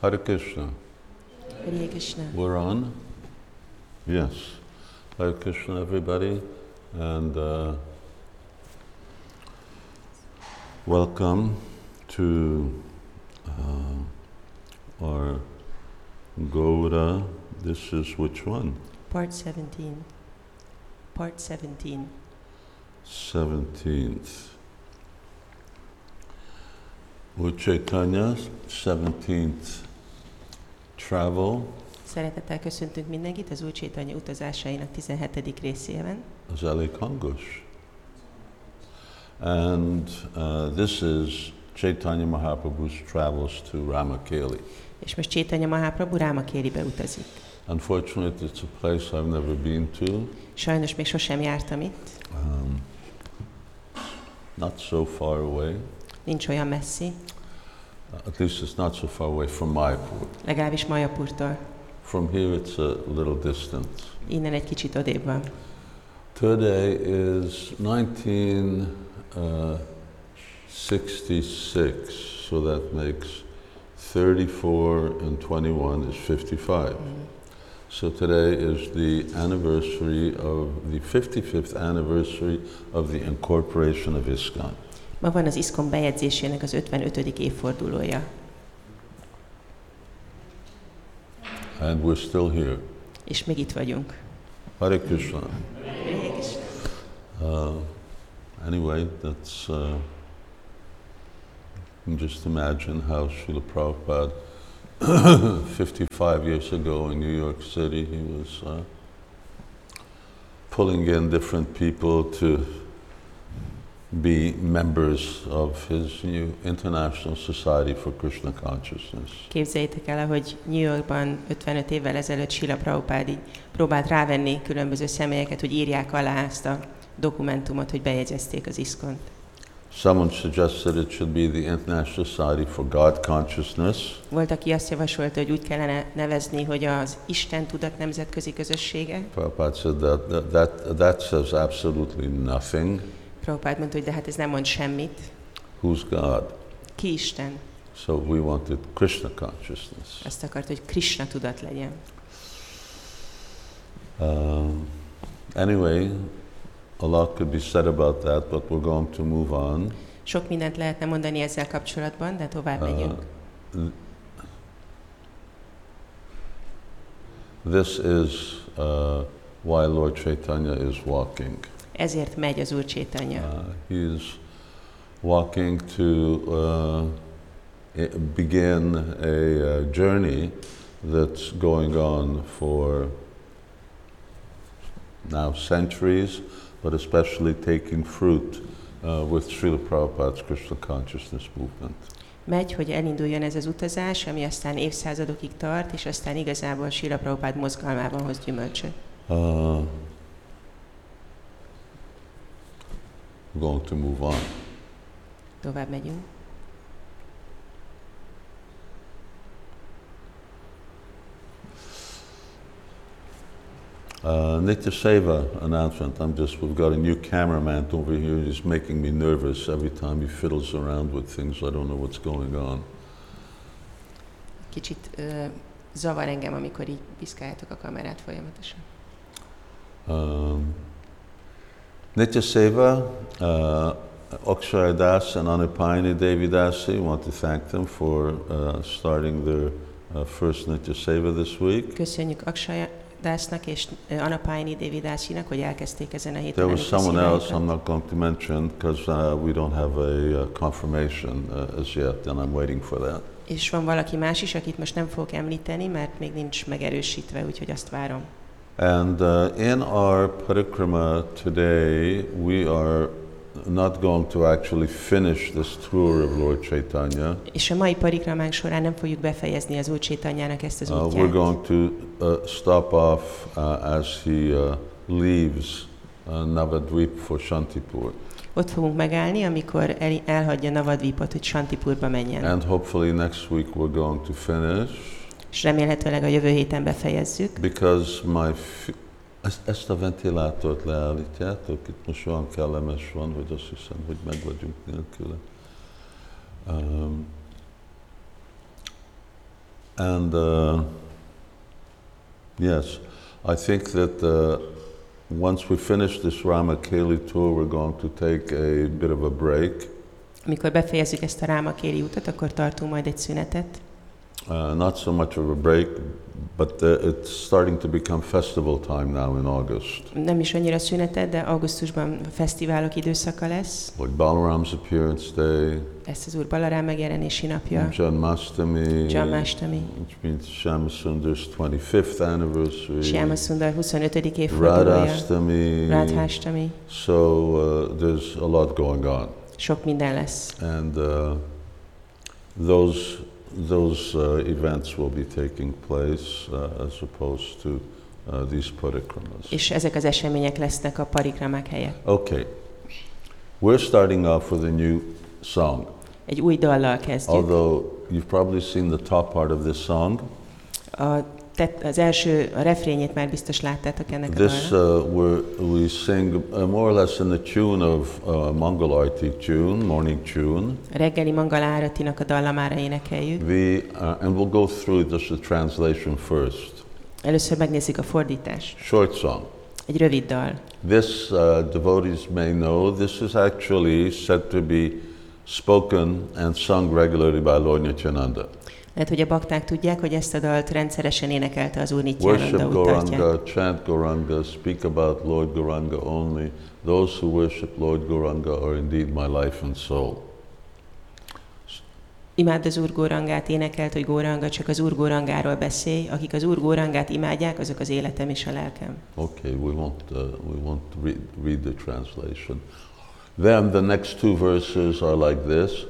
Hare Krishna. Hare Krishna. We're on? Yes. Hare Krishna, everybody, and uh, welcome to uh, our Gouda. This is which one? Part 17. Part 17. 17th. Úr Chaitanya, 17th travel, Szeretettel köszöntünk mindenkit az Úr Csétanya utazásainak 17. részében. az elég hangos. And uh, this is Chaitanya Mahaprabhu's travels to Ramakeli. És most Csétanya Mahaprabhu Rámakélibe utazik. Unfortunately, it's a place I've never been to. Sajnos még sosem jártam itt, Um, not so far away. nincs olyan messzi, At least it's not so far away from Mayapur. legalábbis Majapurtól. From here, it's a little distance. Innen egy kicsit odébb van. Today is 1966, uh, so that makes 34 and 21 is 55. Mm. So today is the anniversary of the 55th anniversary of the incorporation of ISKCON. Ma van az ISKON bejegyzésének az 55. évfordulója, And we're still here. és még itt vagyunk. Hare Krishna. Hare Krishna. Uh, anyway, that's. Uh, just imagine how Srila Prabhupada, 55 years ago in New York City, he was uh, pulling in different people to be members of his new International Society for Krishna Consciousness. Képzeljétek el, hogy New Yorkban 55 évvel ezelőtt Sila Prabhupád így próbált rávenni különböző személyeket, hogy írják alá ezt a dokumentumot, hogy bejegyezték az iszkont. Someone suggested it should be the International Society for God Consciousness. Volt, aki azt javasolta, hogy úgy kellene nevezni, hogy az Isten tudat nemzetközi közössége. Prabhupada said that, that, that, that says absolutely nothing. Prabhupád mondta, hogy de hát ez nem mond semmit. Who's God? Ki Isten? So we wanted Krishna consciousness. Azt akart, hogy Krishna tudat legyen. Um, anyway, a lot could be said about that, but we're going to move on. Sok mindent lehetne mondani ezzel kapcsolatban, de tovább Uh, megyünk. this is uh, why Lord Chaitanya is walking. Ezért megy az Úr Csétanya. Uh, he's walking to uh, begin a uh, journey that's going on for now centuries, but especially taking fruit uh, with Srila Prabhupada's Krishna consciousness movement. Megy, hogy elinduljon ez az utazás, ami aztán évszázadokig tart, és aztán igazából Sila Prabhupád mozgalmában hoz gyümölcsöt. Uh, we're going to move on. Tovább megyünk. Uh, Nitya Seva announcement. I'm just, we've got a new cameraman over here. He's making me nervous every time he fiddles around with things. I don't know what's going on. Kicsit ö, zavar engem, amikor így piszkáljátok a kamerát folyamatosan. Um, Nitya Seva, uh, Akshay Das and Anupayani Devi Dasi, want to thank them for uh, starting their uh, first Nitya Seva this week. Köszönjük Akshay Dásznak és ö, Anapájni Dévidásinak, hogy elkezdték ezen a héten. There was someone else. I'm not going to mention because uh, we don't have a uh, confirmation uh, as yet, and I'm waiting for that. És van valaki más is, akit most nem fogok említeni, mert még nincs megerősítve, úgyhogy azt várom. And uh, in our parikrama today, we are not going to actually finish this tour of Lord Chaitanya. És a mai parikramánk során nem fogjuk befejezni az Úr Csétanyának ezt az Uh, we're going to uh, stop off uh, as he uh, leaves uh, Navadvip for Shantipur. Ott fogunk megállni, amikor el, elhagyja Navadvipot, hogy Shantipurba menjen. And hopefully next week we're going to finish És remélhetőleg a jövő héten befejezzük, because my ezt, ezt a ventilátort leállítjátok, itt most olyan kellemes van, hogy azt hiszem, hogy meg vagyunk nélküle. Um, And uh, yes, I think that uh, once we finish this Ramakeli tour, we're going to take a bit of a break. Amikor befejezzük ezt a Rámakéli utat, akkor tartunk majd egy szünetet. Uh, not so much of a break, but uh, it's starting to become festival time now in August. Nem is annyira szünetet, de augusztusban fesztiválok időszaka lesz. Like Balaram's appearance day, Lesz az Úr Balarám megjelenési napja, Janmashtami, Janmashtami, which means Shamasundar's 25th anniversary, Siama Sundar 25. évfordulója, Radhastami. Radhástami. So uh, there's a lot going on. Sok minden lesz. And uh, those, those uh, events will be taking place uh, as opposed to uh, these parikramas. És ezek az események lesznek a parikramák helyett. Okay. We're starting off with a new song. Egy új dallal kezdjük. Although you've probably seen the top part of this song, A, tett, az első, a refrényét már biztos láttátok ennek a this dalnak. uh, we're, we sing uh, more or less in the tune of uh, Mangal Arti tune, morning tune. A reggeli Mangala Áratinak a dallamára énekeljük. We, uh, and we'll go through just the translation first. Először megnézzük a fordítást. Short song. Egy rövid dal. This, uh, devotees may know, this is actually said to be spoken and sung regularly by Lord Nityananda. Lehet, hogy a bakták tudják, hogy ezt a dalt rendszeresen énekelte az Úr Nityananda, Worship. Gauranga, chant Gauranga, speak about Lord Gauranga only. Those who worship Lord Gauranga are indeed my life and soul. Imád az Úr Górangát, énekelt, hogy Góranga, csak az Úr Górangáról beszélj. Akik az Úr Górangát imádják, azok az életem és a lelkem. Okay, we won't, uh, we won't read, read the translation. Then the next two verses are like this,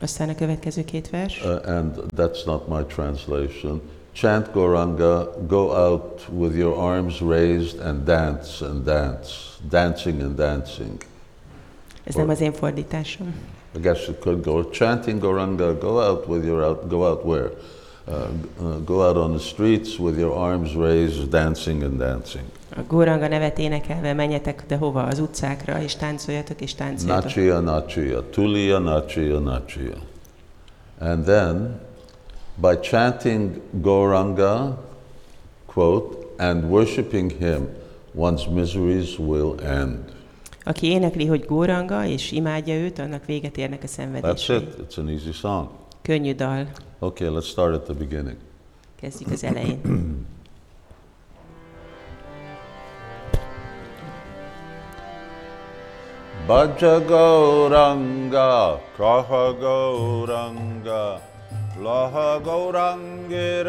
Aztán a következő két vers. uh, and that's not my translation. Chant Gauranga, go out with your arms raised and dance and dance, dancing and dancing. Ez nem az én fordításom. I guess it could go chanting Gauranga, go out with your out, go out where? Uh, uh, go out on the streets with your arms raised, dancing and dancing. A Góranga nevet énekelve menjetek de hova? Az utcákra, és táncoljatok, és táncoljatok. Nachia, nachia, tulia, nachia, nachia. And then, by chanting Gauranga, quote, and worshipping him, one's miseries will end. Aki énekli, hogy Góranga, és imádja őt, annak véget érnek a That's szenvedései. it. It's an easy song. Könnyű dal. Okay, let's start at the beginning. Kezdjük az elején. Bhaja Gauranga, Kaha Gauranga, Laha Gaurangir.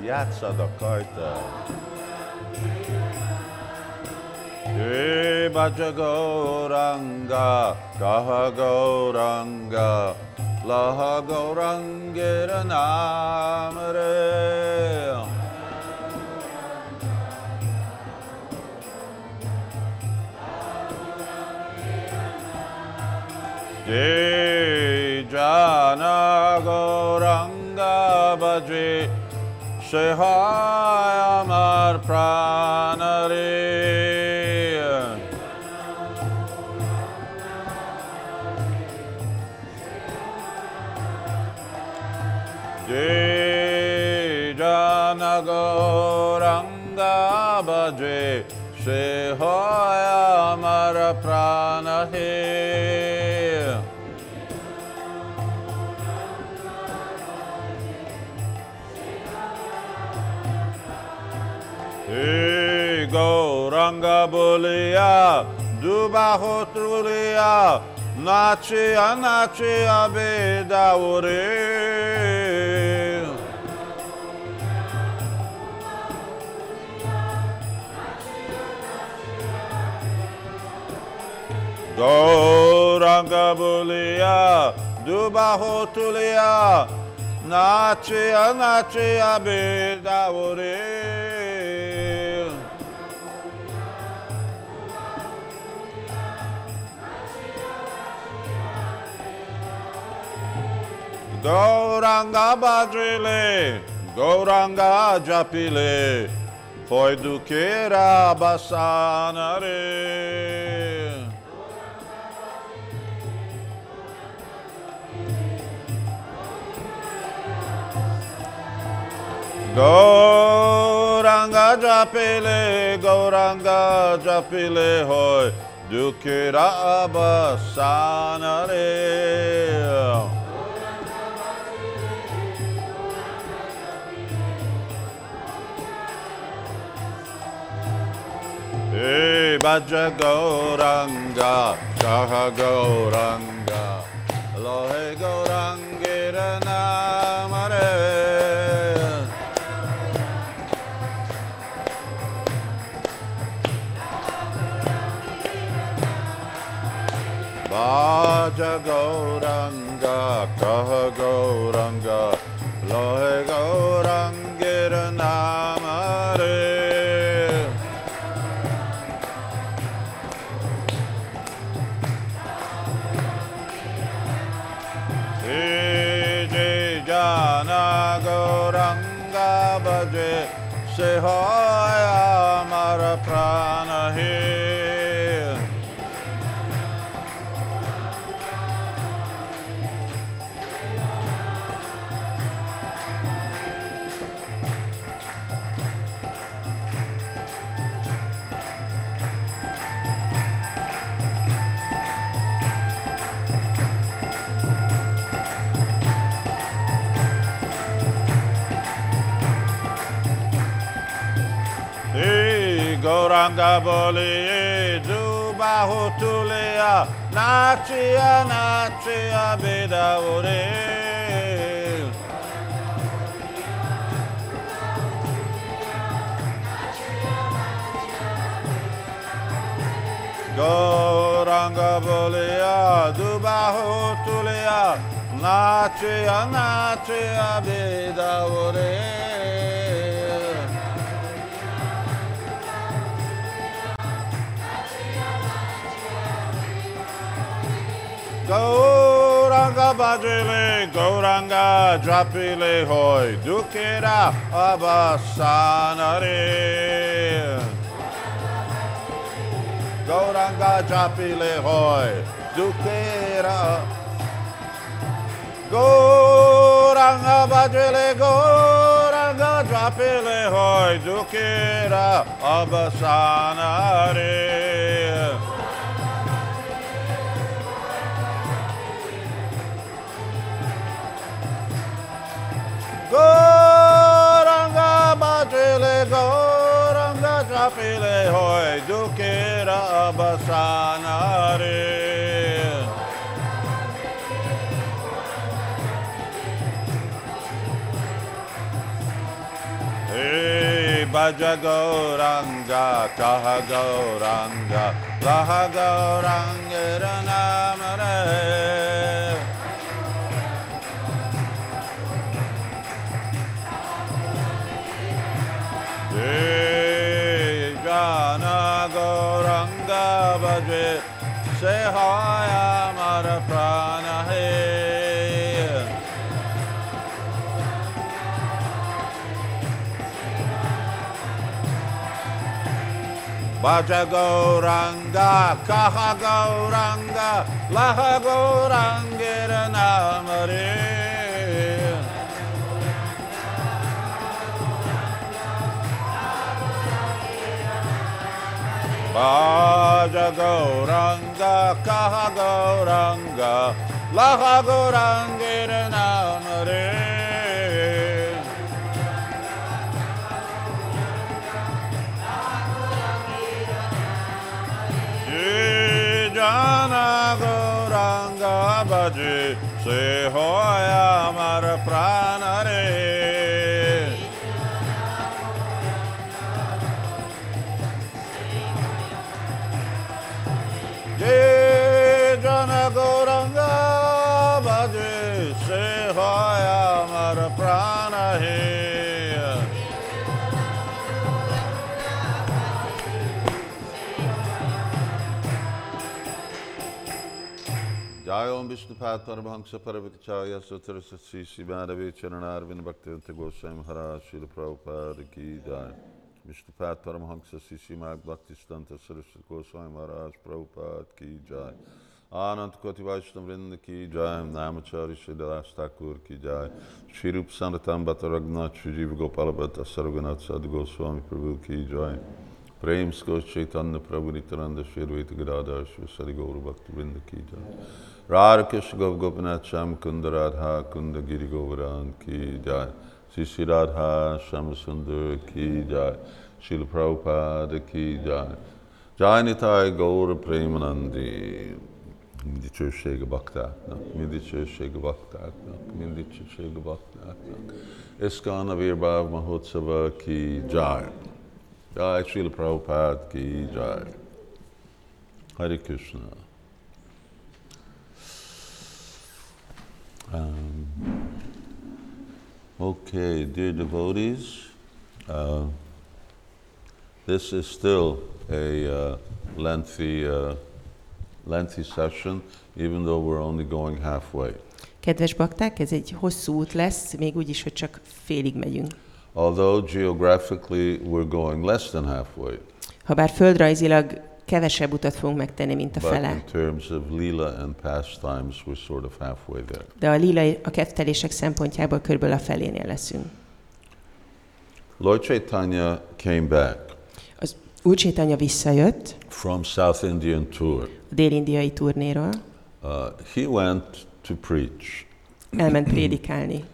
Yatsa Kaita. Ye Bhaja Gauranga, Kaha Gauranga, Laha. Jai Jana Gauranga Bhaji Shehai Amar Pranare Jai Amar Pranare Dubaho Trulia, Nachia Nachia Bedaure. Gauranga Bulia, Dubaho Tulia, Nachia Nachia Bedaure. Gauranga Badrile, Gauranga Japile, foi do Queira Bassanare. Gauranga Japile, Gauranga Japile, hoi, do Queira Hey, Bhaja Gauranga, Saha Gauranga, Lohe Gaurangir Namare. Bhaja Gauranga, Kaha Gauranga, Lohe Gaurangir Padre, se hoya mara prana. Hey, Gauranga Boli, Dubahu Tulia, Nachia, Nachia, Bedaure. Gauranga Bolia, Dubahu Tulia, Nachia, Gauranga Bajile, Gauranga Japile Hoy, Dukera Abasanare. Gauranga Japile Hoy, Dukera. Gauranga Bajile, Gauranga Japile Hoy, Dukera Abasanare. Goranga bajele goranga chapile hoy dukera abasanare. Hey, Baja Gauranga, Kaha Gauranga, Laha Gauranga Ranamare. Bhaje Sehaya Mara Prana He. Bhaja Gauranga Kaha Gauranga Laha Gaurangir Namare Bhaja Gauranga Kaha Gauranga Laha Gaurangir Namare Jana Gauranga Bhaji Se Hoya Mara Pranare ओम विष्णुपाद परमहंस परविचार्य सुतर श्री श्री माधवी चरणारविंद भक्तिवंत गोस्वामी महाराज श्रील प्रभुपाद की जय विष्णुपाद परमहंस श्री श्री माग भक्ति संत सरस्वती गोस्वामी महाराज प्रभुपाद की जय Anant Koti Vaishnav Vrinda ki jai, Namachari Shridalas Thakur ki jai, Shri Rup Sanatam Bhatta Raghunath, Shri Jiva Gopala Bhatta Sarvanath Sadhu Goswami Prabhu ki jai, Prem Sko Chaitanya Prabhu Nityananda Shri Advaita Gadadhar Shri Sadi Gauru Bhakta Vrinda ki jai, Radha Krishna Gop Gopinath Sham Kunda Radha Kunda Giri Govardhan ki jai, Sri Sri Radha Sham Sundar ki jai, Srila Prabhupada ki jai, Jai Nitai Gaura Premanandi, mindig dicsőség a baktáknak, mindig dicsőség a baktáknak, mindig dicsőség a baktáknak. Iszkan a Virbáv Mahotsava ki jai. Jai Srila Prabhupada ki jai. Hare Krishna. Um, okay, dear devotees, uh, this is still a uh, lengthy uh, lengthy session, even though we're only going halfway. Kedves bakták, ez egy hosszú út lesz, még úgy is, hogy csak félig megyünk. Although geographically we're going less than halfway, Habár földrajzilag kevesebb utat fogunk megtenni, mint a but fele. in terms of lila and pastimes, we're sort of halfway there. De a lila, a kettelések szempontjából körülbelül a felénél leszünk. Lord Chaitanya came back Az Úr Csétanya visszajött from South Indian tour. a dél-indiai turnéról, Uh, he went to preach, elment prédikálni,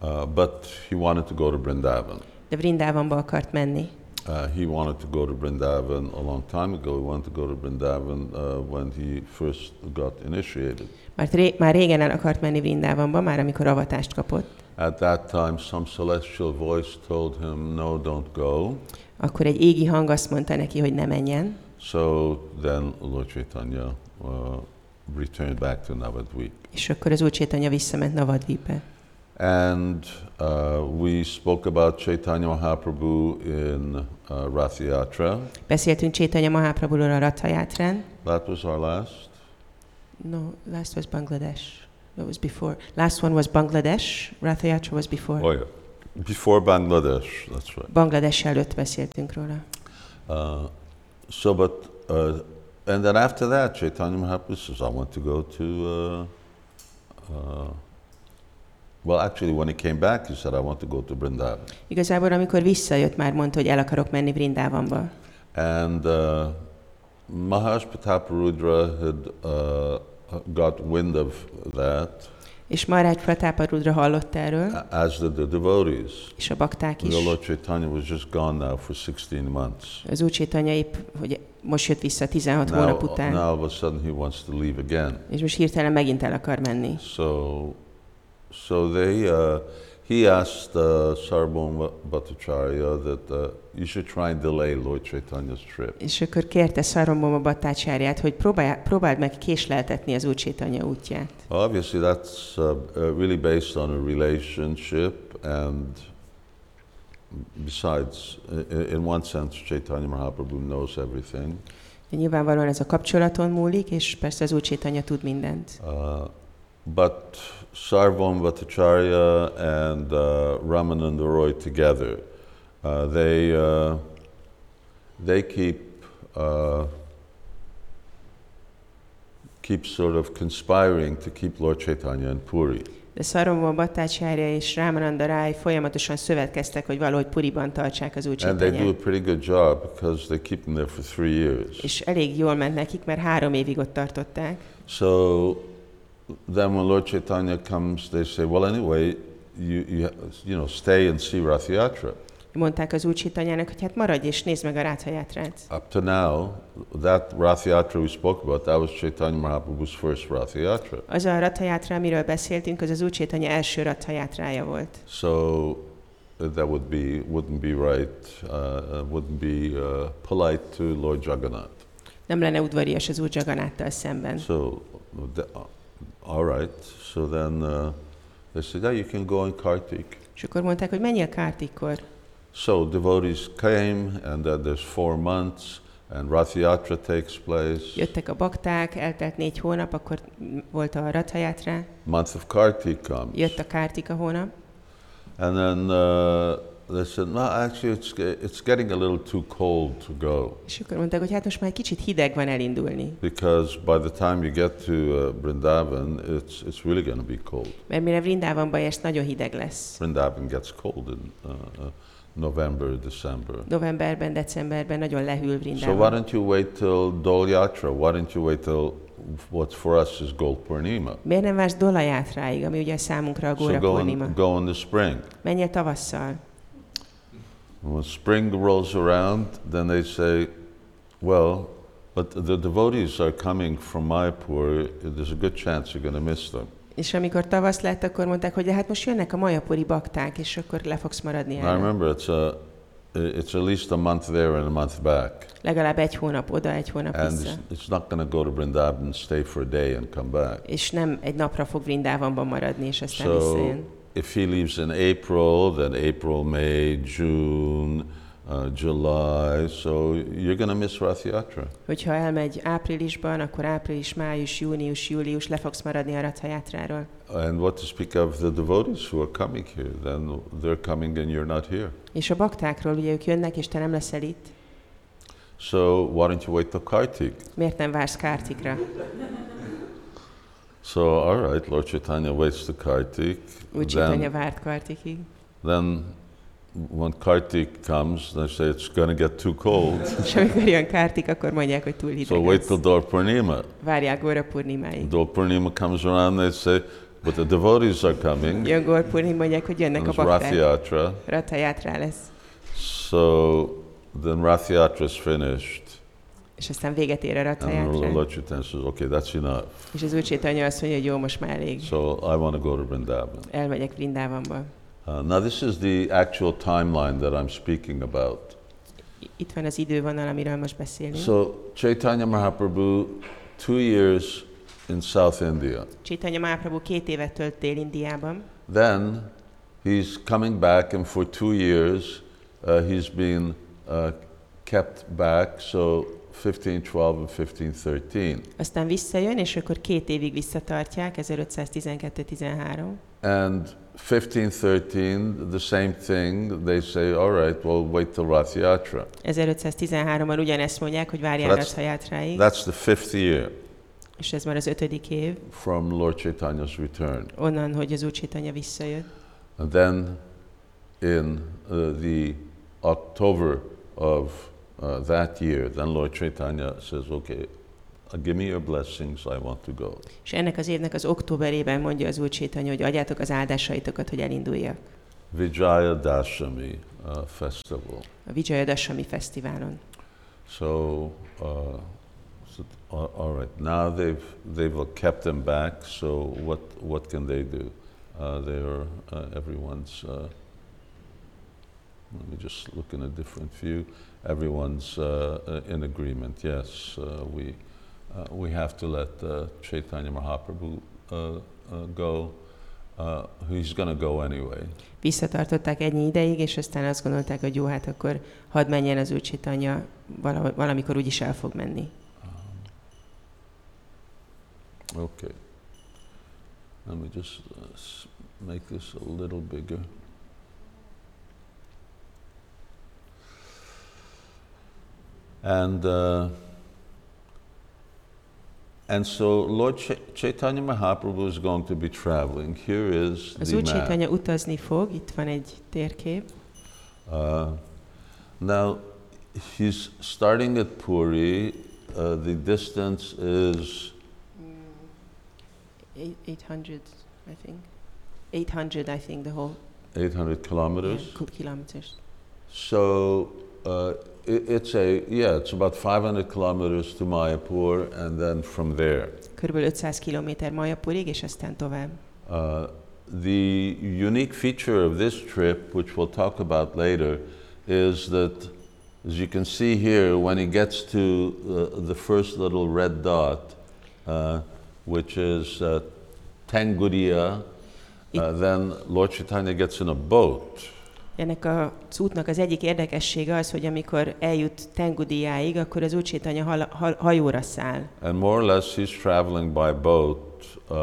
uh, but he wanted to go to Vrindavan. de Vrindávamba akart menni. Uh, he wanted to go to Vrindavan a long time ago. He wanted to go to Vrindavan uh, when he first got initiated. Már, ré, már régen el akart menni Vrindávamba, már amikor avatást kapott. At that time, some celestial voice told him, No, don't go. Akkor egy égi hang azt mondta neki, hogy ne menjen. So then Lord Chaitanya uh, returned back to Navadvip. És akkor az Úr Csétanya visszament Navadvipbe. And uh, we spoke about Chaitanya Mahaprabhu in uh, Rath Yatra. Beszéltünk Csétanya Mahaprabhuról a Ratha. That was our last. No, last was Bangladesh. That was before. Last one was Bangladesh. Ratha Yatra was before. Oh, yeah. Before Bangladesh, that's right. Bangladesh előtt beszéltünk róla. Uh, so, but, uh, and then after that, Chaitanya Mahaprabhu says, I want to go to, uh, uh, well, actually, when he came back, he said, I want to go to Vrindavan. Igazából, amikor visszajött, már mondta, hogy el akarok menni Vrindávamba. And uh, Maharaj Pataparudra had uh, got wind of that, És Marács Pratáparudra hallott erről, as did the devotees. és a bakták is. The Lord Chaitanya was just gone now for 16 months. Az Úr Csétanya épp, hogy most jött vissza 16 hónap Now, után, now all of a sudden he wants to leave again. és most hirtelen megint el akar menni. So, so they, uh, he asked uh, Sarbon Bhattacharya that uh, you should try and delay Lord Chaitanya's trip. És akkor kérte Szarvamboma Battácsárját, hogy próbálj, próbáld meg késleltetni az Úr Csétanya útját. Obviously, that's uh, really based on a relationship, and besides, in one sense, Chaitanya Mahaprabhu knows everything. Nyilvánvalóan ez a kapcsolaton múlik, és persze az Úr Csétanya tud mindent. Uh, but Sarvam Bhattacharya and uh, Ramananda Roy together, uh, they, uh, they keep, uh, keep sort of conspiring to keep Lord Chaitanya in Puri. De Szarvamboma Battácsárja és Rámananda Ráj folyamatosan szövetkeztek, hogy valahogy Puriban tartsák az Úr And they do a pretty good job because they keep them there for three years. És elég jól ment nekik, mert három évig ott tartották. So then when Lord Chaitanya comes, they say, well, anyway, you, you, you know, stay and see Rath Yatra. Mondták az Úr Csétanyának, hogy hát maradj és nézd meg a Ráthajátrát. Up to now, that Rath Yatra we spoke about, that was Chaitanya Mahaprabhu's first Rath Yatra. Az a Rathajátra, amiről beszéltünk, az az Úr Csétanya első Rathajátrája volt. So uh, that would be, wouldn't be right, uh, wouldn't be uh, polite to Lord Jagannath. Nem lenne udvarias az Úr Jaganáttal szemben. So, the, all right. So then uh, they said, yeah, you can go in Kartik. És akkor mondták, hogy menjél Kártikkor. So devotees came, and then there's four months, and Rath Yatra takes place. Jöttek a bakták, eltelt négy hónap, akkor volt a Rathajátrá, Month of Kartik comes, jött a Kártika hónap, and then uh, they said, no, actually, it's, it's getting a little too cold to go És akkor mondták, hogy hát most már kicsit hideg van elindulni, because by the time you get to uh, Brindavan, it's, it's really going to be cold. mert mire Vrindávonba érsz, nagyon hideg lesz. Brindavan gets cold in uh, uh, November, December. Novemberben, decemberben nagyon lehűl So why don't you wait till Dol Yatra? Why don't you wait till what for us is Gol Purnima? Miért nem vársz Dolajátráig, ami ugye számunkra a Góra So go in, go in the spring. Menjél tavasszal. When spring rolls around, then they say, well, but the devotees are coming from Mayapur. There's a good chance you're going to miss them. És amikor tavasz lett, akkor mondták, hogy hát most jönnek a majapuri bakták, és akkor le fogsz maradni And I remember it's a, it's at least a month there and a month back, Legalább egy hónap oda, egy hónap and vissza. it's, it's not going to go to Vrindavan stay for a day and come back. És nem egy napra fog Vrindávonban maradni, és aztán So visszajön. If he leaves in April, then April, May, June, uh, July, so you're going to miss Rath Yatra. Hogyha elmegy áprilisban, akkor április, május, június, július, le fogsz maradni a Rathayátráról. And what to speak of the devotees who are coming here, then they're coming and you're not here. És a baktákról ugye ők jönnek, és te nem leszel itt. So why don't you wait till Kartik? Miért nem vársz Kártikra? So all right, Lord Chaitanya waits to Kartik. Úgy Csitanya Then, várt Kartikig. then when Kartik comes, they say it's going to get too cold. És amikor jön Kártik, akkor mondják, hogy túl hideg So wait till Dor Purnima. Várják Góra Purnimáig. Dor Purnima comes around, they say, but the devotees are coming. Jön Góra Purnim, mondják, hogy jönnek a it's Rath bakták. Yatra. Rathajátrá lesz. So then Rath Yatra is finished. És aztán véget ér a And Rathajátra. Lord Chaitanya says, okay, that's enough. És az Úr Chaitanya azt mondja, hogy jó, most már elég. So I want to go to Vrindavan. Elmegyek Vrindávamba. Uh, now, this is the actual timeline that I'm speaking about. Itt van az idővonal, amiről most beszélünk. So, Chaitanya Mahaprabhu, two years in South India. Chaitanya Mahaprabhu két évet tölt Dél-Indiában, Then he's coming back, and for two years uh, he's been uh, kept back. So, 1512 and 1513. aztán visszajön, és akkor két évig visszatartják, 1512-13. And 1513, the same thing. They say, all right, well, wait till Rath Yatra. 1513-ban ugyanezt mondják, hogy várjál That's- Rathayátráig, That's the fifth year és ez már az ötödik év, from Lord Chaitanya's return. onnan, hogy az Úr Chaitanya visszajött. And then in uh, the October of uh, that year, then Lord Chaitanya says, okay, uh, give me your blessings, I want to go. És ennek az évnek az októberében mondja az Úr Chaitanya, hogy adjátok az áldásaitokat, hogy elinduljak Vijaya Dashami uh, festival. a Vijayadashami Fesztiválon. So, uh, so all, all right, now they've, they've kept them back, so what, what can they do? Uh, they're, uh, everyone's, uh, let me just look in a different view. Everyone's uh, uh, in agreement, yes. Uh, we, uh, we have to let Chaitanya Mahaprabhu go. He's going to go anyway. Visszatartották ennyi ideig, és aztán azt gondolták, hogy jó, hát akkor hadd menjen az Úr Chaitanya, vala- valamikor úgyis el fog menni. Um, okay. Let me just make this a little bigger. And uh, and so Lord Ch- Chaitanya Mahaprabhu is going to be traveling. Here is Az the Úr. Chaitanya utazni fog, itt van egy térkép. Uh, now, he's starting at Puri. Uh, the distance is 800, I think. 800, I think, the whole 800 kilometers. yeah, kilometers. So uh, it's a yeah, it's about 500 kilometers to Mayapur, and then from there. Körülbelül 500 kilométer Majapurig, és aztán tovább. Uh, the unique feature of this trip, which we'll talk about later, is that, as you can see here, when he gets to uh, the first little red dot, uh, which is uh, Tangudia, uh, then Lord Chaitanya gets in a boat. Ennek a az útnak az egyik érdekessége az, hogy amikor eljut Tengudiáig, akkor az Úr Chaitanya hal, hal, hajóra száll. And more or less, he's traveling by boat uh,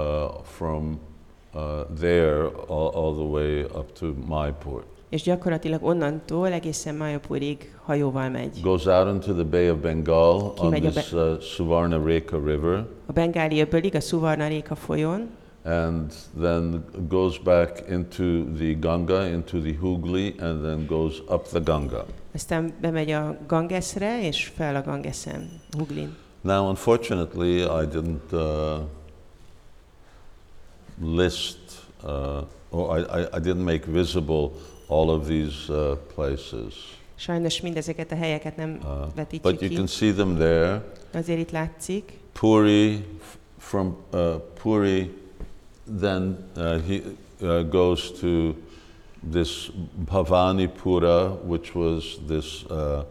from uh, there all, all the way up to Maipur. És gyakorlatilag onnantól egészen Mayapurig hajóval megy. goes out into the Bay of Bengal on Kimegy a this uh, Suvarna Reka River, A Bengáli öbölig, a Suvarna réka folyón, and then goes back into the Ganga, into the Hooghly, and then goes up the Ganga. aztán bemegy a Gangesre, és fel a Gangesen, Huglin. Now, unfortunately, I didn't uh, list, uh, or I, I, I didn't make visible all of these uh, places. Sajnos mindezeket a helyeket nem Uh, vetítjük but you ki, can see them there. azért itt látszik. Puri, from uh, Puri, then uh, he uh, goes to this Bhavanipura, which was this uh,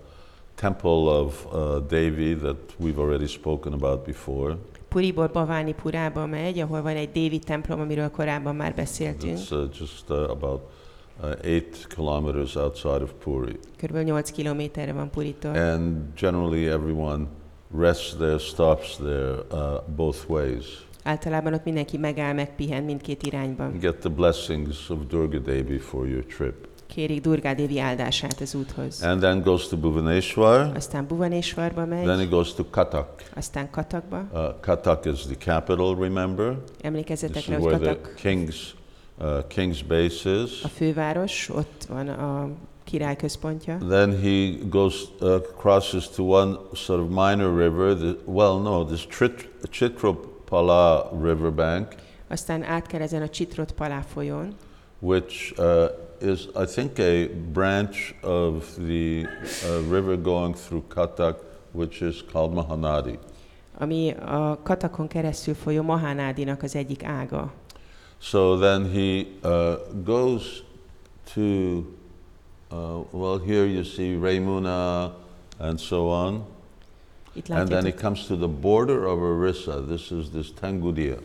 temple of uh, Devi that we've already spoken about before. Puriból Bavani Purába megy, ahol van egy Dévi templom, amiről korábban már beszéltünk. It's uh, just uh, about uh, eight kilometers outside of Puri. Körülbelül 8 kilométerre van Puritól. And generally, everyone rests there, stops there, uh, both ways. Általában ott mindenki megáll, megpihen mindkét irányban. Get the blessings of Durga Devi for your trip. Kérik Durgá Dévi áldását az úthoz. And then goes to Bhuvaneshwar. Aztán Bhuvaneshwarba Then he megy, goes to Katak. aztán Katakba. Uh, Katak is the capital, remember? Emlékezzetek rá, hogy where the Katak king's, uh, king's base is. a főváros, ott van a király központja. Then he goes, uh, crosses to one sort of minor river. The, well, no, this Trit- Chitropala riverbank, Aztán át kell ezen a Csitrot Palá folyón, which uh, is, I think, a branch of the uh, river going through Katak, which is called Mahanadi. ami a Katakon keresztül folyó Mahánádinak az egyik ága. So then he uh, goes to, uh, well, here you see Raymuna and so on. Itt And then he látjátok, comes to the border of Orissa. This is this Tengudia.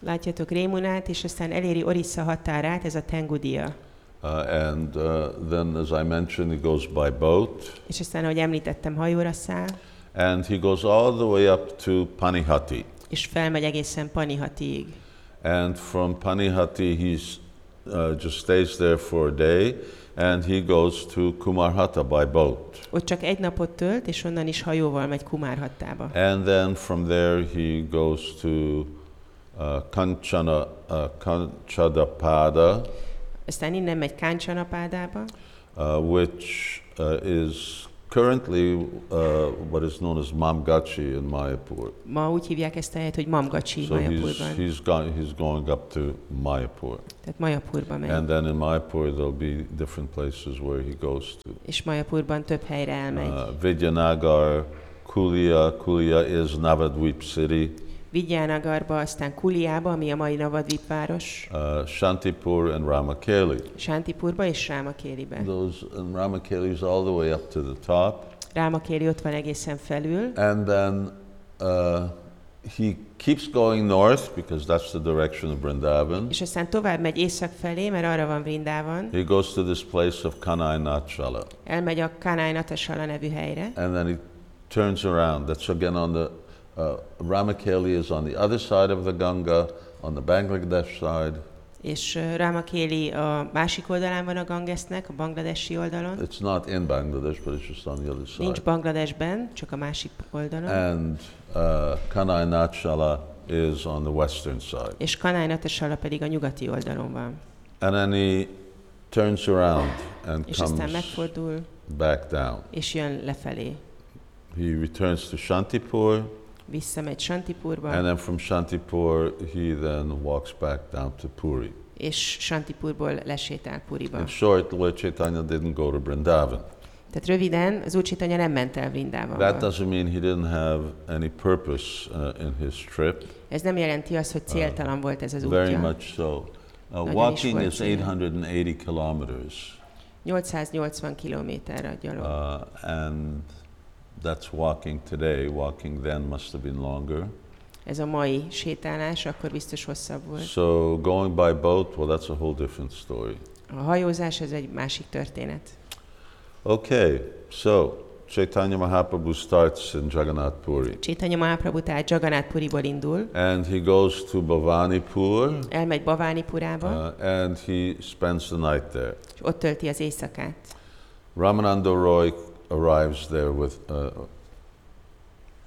látjátok Rémunát, és aztán eléri Orissa határát, ez a Tengudia. Uh, and uh, then, as I mentioned, he goes by boat. És aztán, ahogy említettem, hajóra száll, And he goes all the way up to Panihati. és felmegy egészen Panihatiig. And from Panihati, he uh, just stays there for a day. And he goes to Kumarhata by boat. Ott csak egy napot tölt, és onnan is hajóval megy Kumárhattába. And then from there, he goes to uh, Kanchana, uh, Kanchadapada, Aztán innen megy Káncsanapádába, uh, which uh, is currently uh, what is known as Mamgachi in Mayapur. ma úgy hívják ezt a helyet, hogy Mamgacsi So he's, Majapurban. he's, gone, he's going up to Mayapur. Tehát Majapurba megy. And then in Mayapur, there'll be different places where he goes to. És Majapurban több helyre elmegy. Uh, Vidyanagar, Kulia. Kulia is Navadvip city. Vigyánagarba, aztán Kuliába, ami a mai Navadvip város, Uh, Shantipur and Ramakeli. Sántipurba és Rámakélibe. Those and Ramakeli is all the way up to the top. Rámakéli ott van egészen felül, And then uh, he keeps going north because that's the direction of Vrindavan. és aztán tovább megy észak felé, mert arra van Vrindában, He goes to this place of Kanai Nachala. elmegy a Kanai Natasala nevű helyre, And then he turns around. That's again on the, uh, Ramakeli is on the other side of the Ganga, on the Bangladesh side. és ö, Rámakéli a másik oldalán van a Gangesnek, a bangladesi oldalon. It's not in Bangladesh, but it's just on the other side. Nincs Bangladesben, csak a másik oldalon. And uh, Kanai Nachala is on the western side. És Kanai Natasala pedig a nyugati oldalon van. And then he turns around and És aztán comes megfordul, back down. és jön lefelé. He returns to Shantipur, Visszamegy Santipurba, and then from Shantipur, he then walks back down to Puri. és Santipurból lesétál Puriba. In short, Lord Chaitanya didn't go to Vrindavan. Tehát röviden, az Úr Chaitanya nem ment el That Vrindávamba. doesn't mean he didn't have any purpose uh, in his trip. Ez nem jelenti azt, hogy céltalan volt ez az Very útja. much so. Uh, walking is is volt ilyen. 880 kilometers, 880 kilométerre gyalog. uh, and that's walking today. Walking then must have been longer. Ez a mai sétálás akkor biztos hosszabb volt. So going by boat, well, that's a whole different story. A hajózás ez egy másik történet. Okay, so Chaitanya Mahaprabhu starts in Jagannath Puri. Chaitanya Mahaprabhu tehát Jagannath Puriból indul, And he goes to Bhavanipur elmegy Bhavanipurába, uh, and he spends the night there. és ott tölti az éjszakát. Ramananda Roy arrives there with uh,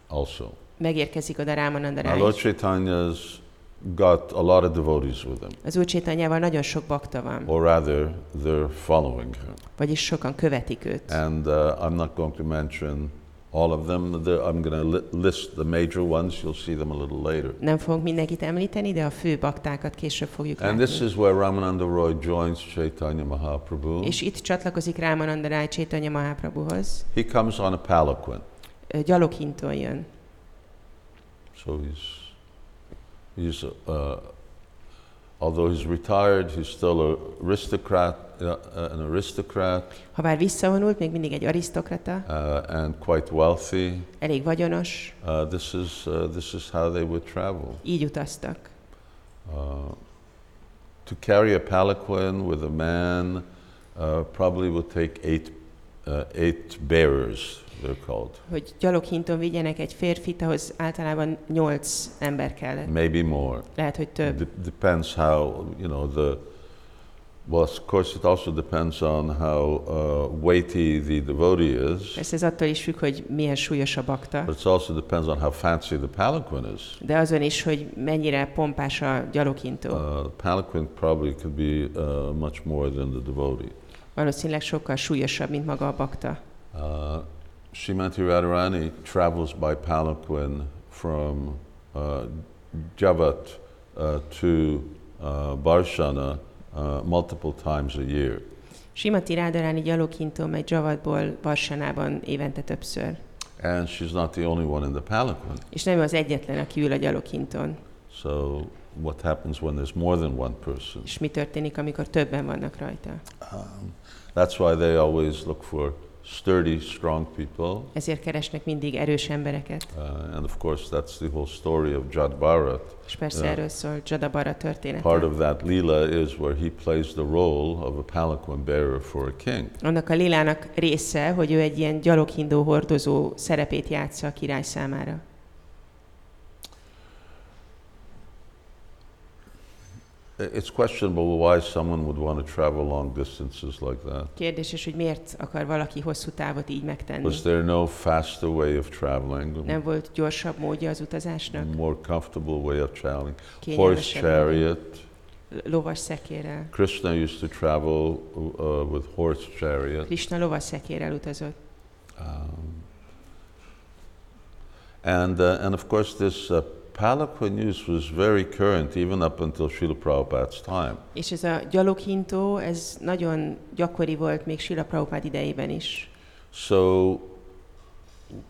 also. Megérkezik oda Rámananda Now, Lord. Chaitanya's got a lot of devotees with him, Az Úr Chaitanyával nagyon sok bakta van, or rather, they're following him. vagyis sokan követik őt. And uh, I'm not going to mention all of them. The- I'm going to li- list the major ones. You'll see them a little later. Nem fogunk mindenkit említeni, de a fő baktákat később fogjuk And látni. this is where Ramananda Roy joins Chaitanya Mahaprabhu. És itt csatlakozik Rámananda Ráj Chaitanya Mahaprabhuhoz. He comes on a palanquin, Ö, Gyaloghintól jön. so he's he's uh, although he's retired, he's still a aristocrat, an aristocrat, Ha bár visszavonult, még mindig egy arisztokrata, uh, and quite wealthy. elég vagyonos, Uh, this is uh, this is how they would travel. így utaztak. Uh, to carry a palanquin with a man uh, probably would take eight, uh, eight bearers, they're called, Hogy gyaloghinton vigyenek egy férfit, ahhoz általában nyolc ember kellett. maybe more. Lehet, hogy több. De- depends how, you know, the, well, of course, it also depends on how uh, weighty the devotee is, Persze ez attól is függ, hogy milyen súlyos a bakta, but it also depends on how fancy the palanquin is. de azon is, hogy mennyire pompás a gyaloghintó. Uh, the palanquin probably could be uh, much more than the devotee. Valószínűleg sokkal súlyosabb, mint maga a bakta. Uh, Srimati Radharani travels by palanquin from uh, Javat uh, to uh, Barshana uh, multiple times a year. Simati Rádaráni gyaloghintó megy Javadból Barsanában évente többször. And she's not the only one in the palanquin. És nem az egyetlen, aki ül a gyaloghinton. So, what happens when there's more than one person? És mi történik, amikor többen vannak rajta? Um, that's why they always look for sturdy, strong people. Ezért keresnek mindig erős embereket. Uh, and of course, that's the whole story of Jad Bharat. És persze Ja. erről szól Jadabara története. Part of that lila is where he plays the role of a palanquin bearer for a king. Annak a Lilának része, hogy ő egy ilyen gyaloghindó hordozó szerepét játsza a király számára. It's questionable why someone would want to travel long distances like that. Kérdéses, hogy miért akar valaki hosszú távot így megtenni. Was there no faster way of traveling? Nem volt gyorsabb módja az utazásnak? More comfortable way of traveling? Horse chariot. Lovas szekérrel. Krishna used to travel uh, with horse chariot. Krishna lovas szekérrel utazott. Um, and, uh, and of course, this uh, palanquin use was very current even up until Srila Prabhupada's time. És ez a gyaloghintó, ez nagyon gyakori volt még Sila Prabhupád idejében is. So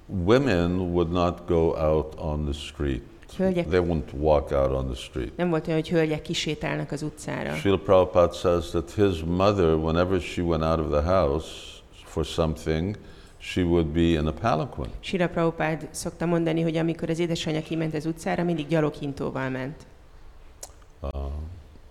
women would not go out on the street. Hölgyek- They wouldn't walk out on the street. Nem volt olyan, hogy hölgyek kisétálnak az utcára. Srila Prabhupada says that his mother, whenever she went out of the house for something, she would be in a palanquin. Sila Prabhupád szokta mondani, hogy amikor az édesanyja kiment az utcára, mindig gyaloghintóval ment. Uh,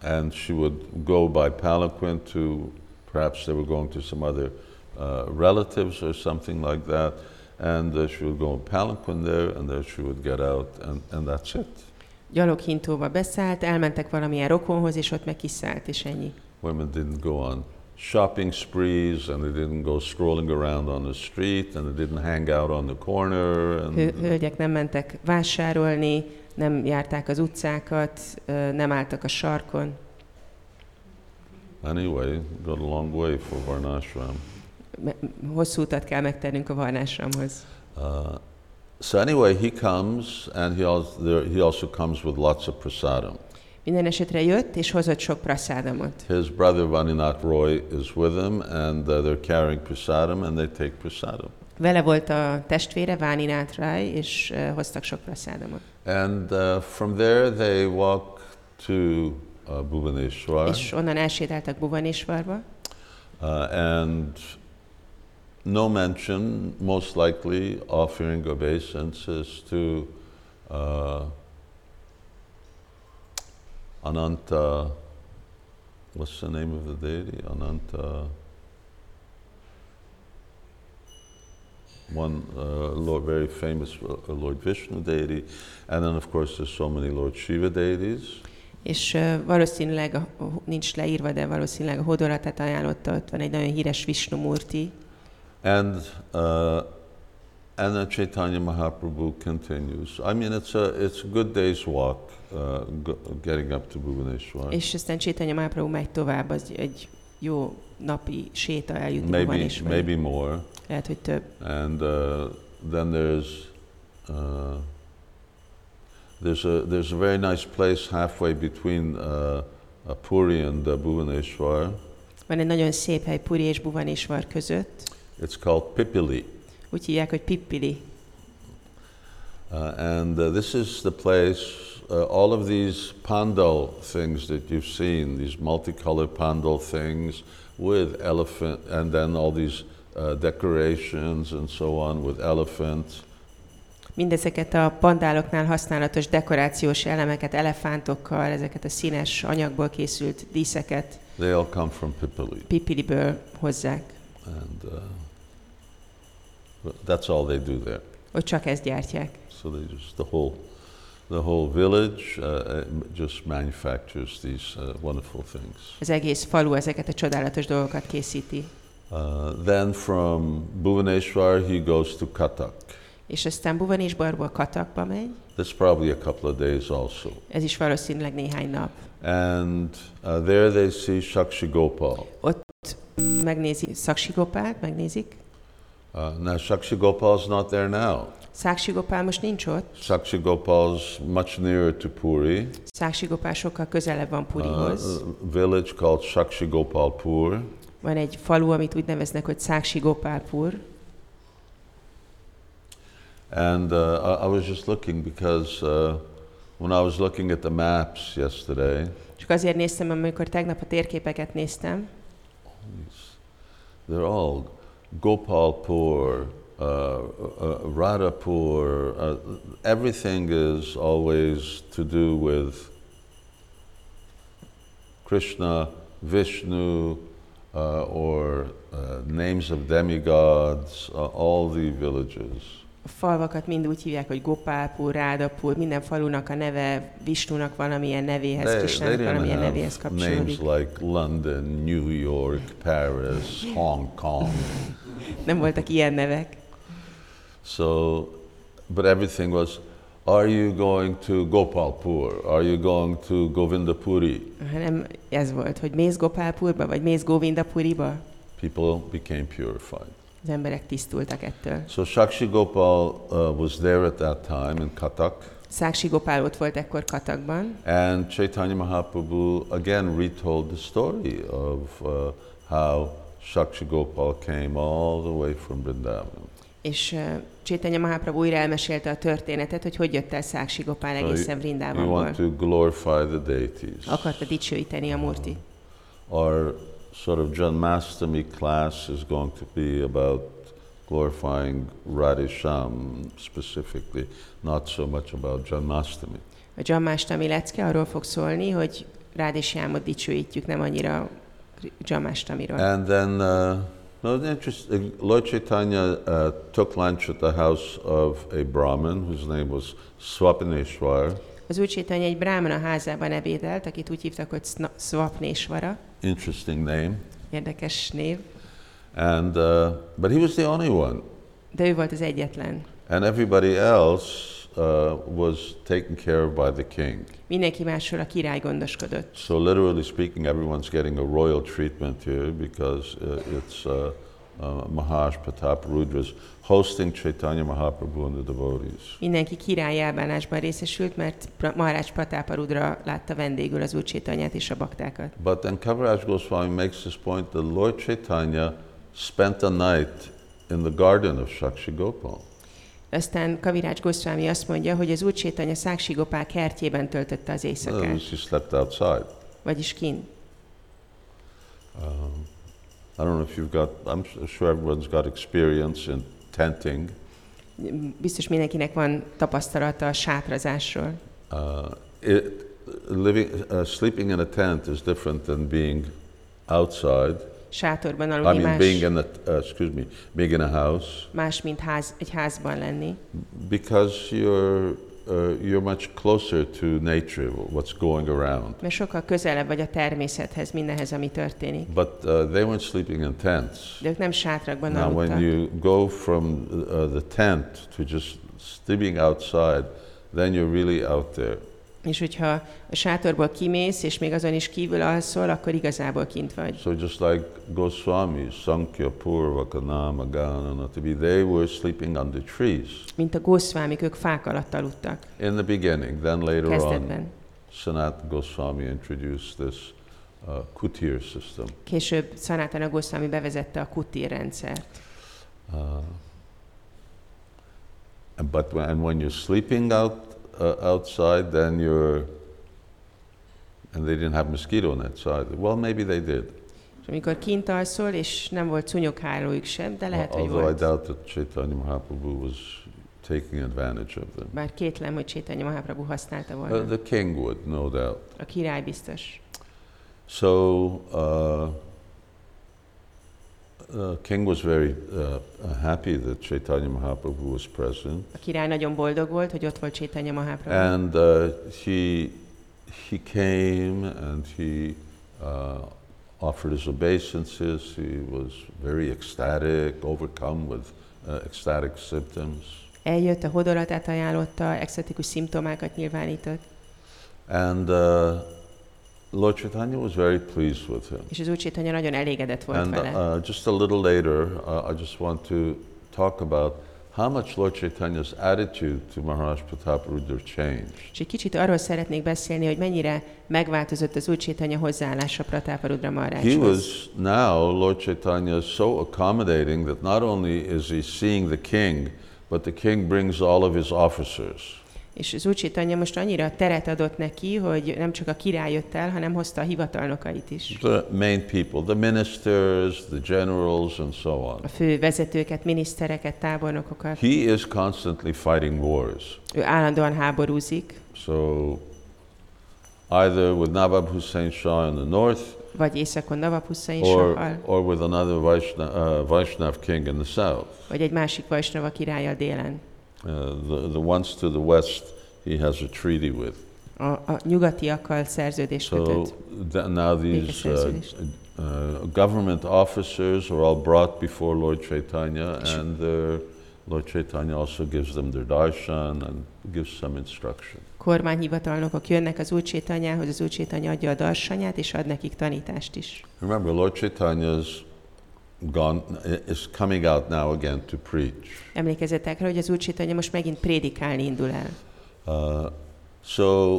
and she would go by palanquin to, perhaps they were going to some other uh, relatives or something like that, and uh, she would go in palanquin there, and there she would get out, and, and that's it. Gyaloghintóval beszállt, elmentek valamilyen rokonhoz, és ott meg kiszállt, és ennyi. Women didn't go on shopping sprees, and they didn't go strolling around on the street, and they didn't hang out on the corner. And Hölgyek nem mentek vásárolni, nem járták az utcákat, nem álltak a sarkon. anyway, got a long way for Varnashram. Hosszú utat kell megtennünk a varnásramhoz. Uh, so anyway, he comes, and he also, he also comes with lots of prasadam. Minden esetre jött, és hozott sok praszádamot. His brother Vaninath Roy is with him, and uh, they're carrying prasadam, and they take prasadam. Vele volt a testvére, Váninát Ráj, és ö, hoztak sok praszádamot. And uh, from there, they walk to uh, Bhubaneswar, És onnan elsétáltak Buvanésvarba, uh, and no mention, most likely, offering obeisances to uh, Ananta. What's the name of the deity? Ananta. one uh, Lord, very famous uh, Lord Vishnu deity, and then of course there's so many Lord Shiva deities. És uh, valószínűleg, nincs leírva, de valószínűleg a Hodoratát ajánlotta, ott van egy nagyon híres Vishnu Murti. And uh, and then Chaitanya Mahaprabhu continues. I mean, it's a it's a good day's walk uh, getting up to Bhubaneswar. És aztán Chaitanya Mahaprabhu megy tovább, az egy jó napi séta eljutni Maybe Bhubaneswar. maybe more. Lehet, hogy több. And uh, then there's uh, there's a there's a very nice place halfway between uh, Puri and uh, Bhubaneswar. Van egy nagyon szép hely Puri és Bhubaneswar között. It's called Pipili, Úgy hívják, hogy Pippili. uh, and uh, this is the place. Uh, all of these pandal things that you've seen, these multicolored pandal things with elephant, and then all these uh, decorations and so on with elephants. Mindezeket a pandáloknál használatos dekorációs elemeket, elefántokkal, ezeket a színes anyagból készült díszeket They all come from Pipili. Pippiliből hozzák. And uh, that's all they do there. Ott csak ezt gyártják. So they just the whole the whole village uh, uh, just manufactures these uh, wonderful things. Az egész falu ezeket a csodálatos dolgokat készíti. Uh, then from Bhubaneswar he goes to Katak. És aztán Bhubaneswarból Katakba megy, That's probably a couple of days also. ez is valószínűleg néhány nap. And uh, there they see Shakshi Gopal. Megnézi Szaksigopált, megnézik. Uh, now Shakshi Gopal's not there now. Száksigopál most nincs ott. Shakshi Gopal's much nearer to Puri. Száksigopál sokkal közelebb van Uh, Purihoz. a village called Shakshi Gopalpur. Van egy falu, amit úgy neveznek, hogy Száksigopálpur. And uh, I, I was just looking because uh, when I was looking at the maps yesterday, Csak azért néztem, amikor tegnap a térképeket néztem, they're all Gopalpur, uh, uh, Radhapur, uh, everything is always to do with Krishna, Vishnu, uh, or uh, names of demigods, uh, all the villages. a falvakat mind úgy hívják, hogy Gopálpur, Rádapur, minden falunak a neve Visnunak valamilyen nevéhez, They, they Krisnának didn't valamilyen nevéhez names like London, New York, Paris, Hong Kong. Nem voltak ilyen nevek. So, but everything was, are you going to Gopalpur? Are you going to Govindapuri? Hanem ez volt, hogy mész Gopálpurba, vagy mész Govindapuriba. People became purified. Az emberek tisztultak ettől. So Shakshi Gopal uh, was there at that time in Katak, Száksi Gopál ott volt ekkor Katakban, and Chaitanya Mahaprabhu again retold the story of uh, how Shakshi Gopal came all the way from Vrindavan. és uh, Csétanya Mahaprabhu újra elmesélte a történetet, hogy hogy jött el Száksi Gopál egészen We Vrindávonból. want to glorify the deities. Akarta dicsőíteni a Murti. Our sort of Janmastami class is going to be about glorifying Radhisham specifically, not so much about Janmastami. A Jammástami lecke arról fog szólni, hogy rád és Jámot dicsőítjük, nem annyira Jammástamiról. And then, uh, no, the interest, uh, Lord Chaitanya uh, took lunch at the house of a Brahmin whose name was Swapaneshwar. Az úr Csétanya egy brámana házában ebédelt, akit úgy hívtak, hogy Swapnésvara. Interesting name. Érdekes név. And, uh, but he was the only one. De ő volt az egyetlen. And everybody else uh, was taken care of by the king. Mindenki másról a király gondoskodott. So literally speaking, everyone's getting a royal treatment here because uh, it's uh, uh, Maharaj Pratap Rudra's hosting Chaitanya Mahaprabhu and the devotees. Mindenki királyi elbánásban részesült, mert Maharaj Pratapa látta vendégül az úr Csétanyát és a baktákat. But then Kaviraj Goswami makes this point that Lord Chaitanya spent a night in the garden of Shakshi Gopal. Aztán Kavirács Goszvámi azt mondja, hogy az úr Csétanya Száksi Gopál kertjében töltötte az éjszakát, words, he slept outside. vagyis kin. Um, I don't know if you've got, I'm su- sure everyone's got experience in tenting. Biztos mindenkinek van tapasztalata a sátrazásról. Uh, it, living, uh, sleeping in a tent is different than being outside. Sátorban I aludni mean, being más, in the, uh, excuse me, being in a house, más, mint ház, egy házban lenni. because you're, uh, you're much closer to nature, what's going around. Mert sokkal közelebb vagy a természethez, mindenhez, ami történik. But uh, they weren't sleeping in tents. De ők nem sátrakban Now, when aludtak. you go from uh, the tent to just sleeping outside, then you're really out there. És hogyha a sátorból kimész, és még azon is kívül alszol, akkor igazából kint vagy. So just like Goswami, Sankhya, Purva, Kanama, Gananatabi, they were sleeping under trees Mint a gószvámik, ők fák alatt aludtak in the beginning. Then later on, kezdetben. Sanat Goswami introduced this uh, kutir system. Később Sanatana Goswami bevezette a kutír rendszert. Uh, but when, and when you're sleeping out uh, outside, then you're and they didn't have mosquito nets either. Well, maybe they did. És amikor kint alszol, és nem volt szúnyoghálójuk sem, de lehet, hogy Although I volt. doubt that Chaitanya Mahaprabhu was taking advantage of them. Bár kétlem, hogy Chaitanya Mahaprabhu használta Uh, volna. the king would, no doubt. A király biztos. So uh, uh, king was very uh, happy that Chaitanya Mahaprabhu was present, A király nagyon boldog volt, hogy ott volt Chaitanya Mahaprabhu. and uh, he he came and he uh, offered his obeisances. He was very ecstatic, overcome with uh, ecstatic symptoms, Eljött, a hodolatát ajánlotta, exotikus szimptomákat nyilvánított, and Lord Chaitanya was very pleased with him. és az Úr Chaitanya nagyon elégedett volt And vele. uh, just a little later, uh, I just want to talk about how much Lord Chaitanya's attitude to Maharaj Prataparudra changed. És egy kicsit arról szeretnék beszélni, hogy mennyire megváltozott az Úr Chaitanya hozzáállása Prataparudra He Maharajhoz. was now, Lord Chaitanya, is so accommodating that not only is he seeing the king, but the king brings all of his officers. És az Úr Chaitanya most annyira teret adott neki, hogy nem csak a király jött el, hanem hozta a hivatalnokait is. The main people, the ministers, the generals, and so on. A fő vezetőket, minisztereket, tábornokokat. He is constantly fighting wars. Ő állandóan háborúzik, So, either with Nawab Hussein Shah in the north, vagy északon Navab Hussein or, Sahal, or with another Vaishnav, uh, Vaishnav king in the south. vagy egy másik Vajsnava királlyal délen. Uh, the, the ones to the west, he has a treaty with. A, a nyugatiakkal szerződést So kötött. th- now these uh, uh, government officers are all brought before Lord Chaitanya, and uh, Lord Chaitanya also gives them their darshan and gives some instruction. Kormányhivatalnokok jönnek az Úr Chaitanyához, az Úr Chaitanya adja a darsanyát, és ad nekik tanítást is. Remember, Lord Chaitanya's gone is coming out now again to preach. Emlékezzetek rá, hogy az Úr Chaitanya most megint prédikálni indul el. Uh, so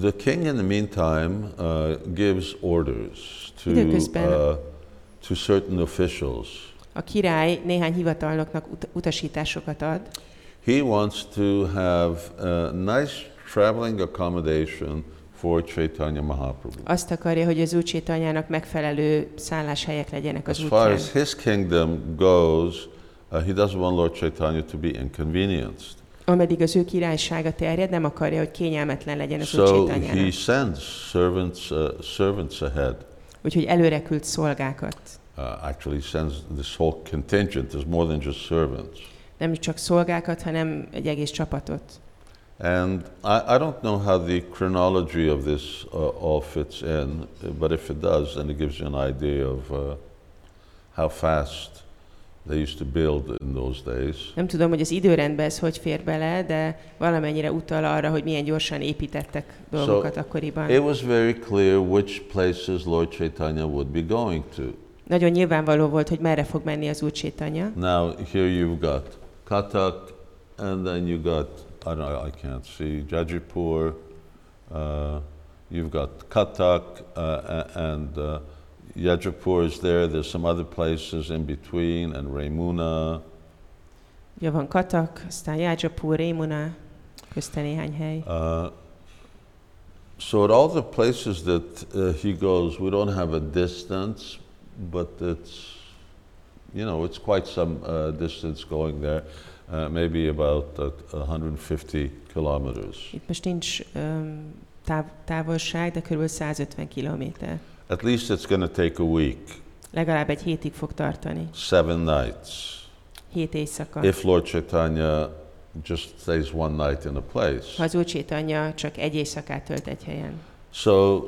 the king, in the meantime, uh, gives orders to uh, to certain officials. A király néhány hivatalnoknak ut- utasításokat ad, He wants to have a nice traveling accommodation for Chaitanya Mahaprabhu. azt akarja, hogy az Úr Chaitanyának megfelelő szálláshelyek legyenek az As far útján. as his kingdom goes, uh, he doesn't want Lord Chaitanya to be inconvenienced. Ameddig az ő királysága terjed, nem akarja, hogy kényelmetlen legyen az Úr So he Chaitanyának. sends servants, uh, servants ahead. Úgyhogy előre küld szolgákat. Uh, actually, he sends this whole contingent. There's more than just servants. Nem csak szolgákat, hanem egy egész csapatot. And I, I don't know how the chronology of this uh, all fits in, but if it does, then it gives you an idea of uh, how fast they used to build in those days. Nem tudom, hogy az időrendben ez hogy fér bele, de valamennyire utal arra, hogy milyen gyorsan építettek dolgokat akkoriban. It was very clear which places Lord Chaitanya would be going to. Nagyon nyilvánvaló volt, hogy merre fog menni az Úr Chaitanya. Now, here you've got Katak, and then you got, I don't I can't see, Jajipur, uh, you've got Katak, uh, and uh, Yajapur is there. There's some other places in between, and Raymuna. Ugye van Katak, aztán Jácsapur, Rémuna, közte néhány hely. Uh, so at all the places that uh, he goes, we don't have a distance, but it's, you know, it's quite some uh, distance going there, uh, maybe about uh, 150 kilometers. Itt most nincs um, táv, távolság, de kb. 150 kilométer. At least it's going to take a week. Legalább egy hétig fog tartani. seven nights. Hét éjszaka. If Lord Chaitanya just stays one night in a place. Ha az Úr Csétanya csak egy éjszakát tölt egy helyen. So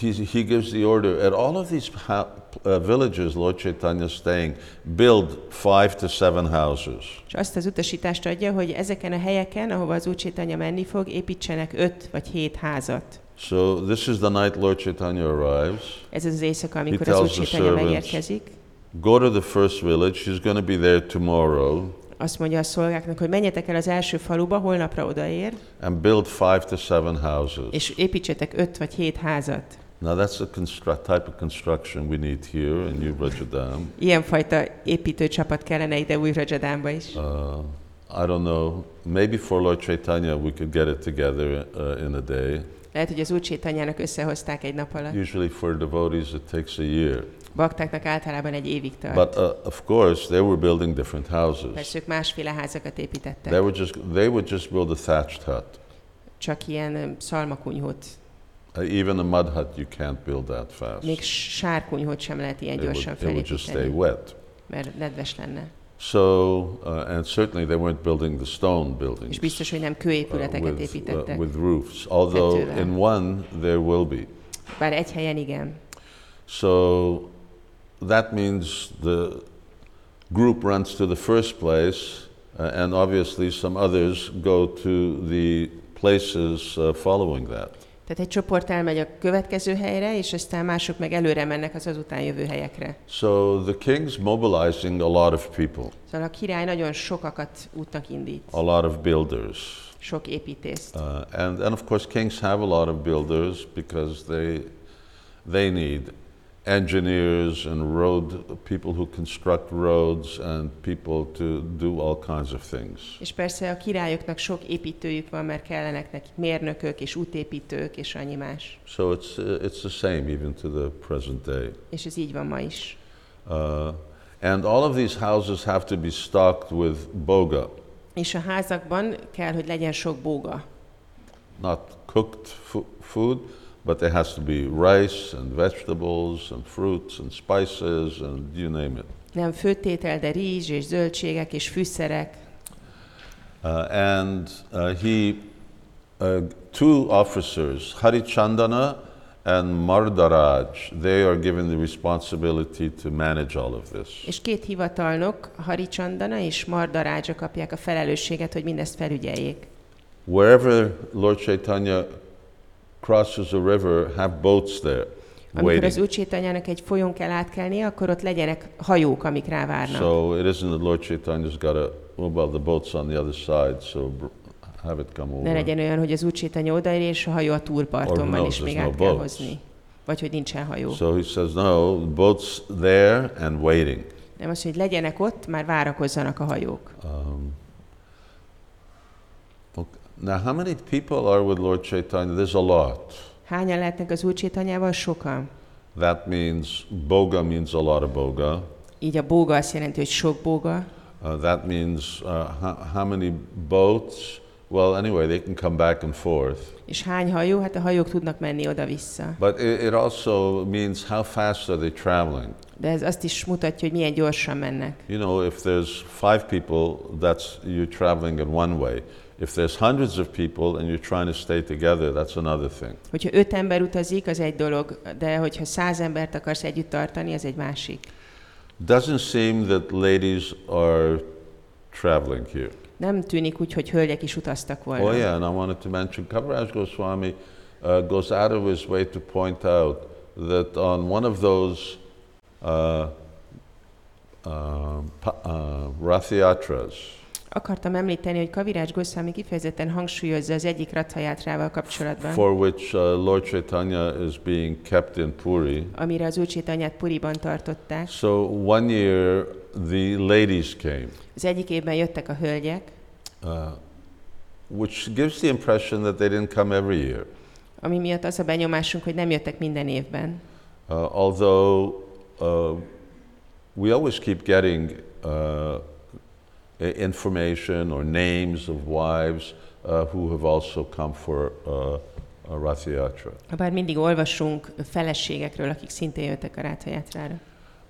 he, he gives the order at all of these ha- uh, villages Lord Chaitanya is staying, build five to seven houses. És azt az utasítást adja, hogy ezeken a helyeken, ahova az Úr Csétanya menni fog, építsenek öt vagy hét házat. So this is the night Lord Chaitanya arrives. Ez az éjszaka, amikor He az Úr servants, megérkezik. Go to the first village. He's going to be there tomorrow Azt mondja a szolgáknak, hogy menjetek el az első faluba, holnapra odaér, and build five to seven houses. és építsetek öt vagy hét házat. Now that's the construct, type of construction we need here in New Rajadam. Ilyenfajta építőcsapat kellene ide új Rajadánba is. Uh, I don't know. Maybe for Lord Chaitanya we could get it together uh, in a day. Lehet, hogy az Úr Csétanyának összehozták egy nap alatt. Usually for devotees it takes a year. Baktáknak általában egy évig tart. But uh, of course they were building different houses. Persze ők másféle házakat They építettek. would just they would just build a thatched hut. Csak ilyen öm, szalmakunyhót. Uh, even a mud hut you can't build that fast. Még sárkunyhót sem lehet ilyen It would, it would just stay wet. mert nedves lenne. So, uh, and certainly they weren't building the stone buildings És biztos, hogy nem uh, kőépületeket with, uh, with roofs, although Tetővel. in one there will be. Bár egy helyen igen. So that means the group runs to the first place, uh, and obviously some others go to the places uh, following that. Tehát egy csoport elmegy a következő helyre, és aztán mások meg előre mennek az azután jövő helyekre. So the king's mobilizing a lot of people, Szóval a király nagyon sokakat útnak indít, a lot of builders. sok építészt. Uh, and, and of course, kings have a lot of builders because they, they need engineers and road people who construct roads and people to do all kinds of things. És persze a királyoknak sok építőjük van, mert kellenek nekik mérnökök és útépítők és annyi más. So it's, uh, it's the same even to the present day. És ez így van ma is. Uh, and all of these houses have to be stocked with boga, És a házakban kell, hogy legyen sok bóga. not cooked food, but there has to be rice and vegetables and fruits and spices and you name it. Nem főtétel, de rizs és zöldségek és fűszerek. Uh, and uh, he, uh, two officers, Harichandana and Mardaraj, they are given the responsibility to manage all of this. És két hivatalnok, Haricsandana és Mardarádzsa kapják a felelősséget, hogy mindezt felügyeljék. Wherever Lord Chaitanya crosses a river, have boats there Amikor az. Úr egy folyón kell átkelnie, akkor ott legyenek hajók, amik rávárnak. So it isn't that Lord Chaitanya's got a, well, the boat's on the other side, so have it come Ne over. legyen olyan, hogy az Úr Csétanya odaér, és a hajó a who van, knows, és még no át kell hozni. Vagy hogy nincsen hajó. So he says, no, the boat's there and waiting. Nem az, hogy legyenek ott, már várakozzanak a hajók. Um. Now, how many people are with Lord Chaitanya? There's a lot. Hányan lehetnek az Úr Csétanyával? Sokan. That means boga means a lot of boga. Így a bóga azt jelenti, hogy sok bóga. Uh, that means uh, how, how many boats? Well, anyway, they can come back and forth. És hány hajó? Hát a hajók tudnak menni oda-vissza. But it, it also means how fast are they traveling? De ez azt is mutatja, hogy milyen gyorsan mennek. You know, if there's five people, that's you're traveling in one way. If there's hundreds of people and you're trying to stay together, that's another thing. Hogyha öt ember utazik, az egy dolog, de hogyha száz embert akarsz együtt tartani, az egy másik. Doesn't seem that ladies are traveling here. Nem tűnik úgy, hogy hölgyek is utaztak volna. Oh yeah, and I wanted to mention Kaviraj Goswami uh, goes out of his way to point out that on one of those uh, uh, uh, Rath Yatras, Akartam említeni, hogy Kavirács Goszvámi kifejezetten hangsúlyozza az egyik rathajátrával kapcsolatban, for which uh, Lord Chaitanya is being kept in Puri. amire az Úr Csétanyát Puriban tartották. So one year the ladies came, Az egyik évben jöttek a hölgyek, uh, which gives the impression that they didn't come every year. ami miatt az a benyomásunk, hogy nem jöttek minden évben. Uh, although uh, we always keep getting uh, information or names of wives uh, who have also come for uh, a Rath Yatra. Bár mindig olvasunk feleségekről, akik szintén jöttek a ráthajátrára.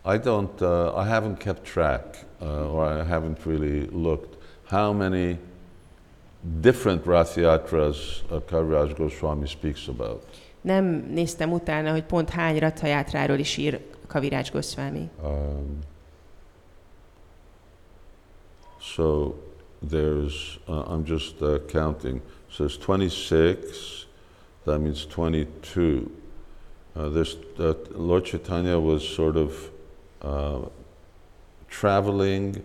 I don't, uh, I haven't kept track, uh, or I haven't really looked how many different Rath Yatras uh, Kaviraj Goswami speaks about. Nem néztem utána, hogy pont hány Rathayátráról is ír Kavirács Goszvámi. Um, so there's, uh, I'm just uh, counting. So there's 26, that means 22. Uh, this, uh, Lord Chaitanya was sort of uh, traveling,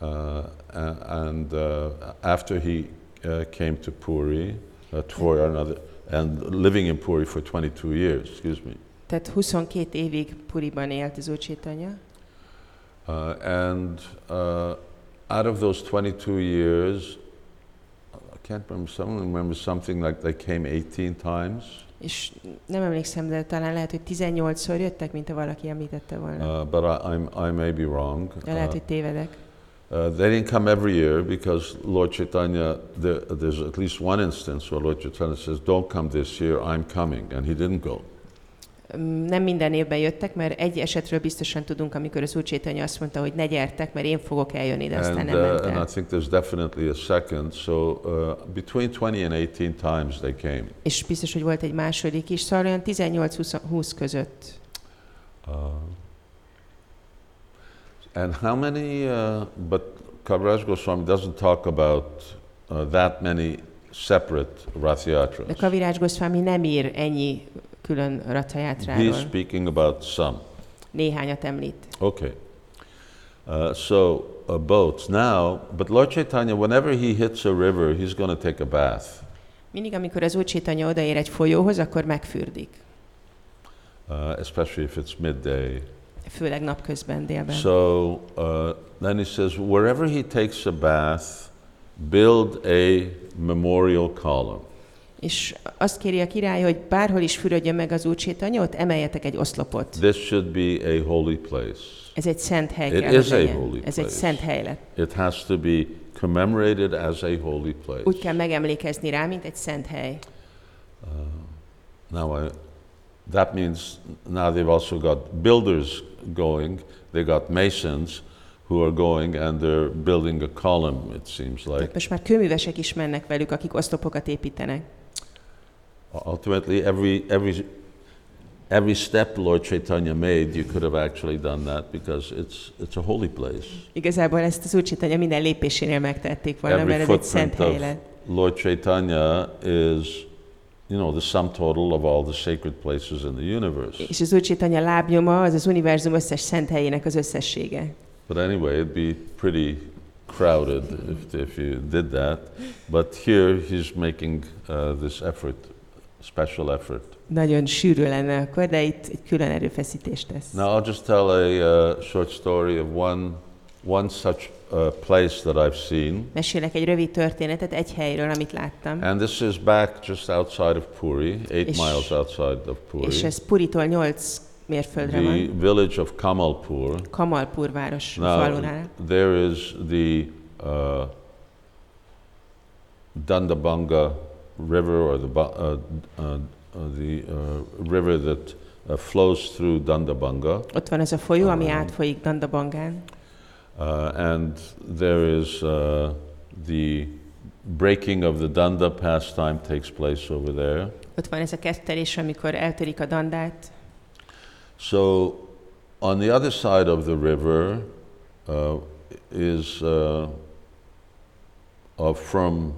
uh, and uh, after he uh, came to Puri, uh, for another, and living in Puri for 22 years, excuse me. Tehát 22 évig Puriban élt az Úr Chaitanya, Uh, and uh, out of those 22 years, I can't remember, someone remembers something like they came 18 times. és nem emlékszem, de talán lehet, hogy 18-szor jöttek, mint ha valaki említette volna. Uh, but I, I'm, I may be wrong. De lehet, Uh, hogy tévedek. uh, they didn't come every year because Lord Chaitanya, there, there's at least one instance where Lord Chaitanya says, Don't come this year, I'm coming. And he didn't go. Nem minden évben jöttek, mert egy esetről biztosan tudunk, amikor az Úr Chaitanya azt mondta, hogy ne gyertek, mert én fogok eljönni, de aztán And, nem ment uh, and I think there's definitely a second. So uh, between 20 and 18 times they came. És biztos, hogy volt egy második is, szóval olyan 18-20 között. Uh, and how many, uh, but Kaviraj Goswami doesn't talk about uh, that many separate Rath De. Kavirács Goszvámi nem ír ennyi külön He's Rathayátráról. speaking about some. Néhányat említ. Okay. Uh, so, uh, boats. Now, but Lord Chaitanya, whenever he hits a river, he's going to take a bath. Mindig, amikor az Úr Chaitanya odaér egy folyóhoz, akkor megfürdik. Uh, especially if it's midday. Főleg napközben, délben. So uh, then he says, wherever he takes a bath, build a memorial column. És azt kéri a király, hogy bárhol is fürödjön meg az Úr ott emeljetek egy oszlopot. This should be a holy place. Ez egy szent hely It kell, is a holy Ez egy place. szent hely lett. It has to be commemorated as a holy place. Úgy kell megemlékezni rá, mint egy szent hely. Uh, now, I, that means now they've also got builders going. They got masons who are going and they're building a column. It seems like. Tehát most már kőművesek is mennek velük, akik oszlopokat építenek. Ultimately, every, every, every step Lord Chaitanya made, you could have actually done that because it's, it's a holy place. Igazából ezt az Úr Chaitanya minden lépésénél megtették volna, Every mert ez egy szent footprint hely lett. Lord Chaitanya is, you know, the sum total of all the sacred places in the universe. És az Úr Chaitanya lábnyoma az az univerzum összes szent helyének az összessége. But anyway, it'd be pretty crowded if, if you did that. But here he's making uh, this effort, special effort. Nagyon sűrű lenne akkor, de itt egy külön erőfeszítést tesz. Now I'll just tell a uh, short story of one, one such uh, place that I've seen. Mesélek egy rövid történetet egy helyről, amit láttam. And this is back just outside of Puri, eight És- miles outside of Puri. És ez Puritól 8 mérföldre The van. village of Kamalpur. Kamalpur város Now, falunál. there is the uh, Dandabanga River, or the, uh, uh, uh, the uh, river that uh, flows through Dandabanga. Ott van ez a folyó, ami átfolyik Dandabangán. Uh, and there is uh, the breaking of the Danda pastime takes place over there. Ott van ez a kettelés, amikor eltörik a dandát. So, on the other side of the river uh, is uh, uh, from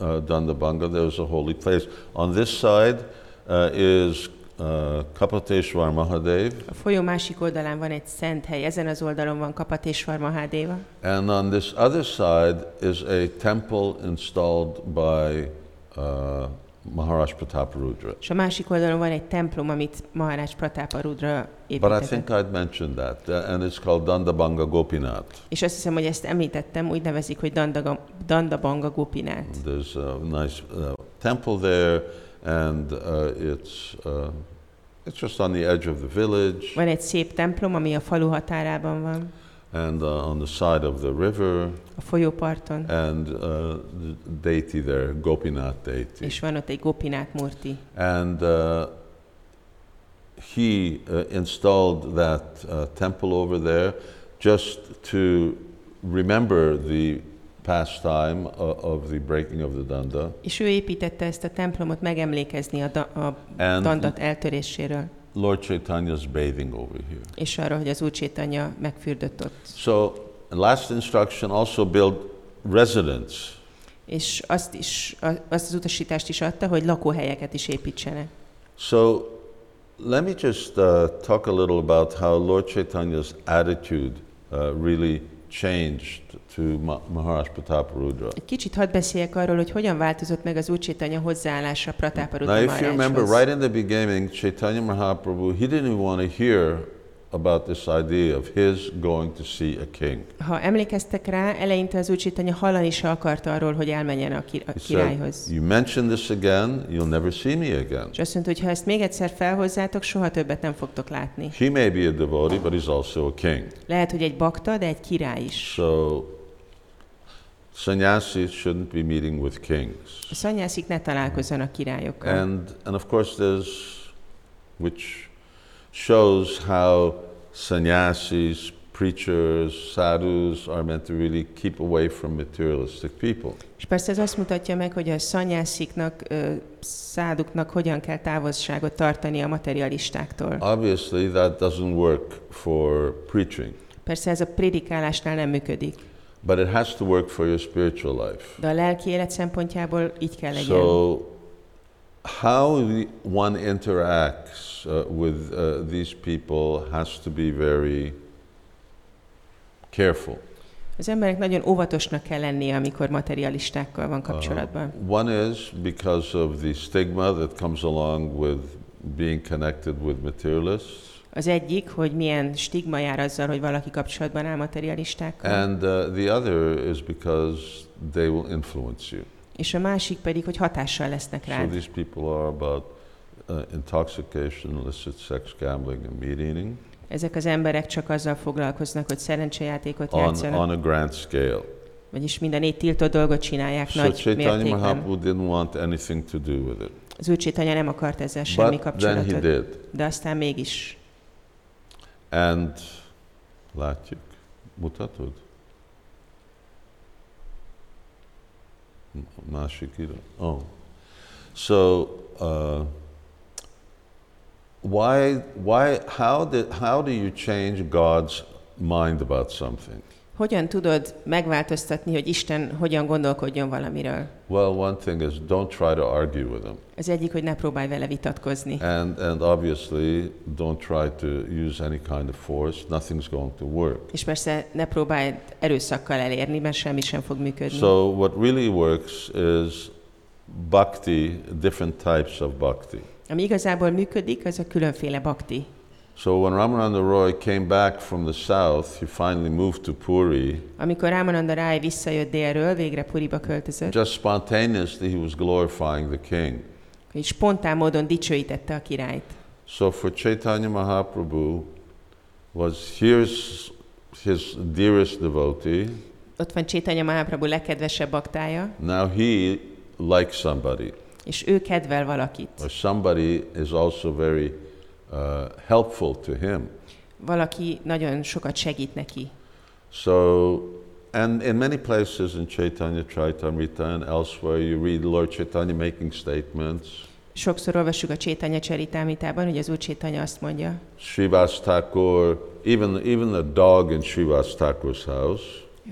uh, Dandabanga, there's a holy place. On this side uh, is uh, Kapateshwar Mahadev, A folyó másik oldalán van egy szent hely, ezen az oldalon van Kapatésvar Mahádéva, and on this other side is a temple installed by uh, Maharaj Prataparudra. és a másik oldalon van egy templom, amit Maharaj Pratapa Rudra But I épített. think I'd mentioned that, uh, and it's called Dandabanga Gopinath. És azt hiszem, hogy ezt említettem, úgy nevezik, hogy Dandaga, Dandabanga Gopinát. There's a nice uh, temple there, and uh, it's uh, it's just on the edge of the village, Van egy szép templom, ami a falu határában van, and uh, on the side of the river, a folyóparton, and uh, the deity there, Gopinath deity. és van ott egy Gopinát Murti. And uh, he uh, installed that uh, temple over there just to remember the pastime of, of the breaking of the danda. És ő építette ezt a templomot megemlékezni a, da, a And dandat eltöréséről, Lord Chaitanya's bathing over here. és arra, hogy az Úr Csétanya megfürdött ott. So, last instruction also build residence. És azt, is, azt az utasítást is adta, hogy lakóhelyeket is építsenek. So, let me just uh, talk a little about how Lord Chaitanya's attitude uh, really changed to Ma- Maharaj Prataparudra. Egy kicsit hadd beszéljek arról, hogy hogyan változott meg az Úr Csétanya hozzáállása Prataparudra Now, if you remember, right in the beginning, Chaitanya Mahaprabhu, he didn't want to hear about this idea of his going to see a king. Ha emlékeztek rá, eleinte az Úr Csétanya hallani se akarta arról, hogy elmenjen a, ki- a királyhoz. said, You mention this again, you'll never see me again. És azt mondta, hogy ha ezt még egyszer felhozzátok, soha többet nem fogtok látni. He may be a devotee, but he's also a king. Lehet, hogy egy bakta, de egy király is. So, sannyasis shouldn't be meeting with kings. A szanyászik ne találkozzanak királyokkal. And, and of course, there's, which shows how sannyasis, preachers, sadhus are meant to really keep away from materialistic people. És persze ez azt mutatja meg, hogy a szanyásziknak, száduknak hogyan kell távolságot tartani a materialistáktól. Obviously, that doesn't work for preaching, Persze ez a prédikálásnál nem működik, but it has to work for your spiritual life. de a lelki élet szempontjából így kell legyen. So, how one interacts uh, with uh, these people has to be very careful. Az emberek nagyon óvatosnak kell lennie, amikor materialistákkal van kapcsolatban. Uh, one is because of the stigma that comes along with being connected with materialists, Az egyik, hogy milyen stigma jár azzal, hogy valaki kapcsolatban áll materialistákkal, and uh, the other is because they will influence you. és a másik pedig, hogy hatással lesznek So rád. these people are about uh, intoxication, illicit sex, gambling, and meat eating Ezek az emberek csak azzal foglalkoznak, hogy szerencsejátékot on, játszanak, on a grand scale. vagyis minden négy tiltott dolgot csinálják So nagy Chaitanya mértékben. Mahaprabhu didn't want anything to do with it. Az Csétanya nem akart ezzel semmi But then he kapcsolatot, did. de aztán mégis. And látjuk, mutatod? Másik ide. Oh. So, uh, why, why, how, did, how do you change God's mind about something? Hogyan tudod megváltoztatni, hogy Isten hogyan gondolkodjon valamiről? Well, one thing is don't try to argue with him. Az egyik, hogy ne próbálj vele vitatkozni. And, and obviously, don't try to use any kind of force. Nothing's going to work. És persze ne próbálj erőszakkal elérni, mert semmi sem fog működni. So, what really works is bhakti, different types of bhakti. Ami igazából működik, az a különféle bakti. So, when Ramananda Roy came back from the south, he finally moved to Puri. Amikor Ramananda Rai visszajött délről, végre Puriba költözött, Just spontaneously, he was glorifying the king. és spontán módon dicsőítette a királyt. So, for Chaitanya Mahaprabhu, was here's his dearest devotee. Ott van Csétanya Mahaprabhu legkedvesebb baktája, Now he likes somebody, és ő kedvel valakit. or somebody is also very uh, helpful to him. Valaki nagyon sokat segít neki. So, and in many places in Chaitanya Charitamrita and elsewhere, you read Lord Chaitanya making statements. Sokszor olvassuk a Csétanya Csaritámitában, hogy az Úr Csétanya azt mondja, Srivas Thakur, even, even the dog in Srivas Thakur's house,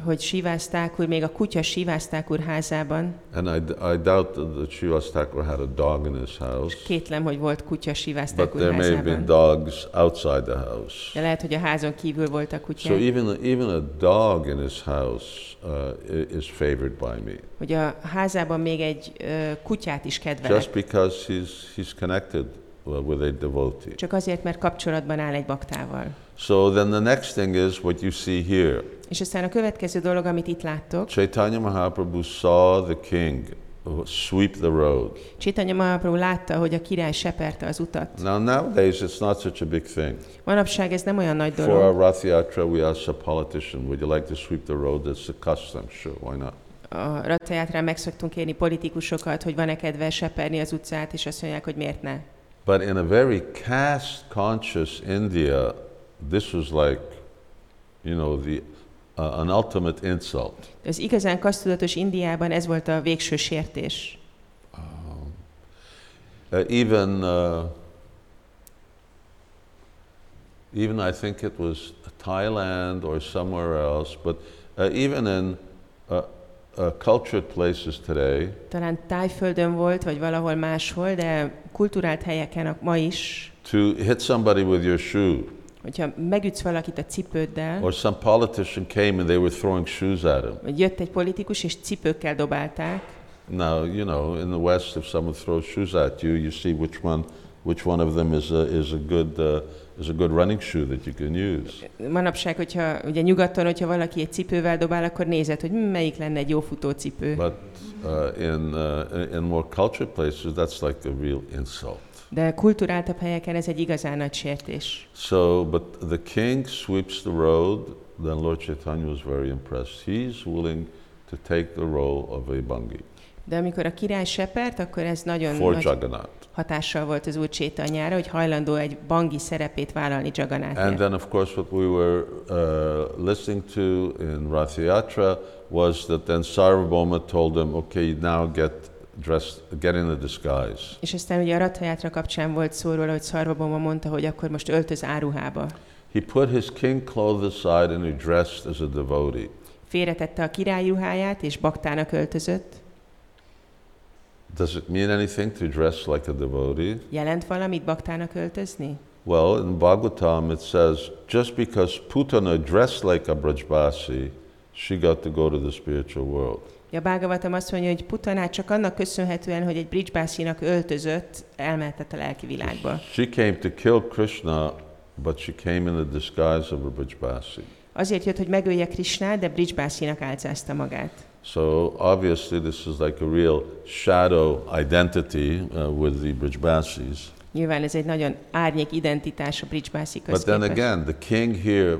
hogy Sivász Thakur még a kutya Sivász Thakur házában, and I, I doubt that Srivas Thakur had a dog in his house, kétlem, hogy volt kutya Sivász but Thakur there may have been házában. dogs outside the house. De lehet, hogy a házon kívül voltak So kutyák, even, even a dog in his house uh, is favored by me, hogy a házában még egy ö, kutyát is kedvelek. just because he's, he's connected uh, with a devotee. Csak azért, mert kapcsolatban áll egy baktával. So then the next thing is what you see here. És aztán a következő dolog, amit itt láttok, Chaitanya Mahaprabhu saw the king uh, sweep the road. Csétanya Mahaprabhu látta, hogy a király seperte az utat. Now nowadays it's not such a big thing. Manapság ez nem olyan nagy For our dolog. Rath Yatra, we ask a politician, would you like to sweep the road? It's a custom. Sure, why not? A Rathajátrán meg szoktunk kérni politikusokat, hogy van-e kedve seperni az utcát, és azt mondják, hogy miért ne. But in a very caste conscious India, this was like, you know, the, uh, an ultimate insult. Az igazán kasztudatos Indiában ez volt a végső sértés. Uh, even, uh, even I think it was Thailand or somewhere else, but uh, even in uh, uh, cultured places today, Talán Tájföldön volt, vagy valahol máshol, de kulturált helyeken ma is, to hit somebody with your shoe, hogyha megütsz valakit a cipőddel, or some politician came and they were throwing shoes at him. vagy jött egy politikus és cipőkkel dobálták, Now, you know, in the West, if someone throws shoes at you, you see which one, which one of them is a, is a good, uh, is a good running shoe that you can use. manapság, hogyha ugye nyugaton, hogyha valaki egy cipővel dobál, akkor nézed, hogy melyik lenne egy jó futócipő. But in, uh, in more cultured places, that's like a real insult. De kulturáltabb helyeken ez egy igazán nagy sértés. So, but the king sweeps the road. Then Lord Chaitanya was very impressed. He's willing to take the role of a bangi De amikor a király sepert, akkor ez nagyon for nagy Jagannath. hatással volt az úr Csétanyára, hogy hajlandó egy bangi szerepét vállalni And Jagannatért. then, of course, what we were uh, listening to in Rath Yatra was that then Sarvabhauma told him, okay, now get dressed, get in a disguise. És aztán ugye a Rathajátra kapcsán volt szó róla, hogy Szarvaboma mondta, hogy akkor most öltöz áruhába. He put his king clothes aside and he dressed as a devotee. Félretette a király ruháját, és baktának öltözött. Does it mean anything to dress like a devotee? Jelent valamit baktának öltözni? Well, in Bhagavatam it says, just because Putana dressed like a Brajbasi, she got to go to the spiritual world. A Bhagavatam azt mondja, hogy Putanát csak annak köszönhetően, hogy egy Bridgebászinak öltözött, elmehetett a lelki világba. She came to kill Krishna, but she came in the disguise of a Brajbasi. Azért jött, hogy megölje Krisnát, de Bridgebászinak álcázta magát. So obviously this is like a real shadow identity uh, with the Brijbasis. Nyilván ez egy nagyon árnyék identitás a Bridgebászikhoz But then again, the king here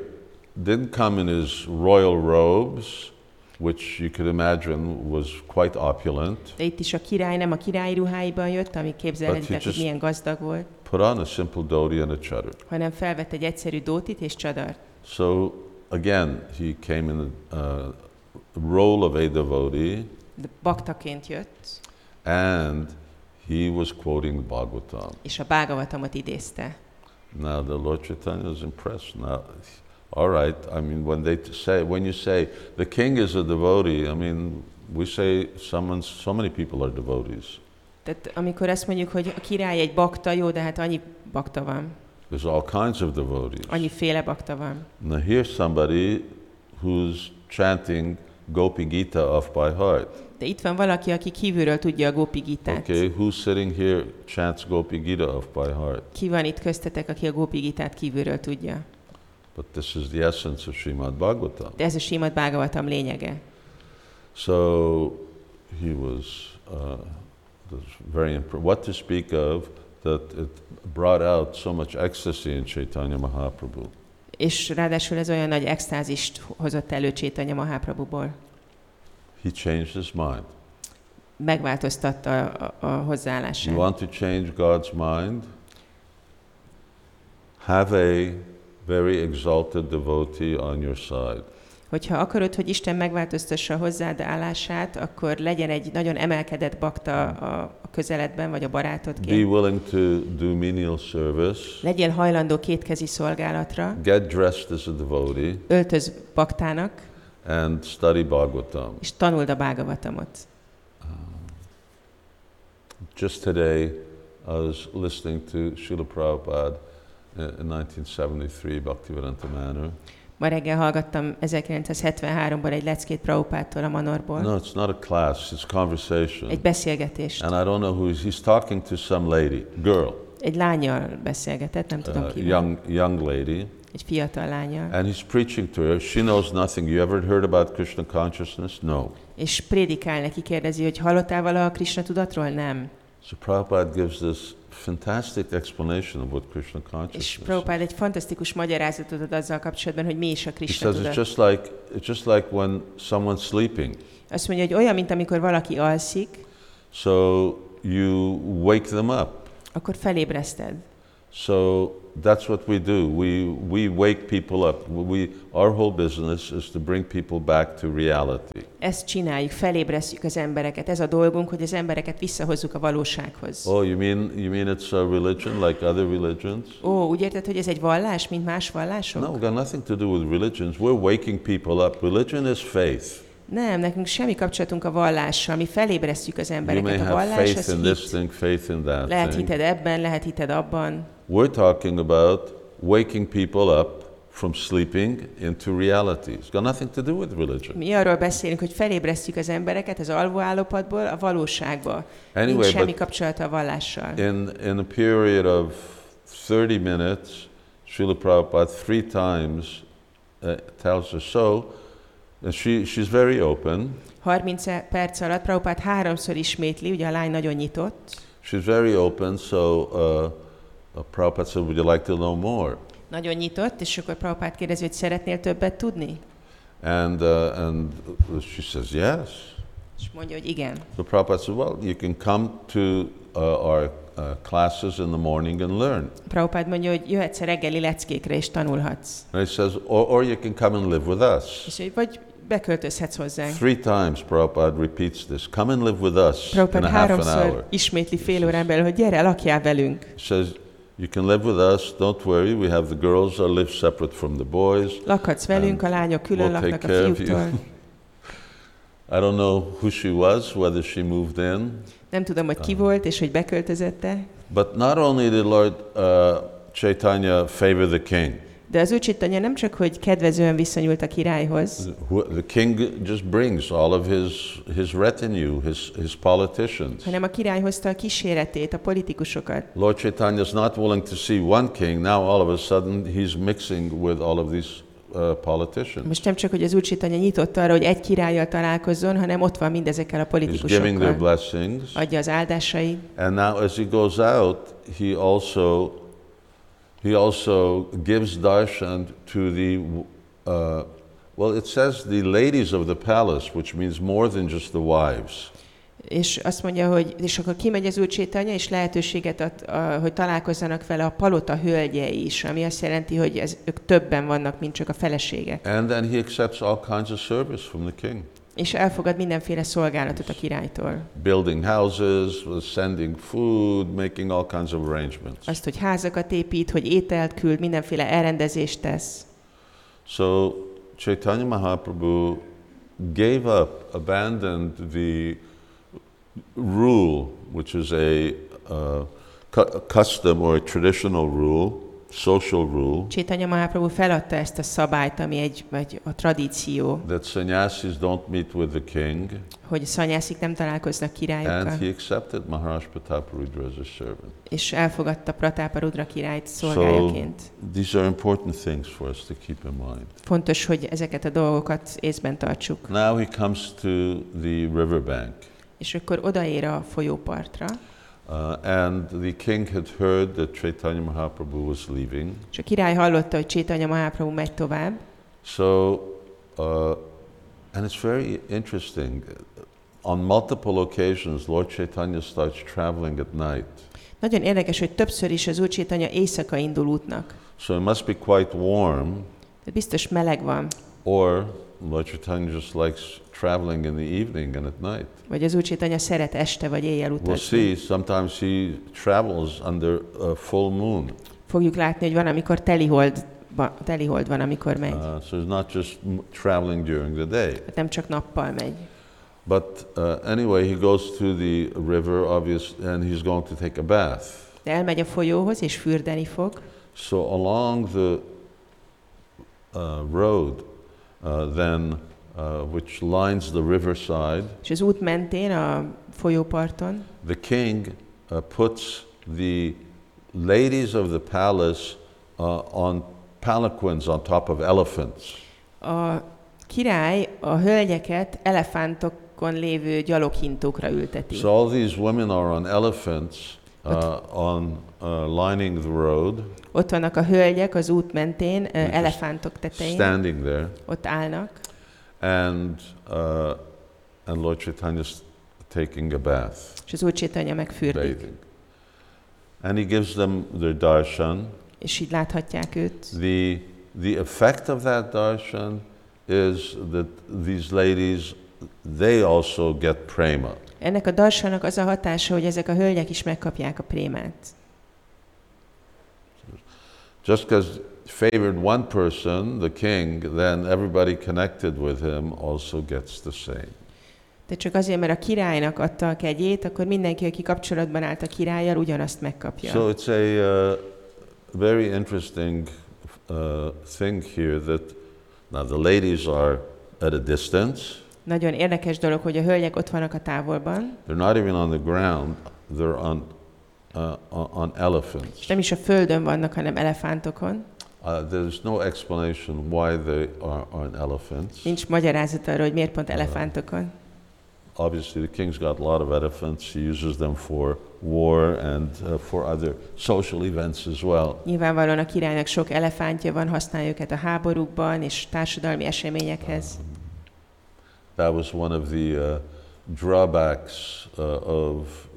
didn't come in his royal robes, which you could imagine was quite opulent. De itt is a király nem a királyi ruháiban jött, ami képzelhetitek, hogy milyen gazdag volt, Put on a simple dhoti and a chadar. hanem felvett egy egyszerű dótit és csadart. So again, he came in the uh, role of a devotee, De baktaként jött, and he was quoting the Bhagavatam. és a Bhagavatamot idézte. Now the Lord Chaitanya is impressed. Now, all right. I mean, when they say, when you say the king is a devotee, I mean, we say someone, so many people are devotees. Tehát amikor azt mondjuk, hogy a király egy bakta, jó, de hát annyi bakta van, There's all kinds of devotees. annyi féle bakta van. Now here's somebody who's chanting Gopi Gita off by heart. De itt van valaki, aki kívülről tudja a Gopi Gitát. Okay, who's sitting here chants Gopi Gita off by heart? Ki van itt köztetek, aki a Gopi Gitát kívülről tudja? But this is the essence of Srimad Bhagavatam. De ez a Simad Bhagavatam lényege. So he was, uh, was very impressed. What to speak of that it brought out so much ecstasy in Chaitanya Mahaprabhu. És ráadásul ez olyan nagy extázist hozott elő Csétanya Mahaprabhuból. He changed his mind. Megváltoztatta a, a, a You hozzáállását. want to change God's mind? Have a very exalted devotee on your side. Hogyha akarod, hogy Isten megváltoztassa a hozzád állását, akkor legyen egy nagyon emelkedett bakta a, a közeledben, vagy a Be barátodként. willing to do menial service. Legyél hajlandó kétkezi szolgálatra, Get dressed as a devotee öltöz baktának, and study Bhagavatam. és tanuld a Bhagavatamot. Just today, I was listening to Srila Prabhupada in in 1973, Bhaktivedanta Manor. Ma reggel hallgattam 1973-ban egy leckét Prabhupától a Manorból. No, it's not a class, it's conversation. Egy beszélgetést. And I don't know who he's, he's talking to some lady, girl, Egy lányjal beszélgetett, nem tudom uh, ki. young, young lady. Egy fiatal lányjal. And he's preaching to her. She knows nothing. You ever heard about Krishna consciousness? No. És prédikál neki, kérdezi, hogy hallottál valaha a Krishna tudatról? Nem. So Prabhupada gives this fantastic explanation of what Krishna És consciousness is. Prabhupád egy fantasztikus magyarázatot ad azzal kapcsolatban, hogy mi is a Krishna says it's tudat. just like it's just like when someone's sleeping. Azt mondja, hogy olyan, mint amikor valaki alszik, So you wake them up. akkor felébreszted. So that's what we do. We, we wake people up. We, our whole business is to bring people back to reality. Ezt csináljuk, felébresztjük az embereket. Ez a dolgunk, hogy az embereket visszahozzuk a valósághoz. Oh, you mean you mean it's a religion like other religions? Ó, úgy érted, hogy ez egy vallás, mint más vallások? No, got nothing to do with religions. We're waking people up. Religion is faith. Nem, nekünk semmi kapcsolatunk a vallással. Mi felébresztjük az embereket. A vallás faith az in this hit. thing, faith in that Lehet hited ebben, lehet hited abban. We're talking about waking people up from sleeping into reality. It's got nothing to do with religion. Mi arról beszélünk, hogy felébresztjük az embereket az alvó állapotból a valóságba. Anyway, Nincs semmi kapcsolata a vallással. in, in a period of 30 minutes, Srila Prabhupada three times uh, tells us so. And she, she's very open. 30 perc alatt Prabhupád háromszor ismétli, ugye a lány nagyon nyitott, She's very open, so uh, uh, Prabhupada said, Would you like to know more? nagyon nyitott, és akkor Prabhupád kérdezi, hogy szeretnél többet tudni? And, uh, and she says, Yes. És mondja, hogy igen. So Prabhupada said, Well, you can come to uh, our uh, classes in the morning and learn. Prabhupád mondja, hogy jöhetsz a reggeli leckékre, és tanulhatsz. And he says, Or, or you can come and live with us. És hogy vagy beköltözhetsz hozzánk. Three times Prabhupada repeats this come and live with us in Prabhupád a half an hour. ismétli fél órán belül, hogy gyere, lakjál velünk. He says, You can live with us, don't worry. We have the girls that live separate from the boys. Lakhatsz velünk, a lányok külön we'll laknak a fiúktól. I don't know who she was, whether she moved in, Nem tudom, hogy ki volt, és hogy beköltözette, but not only did Lord uh, Chaitanya favor the king, de az úcsitanya nem csak, hogy kedvezően viszonyult a királyhoz, the king just brings all of his, his retinue, his, his politicians. hanem a király hozta a kíséretét, a politikusokat. Lord Chaitanya is not willing to see one king. Now all of a sudden he's mixing with all of these uh, politicians. Most nem csak, hogy az úcsitanya nyitott arra, hogy egy királlyal találkozzon, hanem ott van mindezekkel a He's giving their politikusokkal. blessings. Adja az áldásait, And now as he goes out, he also he also gives darshan to the uh, well, it says the ladies of the palace, which means more than just the wives. és azt mondja, hogy és akkor kimegy az úrcsétanya, és lehetőséget ad, a, hogy találkozzanak vele a palota hölgyei is, ami azt jelenti, hogy ez, ők többen vannak, mint csak a feleségek. And then he accepts all kinds of service from the king. És elfogad mindenféle szolgálatot a királytól. Building houses, sending food, making all kinds of arrangements. Azt, hogy házakat épít, hogy ételt küld, mindenféle elrendezést tesz. So Chaitanya Mahaprabhu gave up, abandoned the rule, which is a uh, cu- custom or a traditional rule, social rule, Csétanya Mahaprabhu feladta ezt a szabályt, ami egy, vagy a tradíció, that sannyasis don't meet with the king, hogy a szanyászik nem találkoznak and királyokkal, he accepted Maharaj Pratapurudra as a servant. és elfogadta Pratápa Rudra királyt So szolgájaként. these are important things for us to keep in mind. Fontos, hogy ezeket a dolgokat észben tartsuk. Now he comes to the riverbank. És akkor odaér a folyópartra, Uh, and the king had heard that Chaitanya Mahaprabhu was leaving. és a király hallotta, hogy Csétanya Mahaprabhu megy tovább, So, uh, and it's very interesting. On multiple occasions, Lord Chaitanya starts traveling at night. Nagyon érdekes, hogy többször is az Úr Csétanya éjszaka indul útnak. So it must be quite warm, Tehát biztos meleg van, or Lord Chaitanya just likes traveling in the evening and at night. vagy az Úr Csétanya szeret este vagy éjjel We'll utazni. see, sometimes he travels under a full moon. Fogjuk látni, hogy van, amikor telihold, telihold van, amikor megy. Uh, so he's not just traveling during the day. Tehát nem csak nappal megy. But uh, anyway, he goes to the river, obvious, and he's going to take a bath. De elmegy a folyóhoz, és fürdeni fog, So along the uh, road, uh, then uh, which lines the riverside, és az út mentén, a folyóparton, the king uh, puts the ladies of the palace uh, on palanquins on top of elephants. a király a hölgyeket elefántokon lévő gyaloghintókra ülteti. So all these women are on elephants uh, on uh, lining the road, Ott vannak a hölgyek az út mentén, just elefántok tetején, standing there, ott állnak, and uh, and Lord Chaitanya's taking a bath, és az úr Csétanya megfürdik. bathing. and he gives them their darshan. és így láthatják őt. The, the effect of that darshan is that these ladies, they also get prema. Ennek a darsanak az a hatása, hogy ezek a hölgyek is megkapják a prémát. Just because favored one person, the king, then everybody connected with him also gets the same. De csak azért, mert a királynak adta a kegyét, akkor mindenki, aki kapcsolatban állt a királlyal, ugyanazt megkapja. So it's a uh, very interesting uh, thing here that now the ladies are at a distance. Nagyon érdekes dolog, hogy a hölgyek ott vannak a távolban, They're not even on the ground. They're on uh, on- elephants. és nem is a földön vannak, hanem elefántokon. Uh, there's no explanation why they are on elephants. Nincs magyarázat arra, hogy miért pont elefántokon. Obviously, the king's got a lot of elephants. He uses them for war and uh, for other social events as well. Nyilvánvalóan a királynak sok elefántja van, használja őket a háborúkban és társadalmi eseményekhez. That was one of the uh, drawbacks uh, of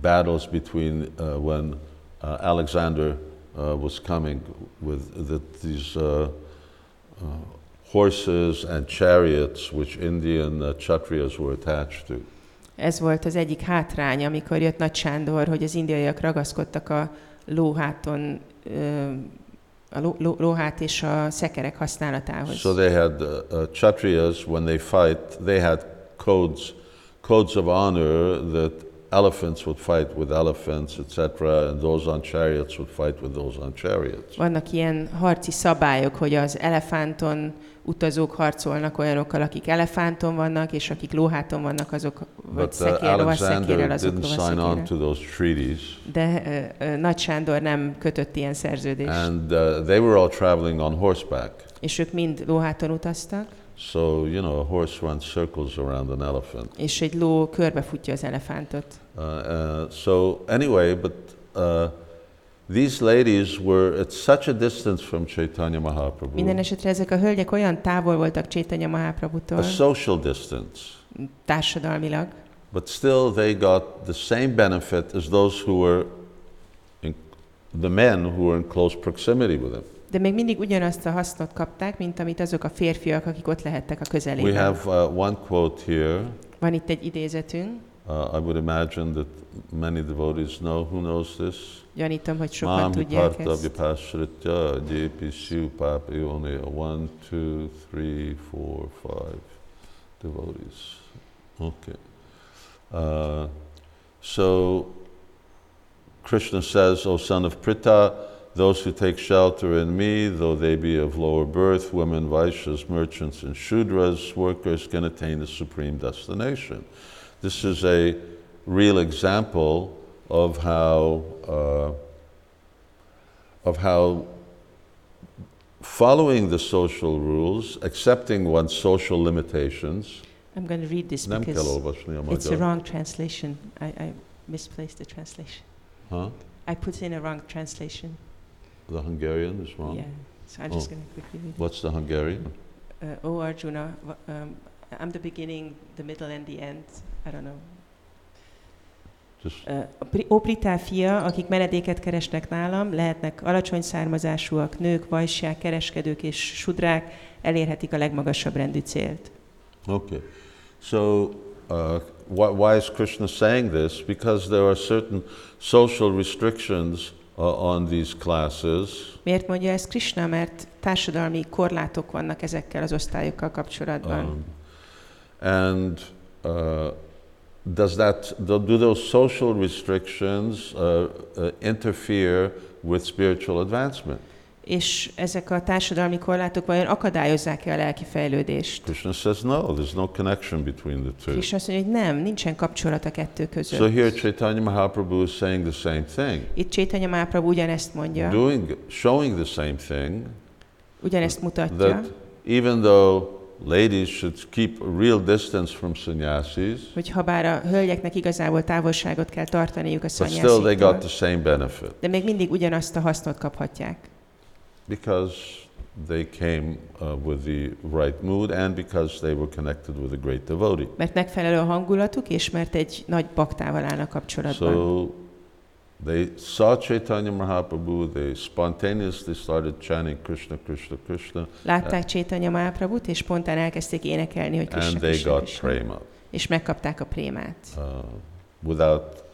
battles between uh, when uh, Alexander uh, was coming with the, these uh, uh, horses and chariots which Indian uh, Kshatriyas were attached to. Ez volt az egyik hátrány, amikor jött Nagy Sándor, hogy az indiaiak ragaszkodtak a lóháton, a ló, ló, lóhát és a szekerek használatához. So they had uh, uh, Kshatriyas when they fight, they had codes, codes of honor that elephants would fight with elephants, etc., and those on chariots would fight with those on chariots. Vannak ilyen harci szabályok, hogy az elefánton utazók harcolnak olyanokkal, akik elefánton vannak, és akik lóháton vannak, azok vagy But uh, szekér, lovas szekérrel, Alexander azok didn't lovas sign on szekérrel. to those treaties, De ö, Nagy Sándor nem kötött ilyen szerződést. and uh, they were all traveling on horseback. És ők mind lóháton utaztak, So you know, a horse runs circles around an elephant. és egy ló körbefutja az elefántot. Uh, uh, so anyway, but uh, these ladies were at such a distance from Chaitanya Mahaprabhu, Minden esetre ezek a hölgyek olyan távol voltak Csétanya a social distance, társadalmilag, but still they got the same benefit as those who were in, the men who were in close proximity with him. De még mindig ugyanazt a hasznot kapták, mint amit azok a férfiak, akik ott lehettek a We közelében. have uh, one quote here. Van itt egy idézetünk, Uh, I would imagine that many devotees know. Who knows this? gyanítom, hogy sokan Mami tudják ezt. Vipashritya JP Shiv Papi only one, two, three, four, five devotees. Okay. Uh, so Krishna says, O son of Pritha, those who take shelter in me, though they be of lower birth, women, Vaishyas, merchants, and Shudras, workers, can attain the supreme destination. This is a real example of how, uh, of how following the social rules, accepting one's social limitations, I'm going to read this because it's a wrong translation. I, I misplaced the translation. Huh? I put in a wrong translation. The Hungarian is wrong. Yeah, so I'm just Oh. going to quickly read. What's the Hungarian? Uh, oh Arjuna, um, I'm the beginning, the middle and the end. I don't know. Just Uh, Ó Pritá fia, akik menedéket keresnek nálam, lehetnek alacsony származásúak, nők, vajsák, kereskedők és sudrák, elérhetik a legmagasabb rendű célt. okay. So uh, why, why is Krishna saying this? Because there are certain social restrictions on these classes, Miért mondja ezt Krishna? Mert társadalmi korlátok vannak ezekkel az osztályokkal kapcsolatban. um, and uh, does that do do those social restrictions uh, uh, interfere with spiritual advancement? És ezek a társadalmi korlátok vajon akadályozzák-e a lelki fejlődést? Krishna says no. There's no connection between the two. És azt mondja, hogy nem, nincsen kapcsolat a kettő között. So here Chaitanya Mahaprabhu is saying the same thing, Itt Csétanya Máprabhu ugyanezt mondja, doing, showing the same thing, ugyanezt mutatja, that even though ladies should keep a real distance from sannyasis, hogy ha bár a hölgyeknek igazából távolságot kell tartaniuk a but still they got the same benefit de még mindig ugyanazt a hasznot kaphatják. Because they came uh, with the right mood and because they were connected with a great devotee. Mert megfelelő a hangulatuk, és mert egy nagy baktával állnak kapcsolatban. So They saw Chaitanya Mahaprabhu, they spontaneously started chanting Krishna, Krishna, Krishna, Látták Csétanya Mahaprabhut, és spontán elkezdték énekelni, hogy Krishna, and they Krishna, got Krishna. prema. És megkapták a prémát. Uh, without,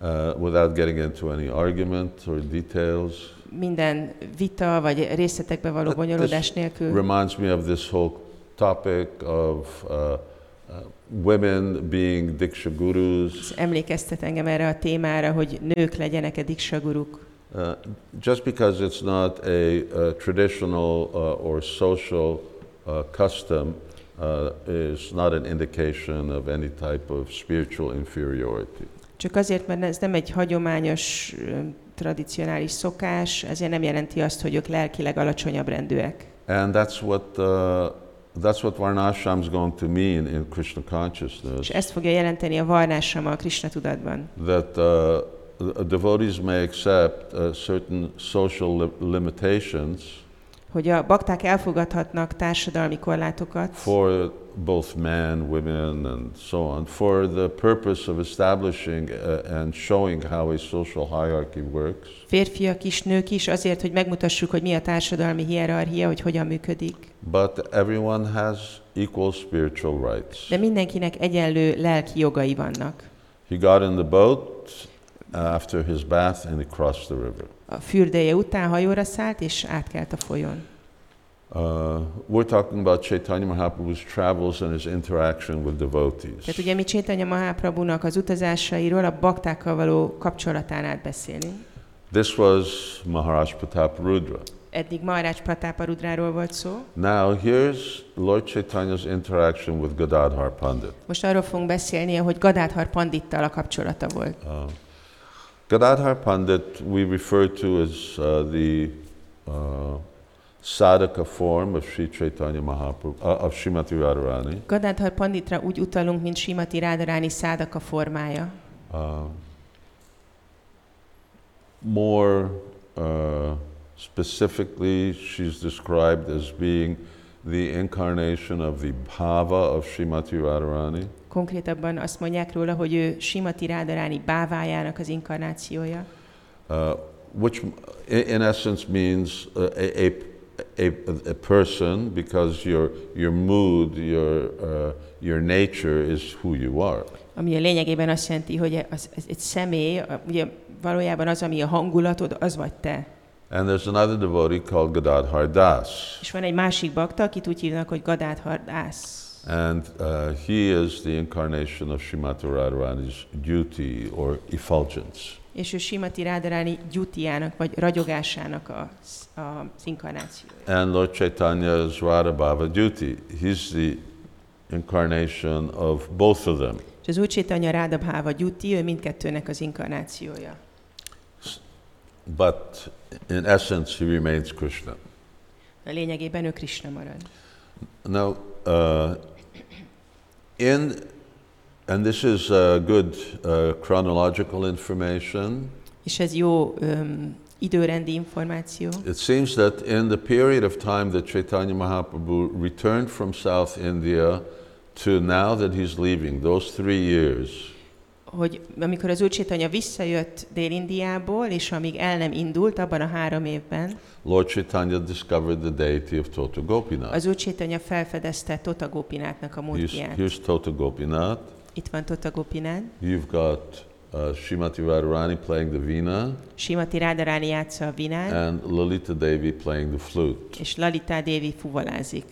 uh, without getting into any argument or details. Minden vita vagy részletekbe való bonyolódás nélkül. Reminds me of this whole topic of uh, uh, women being Diksha gurus. Ez emlékeztet engem erre a témára, hogy nők legyenek-e diksaguruk. Uh, just because it's not a, uh traditional uh, or social uh, custom uh, is not an indication of any type of spiritual inferiority. Csak azért, mert ez nem egy hagyományos, ö, tradicionális szokás, ezért nem jelenti azt, hogy ők lelkileg alacsonyabb rendűek. And that's what, uh, that's what Varnashram is going to mean in Krishna consciousness. És ezt fogja jelenteni a varnásama a Krishna tudatban. That uh, devotees may accept uh, certain social li- limitations Hogy a bakták elfogadhatnak társadalmi korlátokat, for both men, women, and so on, for the purpose of establishing uh, and showing how a social hierarchy works. férfiak is, nők is, azért, hogy megmutassuk, hogy mi a társadalmi hierarchia, hogy hogyan működik. But everyone has equal spiritual rights. De mindenkinek egyenlő lelki jogai vannak. He got in the boat after his bath and he crossed the river. A fürdője után hajóra szállt, és átkelt a folyón. Uh, we're talking about Chaitanya Mahaprabhu's travels and his interaction with devotees. Tehát ugye mi Csétanya Mahaprabhunak az utazásairól, a baktákkal való kapcsolatán át beszélni. This was Maharaj Pratap Rudra. Eddig Maharaj Pratáparudráról volt szó. Now here's Lord Chaitanya's interaction with Gadadhar Pandit. Most arról fogunk beszélni, hogy Gadádhar Pandittal a kapcsolata volt. Uh, Gadadhar Pandit we refer to as uh, the uh, sadhaka form of Sri Chaitanya Mahaprabhu, of Srimati Radharani. Gadádhar Panditra úgy utalunk, mint Simati Rádaráni szádaka formája. Uh, more uh, specifically, she's described as being the incarnation of the bhava of Srimati Radharani. Konkrétabban azt mondják róla, hogy ő Simati Rádaráni bávájának az inkarnációja, uh, which in, in essence means uh, a, a, a, a person because your, your mood, your, uh, your nature is who you are. ami a lényegében azt jelenti, hogy az, ez egy személy, ugye valójában az, ami a hangulatod, az vagy te. And there's another devotee called Gadadhar Das, És van egy másik bakta, akit úgy hívnak, hogy Gadádhar Dász. and uh, he is the incarnation of Srimati Radharani's duty or effulgence. És ő Simati Rádaráni gyutiának, vagy ragyogásának a, az inkarnációja. And Lord Chaitanya is Radha Bhava duty. He's the incarnation of both of them. És az Úr Csétanya Rádabháva gyuti, ő mindkettőnek az inkarnációja. But in essence, he remains Krishna. A lényegében ő Krishna marad. Now, uh, in and this is uh, good uh, chronological information. És ez jó öm, időrendi információ. It seems that in the period of time that Chaitanya Mahaprabhu returned from South India to now that he's leaving, those three years, hogy amikor az Úr visszajött Dél-Indiából, és amíg el nem indult, abban a három évben, Lord Chaitanya discovered the deity of Tota Gopinath. az Úr Csétanya felfedezte Tota Gopinátnak a Here's, múltját. here's Tota Gopinath. Itt van Tota Gopinát. You've got uh, Srimati Radharani playing the veena Simati Rádaráni játsza a vinát, and Lalita Devi playing the flute. és Lalita Devi fuvalázik.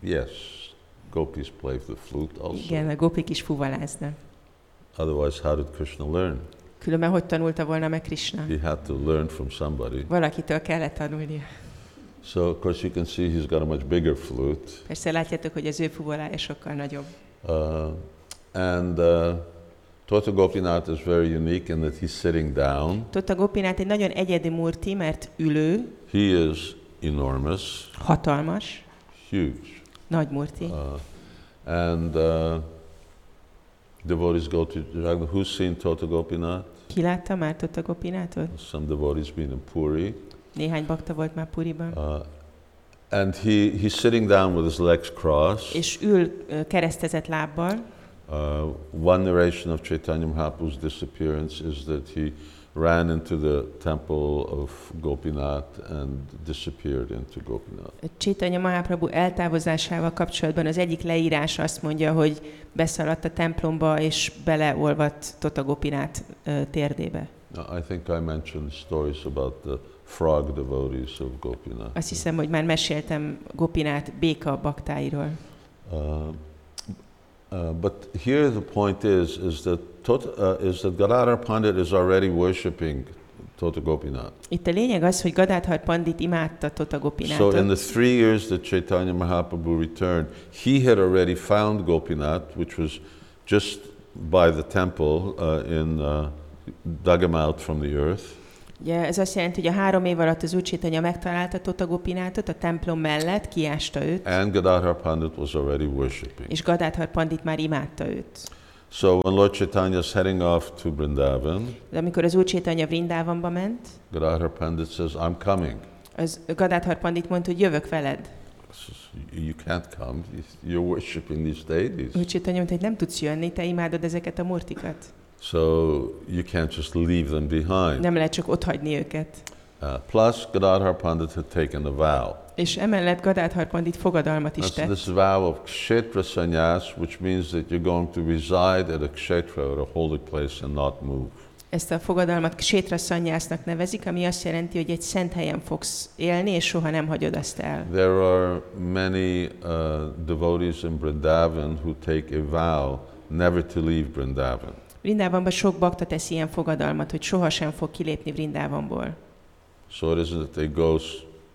Yes, gopis play the flute also. Igen, a gopik is fuvaláznak. Otherwise, how did Krishna learn? Különben hogy tanulta volna meg Krishna? He had to learn from somebody. Valakitől kellett tanulnia. So, of course, you can see he's got a much bigger flute. Persze látjátok, hogy az ő fuvolája sokkal nagyobb. Uh, and uh, Tota Gopinath is very unique in that he's sitting down. Tota Gopinát egy nagyon egyedi murti, mert ülő, He is enormous, hatalmas, huge. nagy murti. Uh, and uh, devotees go to Jagna. Who's seen Tota Gopinath? Ki látta már Tota Gopinátot? Some devotees been in Puri. Néhány bakta volt már Puriban. Uh, and he, he's sitting down with his legs crossed. És ül keresztezett lábbal, Uh, one narration of Chaitanya Mahaprabhu's disappearance is that he ran into the temple of Gopinath and disappeared into Gopinath. Chaitanya Mahaprabhu eltávozásával kapcsolatban az egyik leírás azt mondja, hogy beszaladt a templomba és beleolvadt Tota Gopinath ö, térdébe. I think I mentioned stories about the frog devotees of Gopinath. Azt hiszem, hogy már meséltem Gopinath béka baktáiról. Uh, uh, but here the point is, is that Tot, uh, is that Gadadhar Pandit is already worshipping Tota Gopinath. Itt a lényeg az, hogy Gadadhar Pandit imádta Tota So in the three years that Chaitanya Mahaprabhu returned, he had already found Gopinath, which was just by the temple uh, in uh, dug him out from the earth. Ugye ez azt jelenti, hogy a három év alatt az Úr Chaitanya megtalálta Tota Gopinathot a templom mellett, kiásta őt, And Gadadhar Pandit was already worshipping. és Gadadhar Pandit már imádta őt. So when Lord Chaitanya is heading off to Vrindavan, De amikor az Úr Chaitanya Vrindávamba ment, Gadadhar Pandit says, I'm coming. az Gadadhar Pandit mondta, hogy jövök veled. You can't come. You're worshipping these deities. Úr Chaitanya mondta, hogy nem tudsz jönni, te imádod ezeket a murtikat. So you can't just leave them behind. Nem lehet csak otthagyni őket. Uh, plus, Gadadhar Pandit had taken a vow. És emellett Gadadhar Pandit fogadalmat is That's tett. this vow of kshetra sannyas, which means that you're going to reside at a kshetra, at a holy place, and not move. Ezt a fogadalmat Sétra Szanyásznak nevezik, ami azt jelenti, hogy egy szent helyen fogsz élni, és soha nem hagyod azt el. There are many uh, devotees in Vrindavan who take a vow never to leave Vrindavan. Vrindávamban sok bakta tesz ilyen fogadalmat, hogy sohasem fog kilépni Vrindávamból. So it isn't that they go,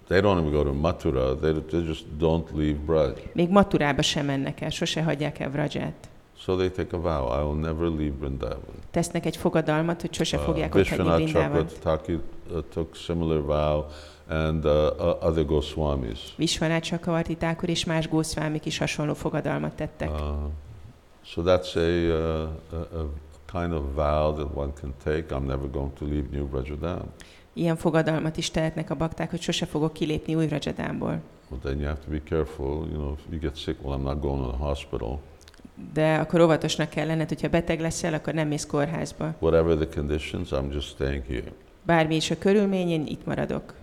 they don't even go to Mathura, they, they just don't leave Braj. Még Maturába sem mennek el, sose hagyják el Vraját. So they take a vow, I will never leave Vrindavan. Tesznek egy fogadalmat, hogy sose fogják Uh, ott hagyni Vishwanath Vrindávant. Chakravarti uh, took similar vow, and uh, uh, other Goswamis. Csakavarti Thakur és más gószvámik is hasonló fogadalmat tettek. Uh, so that's a, uh, a, a kind of vow that one can take. I'm never going to leave New Brajadam. Ilyen fogadalmat is tehetnek a bakták, hogy sose fogok kilépni új Rajadámból. But then you have to be careful. You know, if you get sick, well, I'm not going to the hospital. De akkor óvatosnak kell lenned, hogyha beteg leszel, akkor nem mész kórházba. Whatever the conditions, I'm just staying here. Bármi is a körülmény, én itt maradok.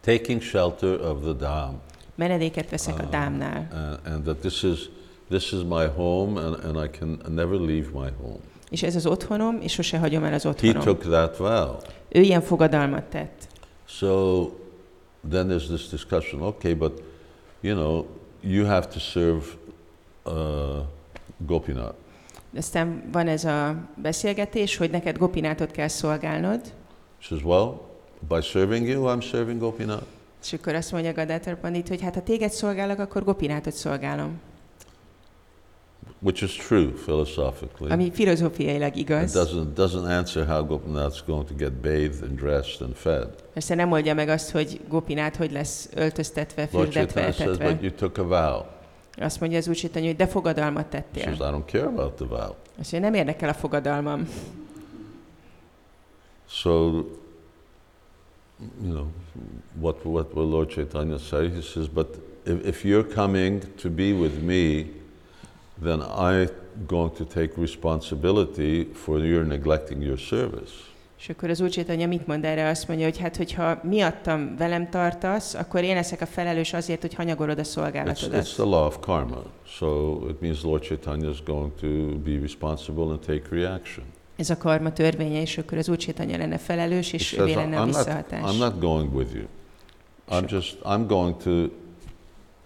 Taking shelter of the Dham. Menedéket veszek a Ah. dámnál. Uh, and that this is, this is my home, and, and I can never leave my home. És ez az otthonom, és sose hagyom el az He otthonom. took that vow. Ő ilyen fogadalmat tett. So then there's this discussion. Okay, but you know, you have to serve uh, Gopinath. Aztán van ez a beszélgetés, hogy neked Gopinátot kell szolgálnod, She says, well, by serving you, I'm serving Gopinath. és akkor azt mondja Gadadhar Pandit, hogy hát ha téged szolgálok, akkor Gopinátot szolgálom. Which is true philosophically. Ami filozófiailag it igaz. doesn't doesn't answer how Gopinath's going to get bathed and dressed and fed. Persze nem oldja meg azt, hogy Gopinát hogy lesz öltöztetve, fürdetve, Chaitanya says, etetve. but you took a vow. Azt mondja az Úr hogy de fogadalmat She tettél. says, I don't care about the vow. Azt mondja, nem érdekel a fogadalmam. So, you know, what, what will Lord Chaitanya say? He says, but if, if you're coming to be with me, then I'm going to take responsibility for your neglecting your service. És akkor az Úr Chaitanya mit mond erre? Azt mondja, hogy hát, hogyha miattam velem tartasz, akkor én leszek a felelős azért, hogy hanyagolod a It's, szolgálatodat. it's the law of karma. So it means Lord Chaitanya is going to be responsible and take reaction. Ez a karma törvénye, és akkor az Úr Chaitanya lenne felelős, és ővé lenne a visszahatás. I'm not going with you. I'm just, I'm going to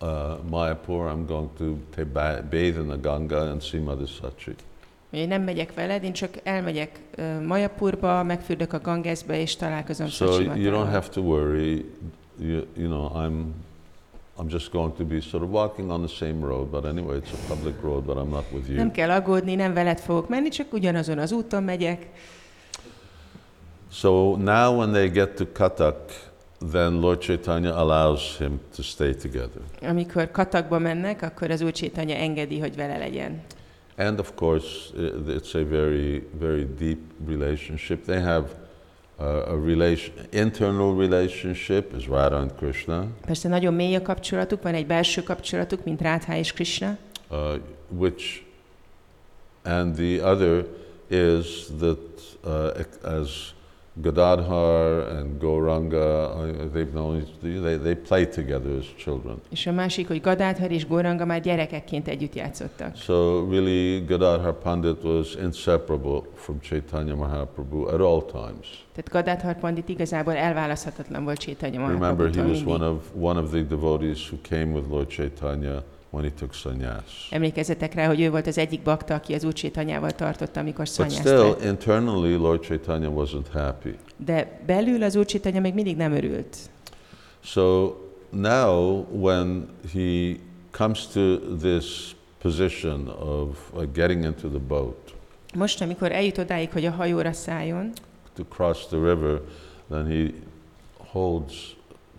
uh, Mayapur, I'm going to bathe in the Ganga and see Mother Sachi. Én nem megyek veled, én csak elmegyek uh, Majapurba, megfürdök a Gangesbe, és találkozom So you don't have to worry. You, you know, I'm, I'm just going to be sort of walking on the same road, but anyway, it's a public road, but I'm not with you. Nem kell aggódni, nem veled fogok menni, csak ugyanazon az úton megyek. So now when they get to Katak, then Lord Chaitanya allows him to stay together. Amikor Katakba mennek, akkor az Úr Chaitanya engedi, hogy vele legyen. And of course, it's a very, very deep relationship. They have uh, a relation, internal relationship is Radha and Krishna, Persze nagyon mély a kapcsolatuk, van egy belső kapcsolatuk, mint Rádhá és Krishna, uh, which And the other is that uh, as Gadadhar and Gauranga, uh, they've known, they, they play together as children. És a másik, hogy Gadadhar és Goranga már gyerekekként együtt játszottak. So really, Gadadhar Pandit was inseparable from Chaitanya Mahaprabhu at all times. Tehát Gadadhar Pandit igazából elválaszthatatlan volt Chaitanya Remember, he was one of, one of the devotees who came with Lord Chaitanya took sannyas. Emlékezzetek rá, hogy ő volt az egyik bakta, aki az úr tartotta, amikor But still, vett. internally, Lord Chaitanya wasn't happy. De belül az úr Chaitanya még mindig nem örült. So now, when he comes to this position of uh, getting into the boat Most, amikor eljut odáig, hogy a hajóra szálljon, to cross the river, then he holds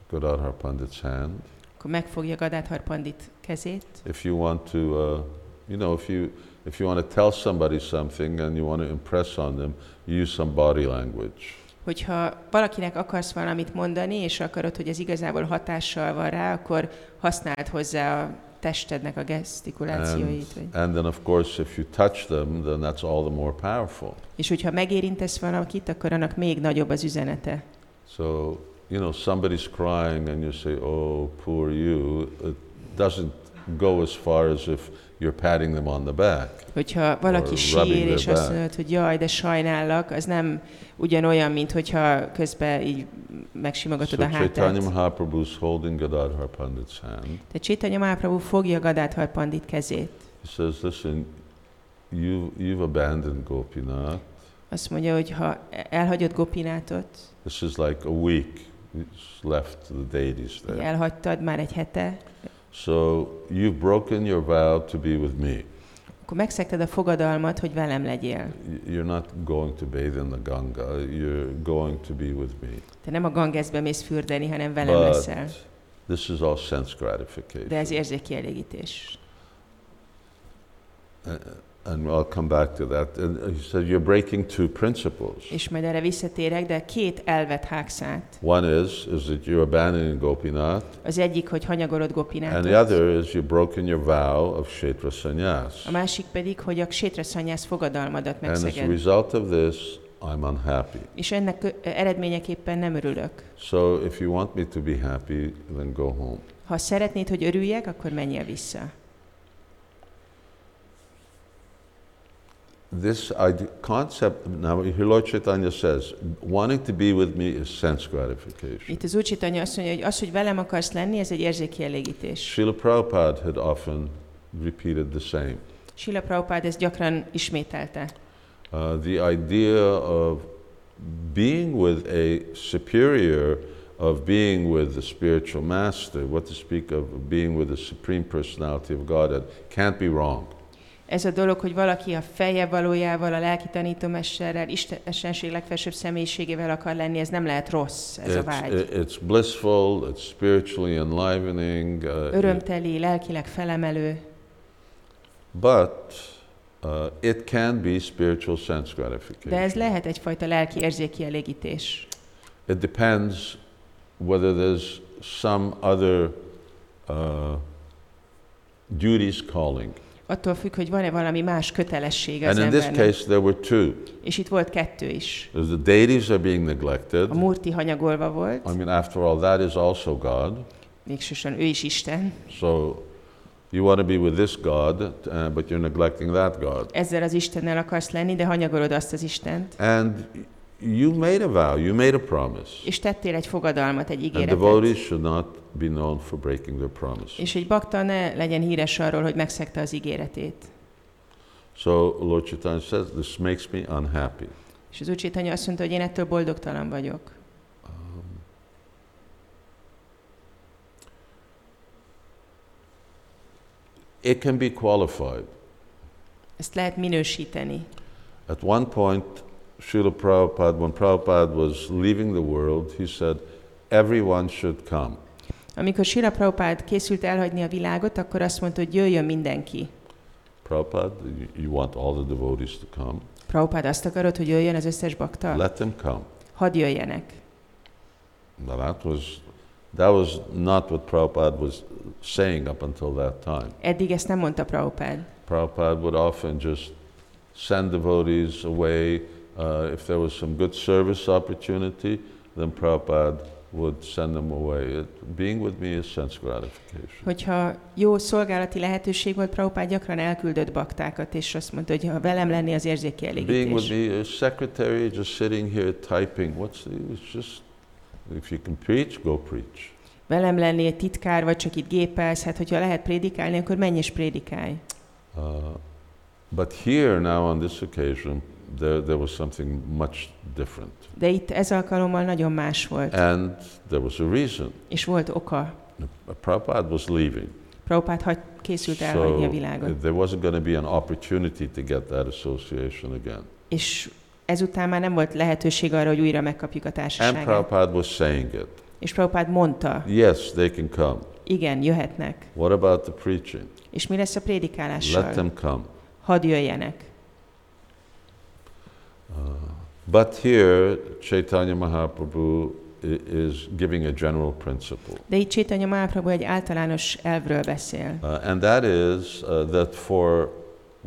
Gadadhar Pandit's hand. akkor megfogja Gadadhar Pandit kezét, If you want to, uh, you know, if you if you want to tell somebody something and you want to impress on them, you use some body language. hogyha valakinek akarsz valamit mondani, és akarod, hogy ez igazából hatással van rá, akkor használd hozzá a testednek a And, gesztikulációit. Vagy. and then, of course, if you touch them, then that's all the more powerful. És hogyha megérintesz valakit, akkor annak még nagyobb az üzenete. So, you know, somebody's crying and you say, oh, poor you, it doesn't go as far as if you're patting them on the back. Hogyha valaki sír, és azt mondod, hogy jaj, de sajnállak, az nem ugyanolyan, mint hogyha közben így megsimogatod So a Chaitanya hátát. Mahaprabhu is holding Gadadhar Pandit's hand. Tehát Chaitanya Mahaprabhu fogja Gadadhar Pandit kezét. He says, listen, you, you've abandoned Gopinath. Azt mondja, hogy ha elhagyod Gopinátot, This is like a week. It's left the deities there. elhagytad már egy hete, So you've broken your vow to be with me. akkor megszegted a fogadalmat, hogy velem legyél. You're not going to bathe in the Ganga. You're going to be with me. Te nem a Gangesbe mész fürdeni, hanem velem But leszel. this is all sense De ez gratification. érzékkielégítés. Uh, And I'll come back to that. And he said, You're breaking two principles. És majd erre visszatérek, de két elvet hágsz át. One is, is that you're abandoning Gopinath, Az egyik, hogy hanyagolod and the other is you've broken your vow of Kshetra sannyas. A másik pedig, hogy a Sétra Szanyász fogadalmadat And as a megszeged. result of this, I'm unhappy. És ennek eredményeképpen nem örülök. So if you want me to be happy, then go home. Ha szeretnéd, hogy örüljek, akkor menjél vissza. This ide- concept, now here Lord Chaitanya says, wanting to be with me is sense gratification. Itt az Úr anya azt mondja, hogy az, hogy velem akarsz lenni, ez egy érzékkielégítés. Srila Prabhupada had often repeated the same. Sila Prabhupád ezt gyakran ismételte. Uh, the idea of being with a superior, of being with the spiritual master, what to speak of being with the Supreme Personality of Godhead, can't be wrong. Ez a dolog, hogy valaki a feje valójával, a lelki tanítómesterrel, Istenség legfelsőbb személyiségével akar lenni, ez nem lehet rossz, ez a It's, vágy. it- it's blissful, it's spiritually enlivening, uh, Örömteli, lelkileg felemelő, but uh, it can be spiritual sense de ez gratification. lehet egyfajta lelki érzékkielégítés. It depends whether there's some other uh, duties calling. Attól függ, hogy van-e valami más kötelessége And az in this embernek. case, there were two. És itt volt kettő is. There's the deities are being neglected. A Murti hanyagolva volt, I mean, after all, that is also God. végsősorban ő is Isten. So you want to be with this God, uh, but you're neglecting that God. Ezzel az Istennel akarsz lenni, de hanyagolod azt az Istent. And you made a vow, you made a promise. És tettél egy fogadalmat, egy And ígéretet. devotees should not be known for breaking their promise. És egy bakta ne legyen híres arról, hogy megszegte az ígéretét. So Lord Chaitanya says, this makes me unhappy. És az Úr Chaitanya azt mondta, hogy én ettől boldogtalan vagyok. Um, it can be qualified. Ezt lehet minősíteni. At one point, Srila Prabhupada, when Prabhupada was leaving the world, he said, everyone should come. Amikor Sila Prabhupád készült elhagyni a világot, akkor azt mondta, hogy jöjjön mindenki. Prabhupada, you, want all the devotees to come? Prabhupád azt akarod, hogy jöjjön az összes bakta? Let them come. Hadd jöjjenek. Now that was, that was not what Prabhupada was saying up until that time. Eddig ezt nem mondta Prabhupád. Prabhupada would often just send devotees away. Uh, if there was some good service opportunity, then Prabhupada would send them away. It, being with me is sense gratification. Hogyha jó szolgálati lehetőség volt, Prabhupád gyakran elküldött baktákat, és azt mondta, hogy ha velem lenni, az Being with érzékielégítés. me, a secretary just sitting here typing. What's the, it's just, if you can preach, go preach. Velem lenni egy titkár, vagy csak itt gépelsz, hát hogyha lehet prédikálni, akkor menj és prédikálj. Uh, but here now on this occasion, there, there was something much different. De itt ez alkalommal nagyon más volt, And there was a reason. és volt oka. Prabhupada was leaving. Prabhupád hagy, készült elhagyni a világot. there wasn't going to be an opportunity to get that association again. És ezután már nem volt lehetőség arra, hogy újra megkapjuk a And társaságát. Prabhupada was saying it. És Prabhupád mondta, Yes, they can come. igen, jöhetnek. What about the preaching? És mi lesz a prédikálással? Let them come. Hadd jöjjenek. But here, Chaitanya Mahaprabhu is giving a general principle. De itt Csétanya Mahaprabhu egy általános elvről beszél. Uh, and that is uh, that for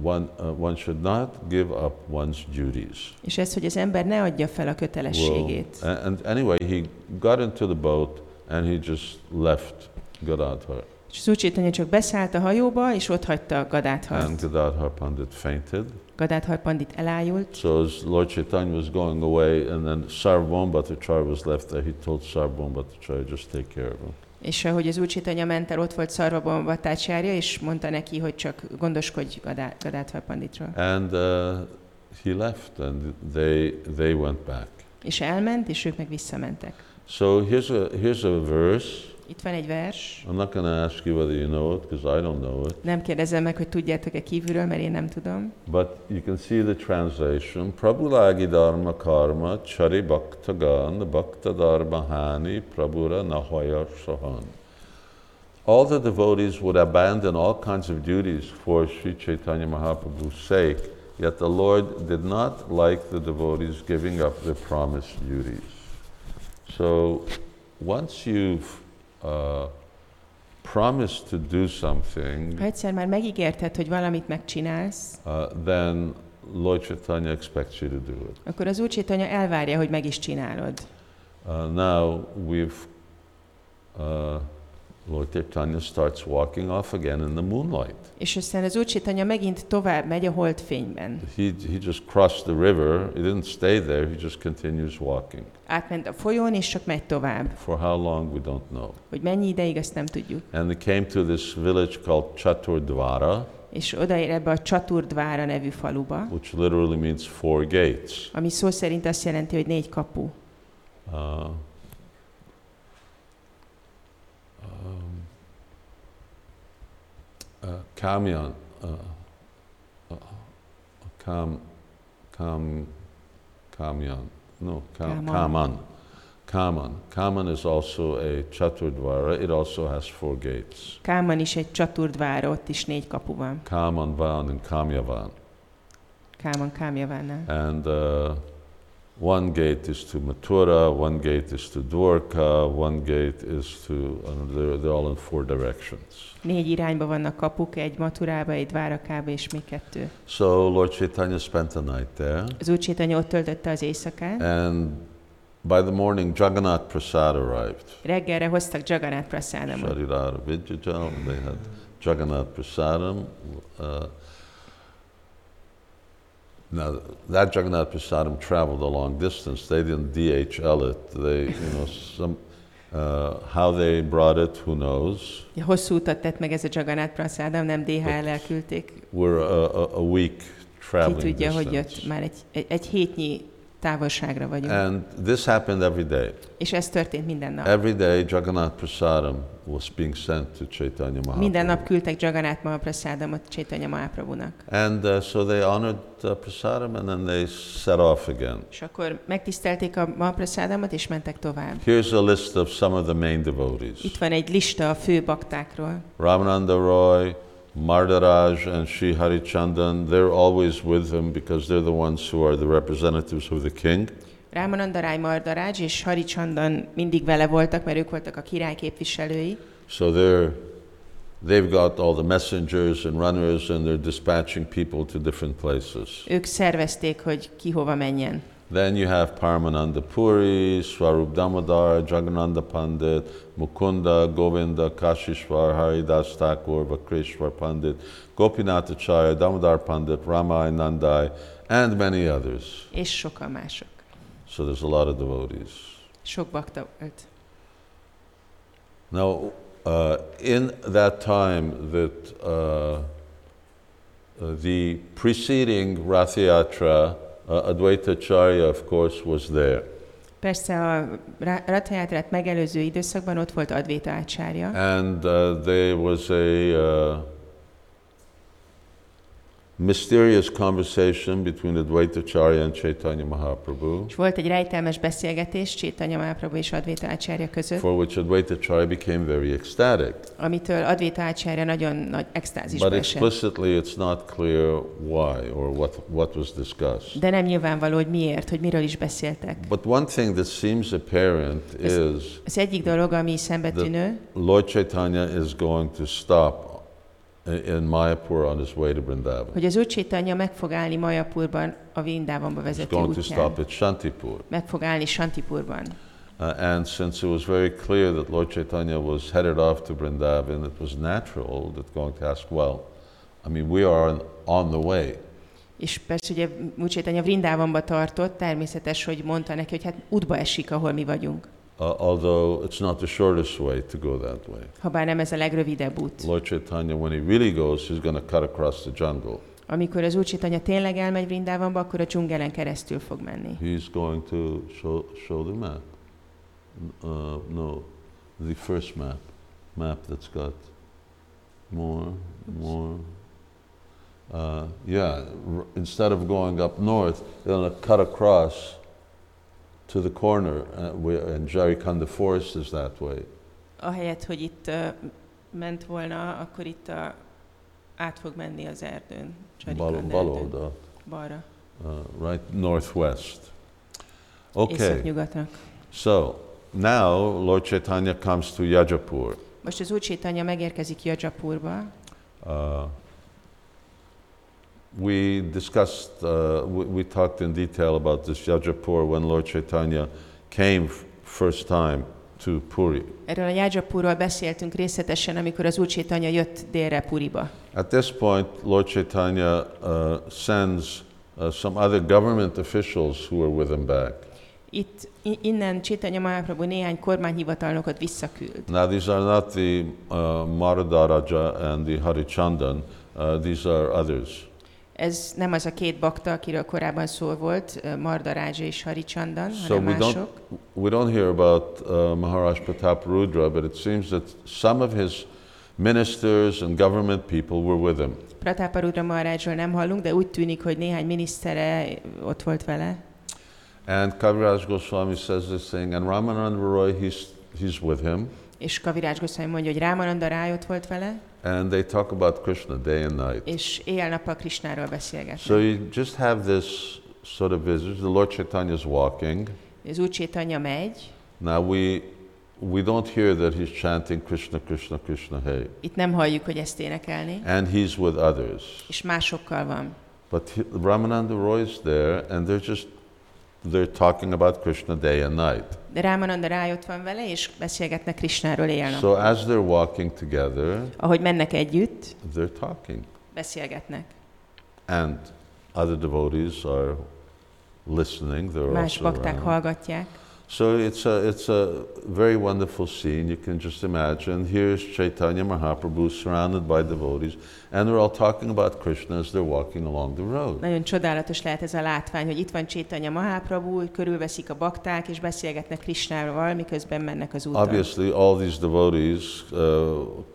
one, uh, one should not give up one's duties. És ez, hogy az ember ne adja fel a Well, kötelességét. a- and anyway, he got into the boat and he just left Gadadhar. És Csétanya csak beszállt a hajóba, és ott hagyta And Gadádhart. Gadadhar Pandit fainted. Gadádhar Pandit elájult, So as Lord Chaitanya was going away, and then Sarvabhauma Bhattacharya was left there, he told Sarvabhauma Bhattacharya, just take care of him. és ahogy az Úr Csétanya ment el, ott volt Szarvabon Vattácsárja, és mondta neki, hogy csak gondoskodj Gadádhar Panditról. And uh, he left, and they, they went back. És elment, és ők meg visszamentek. So here's a, here's a verse. Itt van egy vers, I'm not going to ask you whether you know it, because I don't know it. nem kérdezem meg, hogy tudjátok-e kívülről, mert én nem tudom. But you can see the translation. Prabhulagi dharma karma chari bhaktagan bhakta dharma hani prabhura nahaya sahan. All the devotees would abandon all kinds of duties for Sri Chaitanya Mahaprabhu's sake, yet the Lord did not like the devotees giving up their promised duties. So once you've uh, promised to do something, Ha egyszer már megígérted, hogy valamit megcsinálsz, uh, then Lord Chaitanya expects you to do it. akkor az Úr Csétanya elvárja, hogy meg is csinálod. Uh, now we've, uh, Lord Chaitanya starts walking off again in the moonlight. És aztán az Úr Csétanya megint tovább megy a holdfényben. He, he just crossed the river. He didn't stay there. He just continues walking. Átment a folyón, és csak megy tovább. For how long, we don't know. Hogy mennyi ideig, azt nem tudjuk. And they came to this village called Chaturdvara, És odaér ebbe a Csaturdvára nevű faluba, which literally means four gates. ami szó szerint azt jelenti, hogy négy kapu. Uh, um, uh, Kamyan, uh, uh, Kam, Kam, Kamyan, no, Kam, Kaman. Kaman. Kaman. Kaman is also a Chaturdvara. It also has four gates. Káman is egy Chaturdvara, ott is négy kapu van. Kaman Van and Kamyavan. Káman Kámjavánál. And uh, one gate is to Mathura, one gate is to Dwarka, one gate is to, uh, they're, they're all in four directions. Négy irányba vannak kapuk, egy Maturába, egy Dvárakába, és még kettő. So Lord Chaitanya spent the night there, Az Úr Csétanya ott töltötte az éjszakát. and by the morning Jagannath Prasad arrived. Reggelre hoztak Jagannath Prasadamot. Sharirara Vidyajal, they had Jagannath Prasadam. Uh, now, that Jagannath Prasadam traveled a long distance. They didn't DHL it. They, you know, some, uh, how they brought it, who knows. Hosszú utat tett meg ez a Jagannath Prasadam, nem DHL-el küldték. We're a, a, a week Ki traveling tudja, hogy jött. distance. Már egy, egy, egy hétnyi távolságra vagyunk. And this happened every day. És ez történt minden nap. Every day, Jagannath Prasadam was being sent to Chaitanya Minden Mahaprabhu. nap küldtek Jagannath Mahaprasadamot Chaitanya Mahaprabhunak. And uh, so they honored uh, Prasadam and then they set off again. És akkor megtisztelték a Mahaprasadamot, és mentek tovább. Here's a list of some of the main devotees Itt van egy lista a fő baktákról. Ramananda Roy, Mardaraj, and Sri Harichandan. They're always with him because they're the ones who are the representatives of the king. Rámanandaráj Mardaraj és Harichandan mindig vele voltak, mert ők voltak a király képviselői. So they're they've got all the messengers and runners, and they're dispatching people to different places. Ők szervezték, hogy ki hova menjen. Then you have Paramananda Puri, Swarup Damodar, Jagannanda Pandit, Mukunda, Govinda, Kashishwar, Haridas Thakur, Vakrishwar Pandit, Gopinath Acharya, Damodar Pandit, Ramai Nandai, and many others. És sokan mások. So there's a lot of devotees. Sok bakta volt. Now, uh, in that time that uh, uh, the preceding Rath Yatra, uh, Advaita Acharya, of course, was there. Persze a Ra- Rathajátrát megelőző időszakban ott volt Advéta ácsárja, And uh, there was a uh, mysterious conversation between Advaita Acharya and Chaitanya Mahaprabhu, és volt egy rejtelmes beszélgetés Csétanya Mahaprabhu és Advéta ácsárja között, for which Advaita Acharya became very ecstatic. amitől Advéta ácsárja nagyon nagy extázisba But esett. explicitly, it's not clear why or what, what was discussed. De nem nyilvánvaló, hogy miért, hogy miről is beszéltek. But one thing that seems apparent Yes. is Az egyik dolog, ami szembetűnő, Lord Chaitanya is going to stop in Mayapur on his way to Vrindavan. hogy az Úr Csétanya meg fog állni Majapurban a Vindávamba He's vezető going to útján. stop at Shantipur. Meg fog állni Santipurban. Uh, and since it was very clear that Lord Chaitanya was headed off to Vrindavan, it was natural that going to ask, well, I mean, we are on, on the way. És persze ugye Úr Csétanya Vrindávamba tartott, természetes, hogy mondta neki, hogy hát útba esik, ahol mi vagyunk. Uh, although it's not the shortest way to go that way. Habár nem ez a legrövidebb út. Lord Chaitanya, when he really goes, he's going to cut across the jungle. Amikor az Úr Csétanya tényleg elmegy Vrindávamba, akkor a dzsungelen keresztül fog menni. He's going to show, show the map. Uh, no, the first map. Map that's got more, more. Uh, yeah, instead of going up north, they're going to cut across to the corner, uh, where, and Jarikanda Forest is that way. Ahelyett, hogy itt uh, ment volna, akkor itt a, át fog menni az erdőn. Bal- erdőn, Baloda, balra, uh, right northwest. Okay, so now Lord Chaitanya comes to Yajapur. Most az Úr Csétanya megérkezik Jajapurba. Uh, we discussed, uh, we, we talked in detail about this Yajapur when Lord Chaitanya came first time to Puri. Erről a Jajapurról beszéltünk részletesen, amikor az Úr Csétanya jött délre Puriba. At this point, Lord Chaitanya uh, sends uh, some other government officials who were with him back. Itt innen Csétanya Mahaprabhu néhány kormányhivatalnokot visszaküld. Now, these are not the uh, Maradaraja and the Harichandan, uh, these are others. Ez nem az a két bakta, akiről korábban szó volt, Mardarázsa és Haricsandan, So hanem we don't, mások. we don't hear about uh, Maharaj Pratap Rudra, but it seems that some of his ministers and government people were with him. Pratáparudra Maharajról nem hallunk, de úgy tűnik, hogy néhány minisztere ott volt vele. And Kaviraj Goswami says this thing, and Ramananda Roy, he's, he's with him, És Kavirács Goszvány mondja, hogy Rámananda Ráj ott volt vele, and they talk about Krishna day and night. és éjjel-nappal Krisnáról beszélgetnek. So you just have this sort of visit. The Lord Chaitanya is walking. Az Úr Csétanya megy, Now we, we don't hear that he's chanting Krishna, Krishna, Krishna, hey. itt nem halljuk, hogy ezt énekelni, And he's with others. és másokkal van. But he, Ramananda Roy is there, and they're just they're talking about Krishna day and night. Rámananda Ráj ott van vele, és beszélgetnek Krisnáról éjjel So as they're walking together, Ahogy mennek együtt, they're talking, beszélgetnek. and other devotees are listening. They're Más also bakták around. hallgatják. So it's a it's a very wonderful scene. You can just imagine. Here's Chaitanya Mahaprabhu surrounded by devotees, and they're all talking about Krishna as they're walking along the road. Nagyon csodálatos lehet ez a látvány, hogy itt van Csétanya Mahaprabhu, körülveszik a bakták, és beszélgetnek Krisnával, miközben mennek az úton. Obviously, all these devotees uh,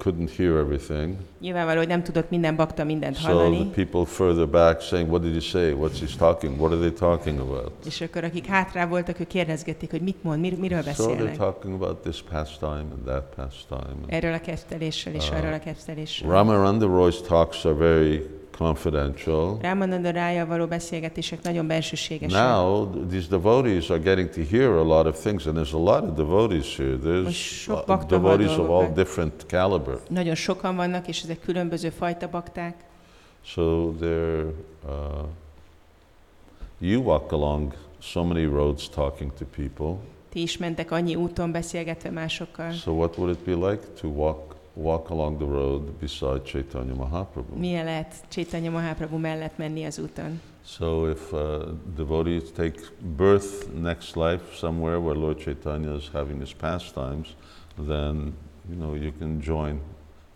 couldn't hear everything. Nyilvánvaló, hogy nem tudott minden bakta mindent So the hallani, people further back saying, "What did he say? What's he talking? What are they talking about?" és akkor akik hátrá voltak, ők kérdezgették, hogy mit mond, mir- miről So they're beszélnek. talking about this pastime and that pastime. Erről a kezdelésről és Ah. arról a kezdelésről. Ramaranda Roy's talks are very confidential. Ramananda rája való beszélgetések nagyon bensőségesek. Now, these devotees are getting to hear a lot of things, and there's a lot of devotees here. There's devotees of all different caliber. Nagyon sokan vannak, és ezek különböző fajta bakták. So there, uh, you walk along so many roads talking to people. Ti is mentek annyi úton beszélgetve másokkal. So what would it be like to walk walk along the road beside Chaitanya Mahaprabhu? Milyen lehet Chaitanya Mahaprabhu mellett menni az úton? So if uh, devotees take birth next life somewhere where Lord Chaitanya is having his pastimes, then you know you can join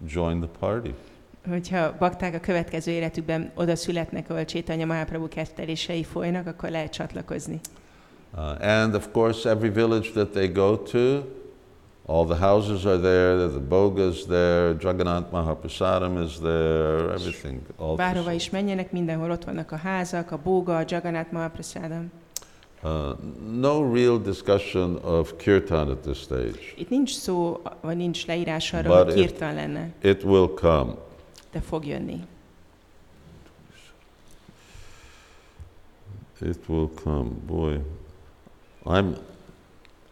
join the party. Hogyha bakták a következő életükben oda születnek, ahol Chaitanya Mahaprabhu kettelései folynak, akkor lehet csatlakozni. Uh, and of course, every village that they go to, all the houses are there, the bogas there, Jagannath Mahaprasadam is there, everything. All Bárhova is menjenek, mindenhol ott vannak a házak, a bóga, a Jagannath Mahaprasadam. uh, no real discussion of kirtan at this stage. Itt nincs szó, vagy nincs leírás arról, hogy it- kirtan lenne, It will come. de fog jönni. It will come. Boy, I'm,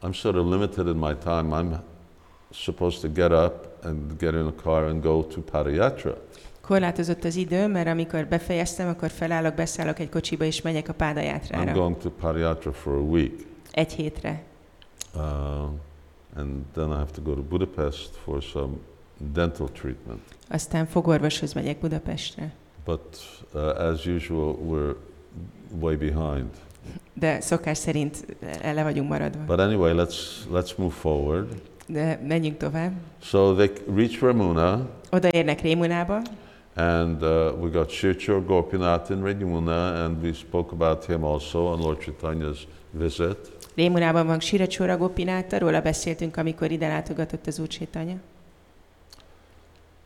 I'm sort of limited in my time. I'm supposed to get up and get in a car and go to Padayatra. Korlátozott az idő, mert amikor befejeztem, akkor felállok, beszállok egy kocsiba, és megyek a I'm pádajátrára. going to Padayatra for a week. Egy hétre. Uh, and then I have to go to Budapest for some dental treatment. Aztán fogorvoshoz megyek Budapestre. But uh, as usual, we're way behind. De szokás szerint le vagyunk maradva. But anyway, let's let's move forward. De menjünk tovább. So they reach Ramuna, Odaérnek Rémunába, and uh, we got Shirchur Gopinath in Ramuna, and we spoke about him also on Lord Chaitanya's visit. Rémunában van Siracsóra Gopináta, róla beszéltünk, amikor ide látogatott az Úr Chaitanya.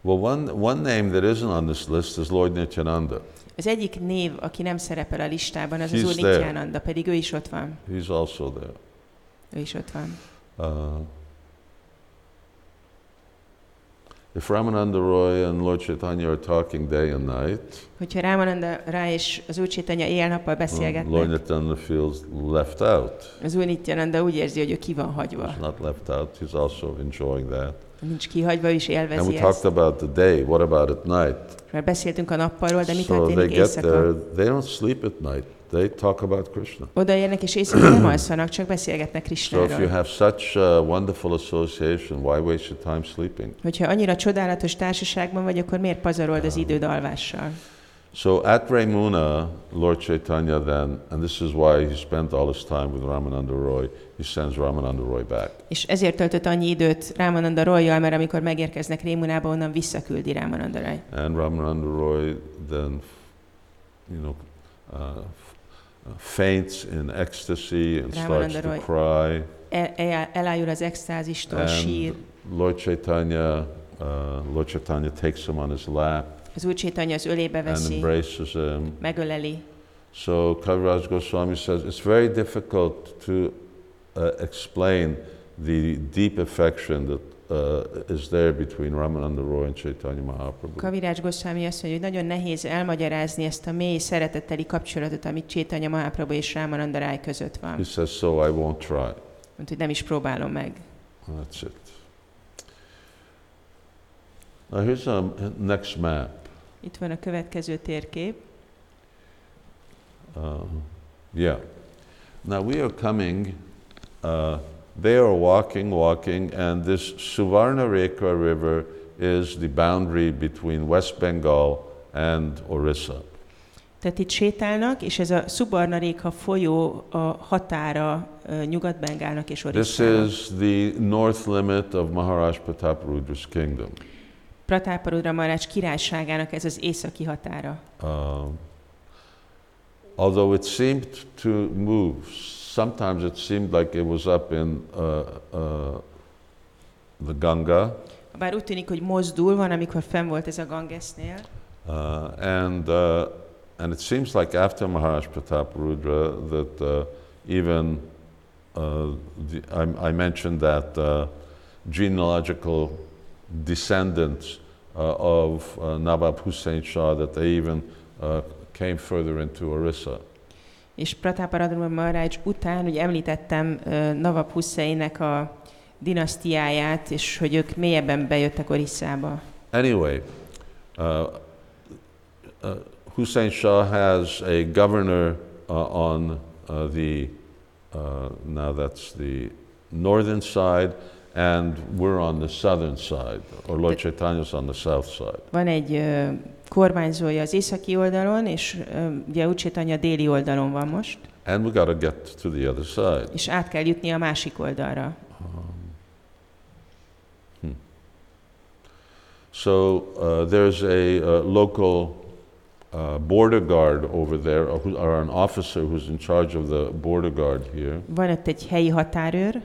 Well, one, one name that isn't on this list is Lord Nityananda. Az egyik név, aki nem szerepel a listában, az az He's Úr there. Nityananda, pedig ő is ott van. He's also there. Ő is ott van. Uh, if Ramananda Roy and Lord Chaitanya are talking day and night, Hogyha Rámananda rá és az Úr Chaitanya éjjel-nappal um, Lord beszélgetnek, Nityananda feels left out. az Úr Nityananda úgy érzi, hogy ő ki van hagyva. He's not left out, he's also enjoying that. Nincs kihagyva, ő is And we élvezi talked ezt. about the day, what about at night? Mert beszéltünk a nappalról, de mi So they történik there, éjszaka? they don't sleep at night, they talk about Krishna. Odaérnek, és éjszaka nem alszanak, csak beszélgetnek So if you have such a wonderful association, why waste your time sleeping? Hogyha annyira csodálatos társaságban vagy, akkor miért pazarold az időd alvással? So at Raimuna, Lord Chaitanya then, and this is why he spent all his time with Ramananda Roy, he sends Ramananda Roy back. És ezért töltött annyi időt Rámananda Royjal, mert amikor megérkeznek Rémunába, onnan visszaküldi Rámananda Roy. And Ramananda Roy then, you know, uh, faints in ecstasy and starts Ramananda to Roy. cry. El, el, elájul az extázistól, sír. Lord Chaitanya, uh, Lord Chaitanya takes him on his lap Az Úr Chaitanya az ölébe veszi, him. megöleli. So Kaviraj Goswami says it's very difficult to uh, explain the deep affection that uh, is there between Ramananda Roy and Chaitanya Mahaprabhu. Kavirács Goswami azt mondja, hogy nagyon nehéz elmagyarázni ezt a mély szeretetteli kapcsolatot, amit Chaitanya Mahaprabhu és Rámananda Ráj között van. He says, so I won't try. Mondta, hogy nem is próbálom meg. That's it. Now here's a next map. Itt van a következő térkép. Uh, yeah. Now we are coming, uh, they are walking, walking, and this Suvarnareka River is the boundary between West Bengal and Orissa. Tehát itt sétálnak, és ez a Subarna Réka folyó a határa Nyugat-Bengálnak és This Orisszának. is the north limit of Maharaj Prataprudra's kingdom. Pratáparudra Marács királyságának ez az északi határa. Um, although it seemed to move, sometimes it seemed like it was up in uh, uh, the Ganga, Bár úgy tűnik, hogy mozdul, van, amikor fenn volt ez a Gangesnél, uh, and uh, and it seems like after Maharaj Prataparudra that uh, even uh, the, I, I mentioned that uh, genealogical descendants uh, of uh, Nawab Hussein Shah that they even uh, came further into Orissa. És Pratap Maharaj után, ugye említettem Nawab Husseinnek a dinasztiáját, és hogy ők mélyebben bejöttek Orisszába. Anyway, uh, uh, Hussein Shah has a governor uh, on uh, the, uh, now that's the northern side, and we're on the southern side, or Lord Chaitanya's on the south side. Van egy uh, kormányzója az északi oldalon, és uh, ugye Ucsétanya déli oldalon van most, And we got to get to the other side. és át kell jutni a másik oldalra. So uh, there's a uh, local uh, border guard over there, or, who, or an officer who's in charge of the border guard here. Van ott egy helyi határőr,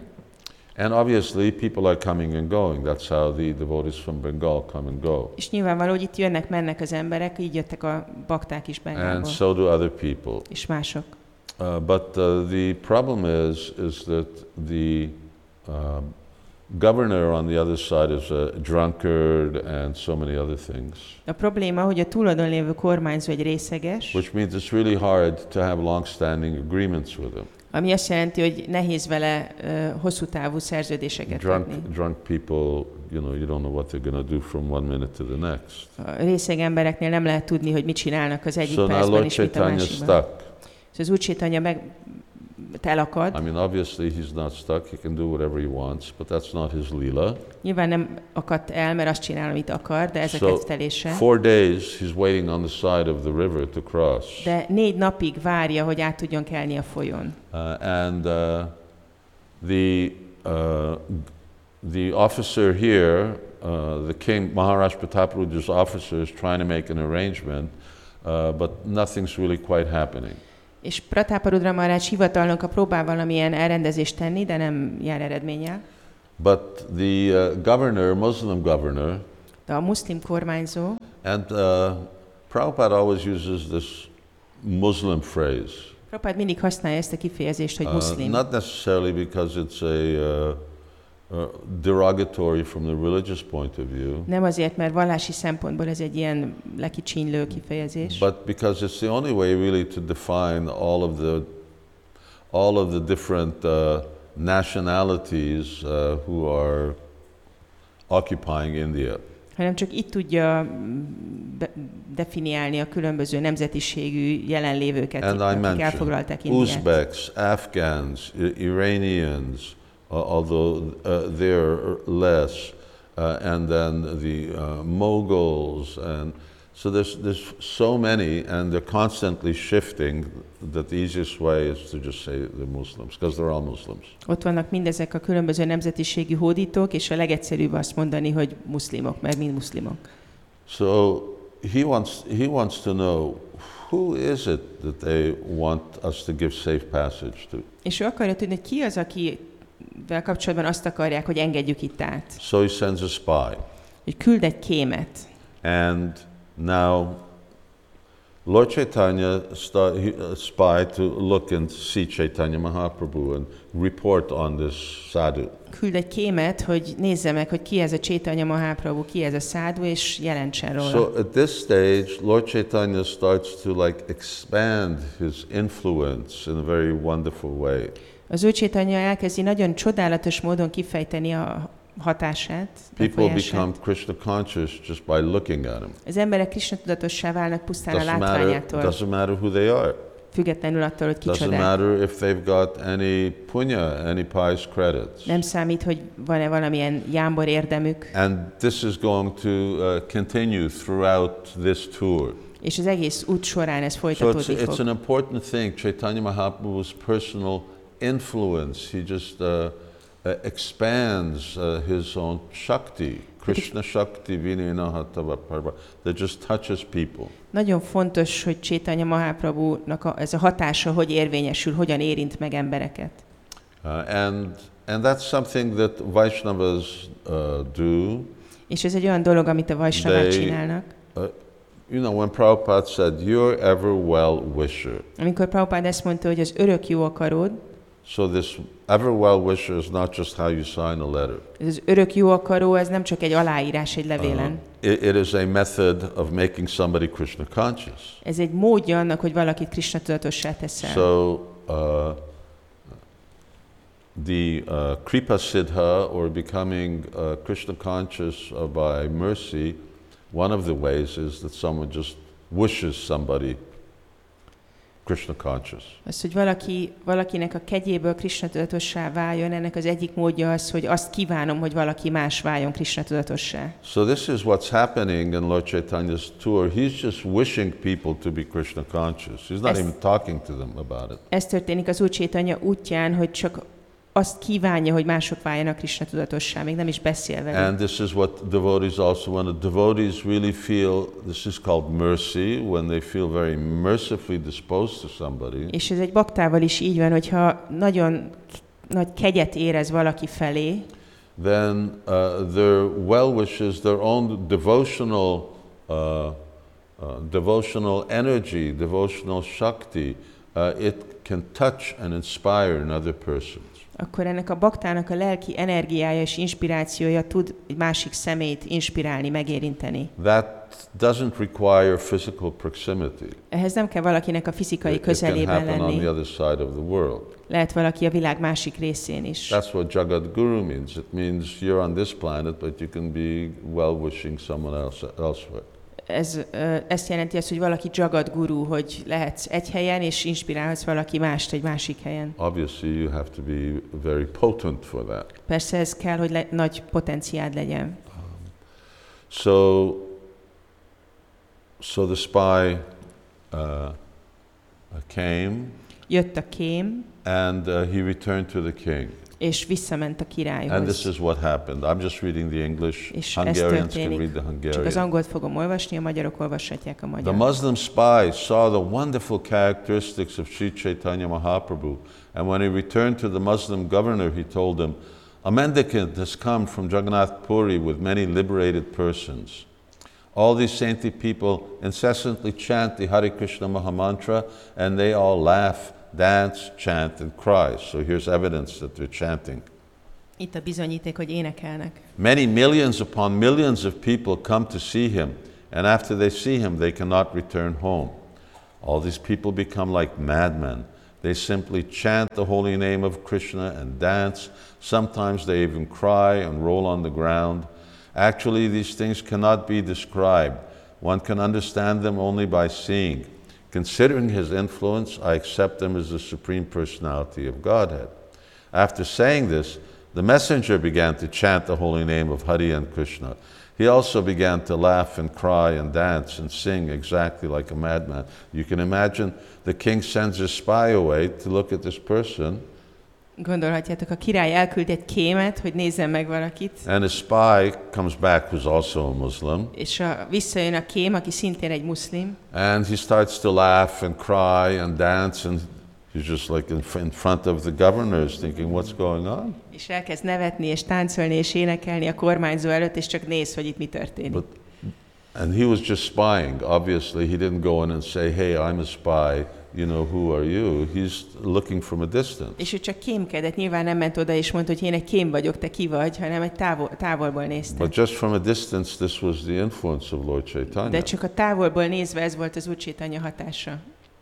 And obviously, people are coming and going. That's how the devotees from Bengal come and go. és nyilvánvaló, hogy itt jönnek, mennek az emberek, így jöttek a bakták is And Bengálból, so do other people. és mások. Uh, but uh, the problem is, is that the uh, governor on the other side is a drunkard and so many other things. A probléma, hogy a túloldon lévő kormányzó egy részeges, Which means it's really hard to have long-standing agreements with him. Ami azt jelenti, hogy nehéz vele uh, hosszú távú szerződéseket Drunk, kötni. drunk people, you know, you don't know what they're going to do from one minute to the next. A részeg embereknél nem lehet tudni, hogy mit csinálnak az egyik So percben és mit a másikban. stuck. Szóval az Úr Chaitanya meg elakad. I mean, obviously he's not stuck. He can do whatever he wants, but that's not his lila. Nyilván nem akadt el, mert azt csinál, amit akar, de ez a So, kettelése. Four days he's waiting on the side of the river to cross. De négy napig várja, hogy át tudjon kelni a folyón. Uh, and uh, the, uh, the officer here, uh, the king, Maharaj Pratapruja's officer, is trying to make an arrangement, uh, but nothing's really quite happening. És Pratáparudra Maharaj hivatalnoka próbál valamilyen elrendezést tenni, de nem jár eredménnyel. But the uh, governor, Muslim governor, De a muszlim kormányzó, and uh, Prabhupada always uses this Muslim phrase. Prabhupád mindig használja ezt a kifejezést, hogy Uh, muszlim. not necessarily because it's a uh, uh, derogatory from the religious point of view, Nem azért, mert vallási szempontból ez egy ilyen lekicsinlő kifejezés, but because it's the only way really to define all of the all of the different uh, nationalities uh, who are occupying India. hanem csak itt tudja mm, definiálni a különböző nemzetiségű jelenlévőket, And akik elfoglalták Indiát. Uzbeks, Afghans, Iranians, uh, although uh, they're less, uh, and then the uh, Moguls, and so there's, there's so many, and they're constantly shifting. That the easiest way is to just say the Muslims, because they're all Muslims. Ott vannak mindezek a különböző nemzetiségű hódítók, és a legegyszerűbb azt mondani, hogy muszlimok, mert mind muszlimok. So he wants, he wants to know who is it that they want us to give safe passage to. És ő akarja tudni, ki az, akivel kapcsolatban azt akarják, hogy engedjük itt át. So he sends a spy. Hogy küld egy kémet. And now, Lord Chaitanya start, he, a spy to look and see Chaitanya Mahaprabhu and report on this sadhu. Küld egy kémet, hogy nézze meg, hogy ki ez a Csétanya Mahaprabhu, ki ez a szádú, és jelentsen róla. So at this stage, Lord Chaitanya starts to like expand his influence in a very wonderful way. Az ő Csétanya elkezdi nagyon csodálatos módon kifejteni a hatását, People become Krishna conscious just by looking at him. Az emberek Krishna tudatossá válnak pusztán a Doesn't matter, látványától, doesn't matter who they are. függetlenül attól, hogy Doesn't kicsodák. matter if they've got any punya, any pious credits. Nem számít, hogy van-e valamilyen jámbor érdemük, And this is going to uh, continue throughout this tour. és az egész út során ez So it's, it's an important thing. Chaitanya Mahaprabhu's personal influence, he just uh, uh, expands uh, his own Shakti. Krishna Shakti Vinayanahatava Parva, that just touches people. Nagyon fontos, hogy Csétanya Mahaprabhu-nak a, ez a hatása hogy érvényesül, hogyan érint meg embereket. Uh, and, and that's something that Vaishnavas uh, do. És ez egy olyan dolog, amit a Vajsnavák They- csinálnak. You know, when Prabhupada said, You're ever well wisher, Amikor Prabhupád ezt mondta, hogy az örök jó akaród, So this ever well wisher is not just how you sign a letter. Ez az örök jó akaró, ez nem csak egy aláírás egy levélen. It, it is a method of making somebody Krishna conscious. Ez egy módja annak, hogy valakit Krishna tudatossá teszel. So uh, the uh, Kripa Siddha or becoming uh, Krishna conscious uh, by mercy, one of the ways is that someone just wishes somebody Krishna conscious. Az, hogy valaki, valakinek a kegyéből Krishna tudatossá váljon, ennek az egyik módja az, hogy azt kívánom, hogy valaki más váljon Krishna tudatossá. So this is what's happening in Lord Chaitanya's tour. He's just wishing people to be Krishna conscious. He's not Yes. even talking to them about it. Ez történik az Úr Csétanya útján, hogy csak azt kívánja, hogy mások váljanak Krishna tudatossá, még nem is beszél velük. And this is what devotees also, when the devotees really feel, this is called mercy, when they feel very mercifully disposed to somebody, És ez egy baktával is így van, hogyha nagyon nagy kegyet érez valaki felé, then uh, their well wishes, their own devotional, uh, uh, devotional energy, devotional shakti, uh, it can touch and inspire another persons. Akkor ennek a baktának a lelki energiája és inspirációja tud egy másik szemét inspirálni, megérinteni. That doesn't require physical proximity. Ehhez nem kell valakinek a fizikai It, it can közelében happen on the lenni. other side of the world. Lehet valaki a világ másik részén is. That's what Jagat Guru means. It means you're on this planet, but you can be well wishing someone else elsewhere. Ez, ezt jelenti azt, hogy valaki jagad guru, hogy lehetsz egy helyen, és inspirálhatsz valaki mást egy másik helyen. Obviously, you have to be very potent for that. Persze ez kell, hogy le, nagy potenciád legyen. So, so the spy uh, came Jött a kém, and uh, he returned to the king. És visszament a And this is what happened. I'm just reading the English. És Hungarians can read the Csak az Hungarian. angolt fogom olvasni, a magyarok olvashatják a The. Muslim spy saw the wonderful characteristics of Sri Chaitanya Mahaprabhu, and when he returned to the Muslim governor, he told him, A mendicant has come from Jagannath Puri with many liberated persons. All these saintly people incessantly chant the Hare Krishna Mahamantra, and they all laugh, dance, chant, and cry. So here's evidence that they're chanting. Itt a bizonyíték, hogy énekelnek. Many millions upon millions of people come to see him, and after they see him, they cannot return home. All these people become like madmen. They simply chant the holy name of Krishna and dance. Sometimes they even cry and roll on the ground. Actually, these things cannot be described. One can understand them only by seeing. Considering his influence, I accept him as the Supreme Personality of Godhead. After saying this, the messenger began to chant the holy name of Hari and Krishna. He also began to laugh and cry and dance and sing exactly like a madman. You can imagine the king sends his spy away to look at this person, Gondolhatjátok, a király elküld egy kémet, hogy nézzen meg valakit, and his spy comes back who's also a Muslim, és a, visszajön a kém, aki szintén egy muszlim, and he starts to laugh and cry and dance, and he's just like in, in front of the governors thinking, What's going on? és elkezd nevetni, és táncolni, és énekelni a kormányzó előtt, és csak néz, hogy itt mi történik. But And he was just spying. Obviously, he didn't go in and say, Hey, I'm a spy. You know, who are you? He's looking from a distance. És ő csak kémkedett, nyilván nem ment oda és mondta, hogy én egy kém vagyok, te ki vagy, hanem egy távol, távolból nézte. But just from a distance, this was the influence of Lord Chaitanya. De csak a távolból nézve ez volt az Úr Csétanya hatása.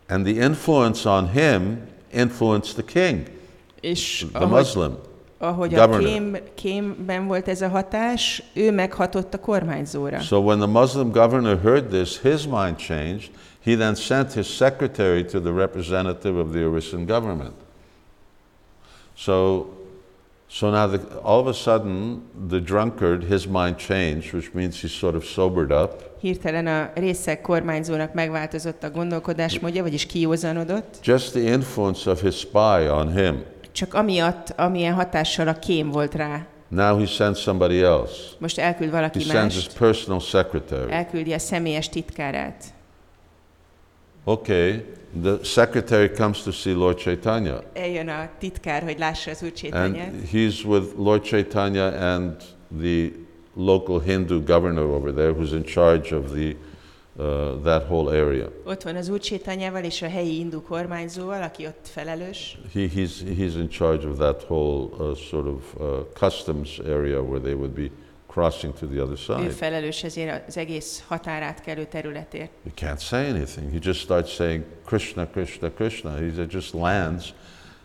And the influence on him influenced the king, És the ahogy, Muslim. ahogy a governor. kém, kémben volt ez a hatás, ő meghatott a kormányzóra. So when the Muslim governor heard this, his mind changed. He then sent his secretary to the representative of the Orisian government. So, so now the, all of a sudden, the drunkard, his mind changed, which means he sort of sobered up. Hirtelen a részek kormányzónak megváltozott a gondolkodásmódja, vagyis kiózanodott, Just the influence of his spy on him. csak amiatt, amilyen hatással a kém volt rá. Now he sends somebody else. Most elküld He valaki sends his mást, personal secretary. elküldi a személyes titkárát. Okay, the secretary comes to see Lord Chaitanya. Eljön a titkár, hogy lássa az Úr Csétanyát, And he's with Lord Chaitanya and the local Hindu governor over there who's in charge of the uh, that whole area. Ott van az Úr Csétanyával és a helyi hindu kormányzóval, aki ott felelős. He, he's, he's in charge of that whole uh, sort of uh, customs area where they would be crossing to the other Ő side. felelős ezért az egész határátkelő területért. He can't say anything. He just starts saying Krishna, Krishna, Krishna. He just lands,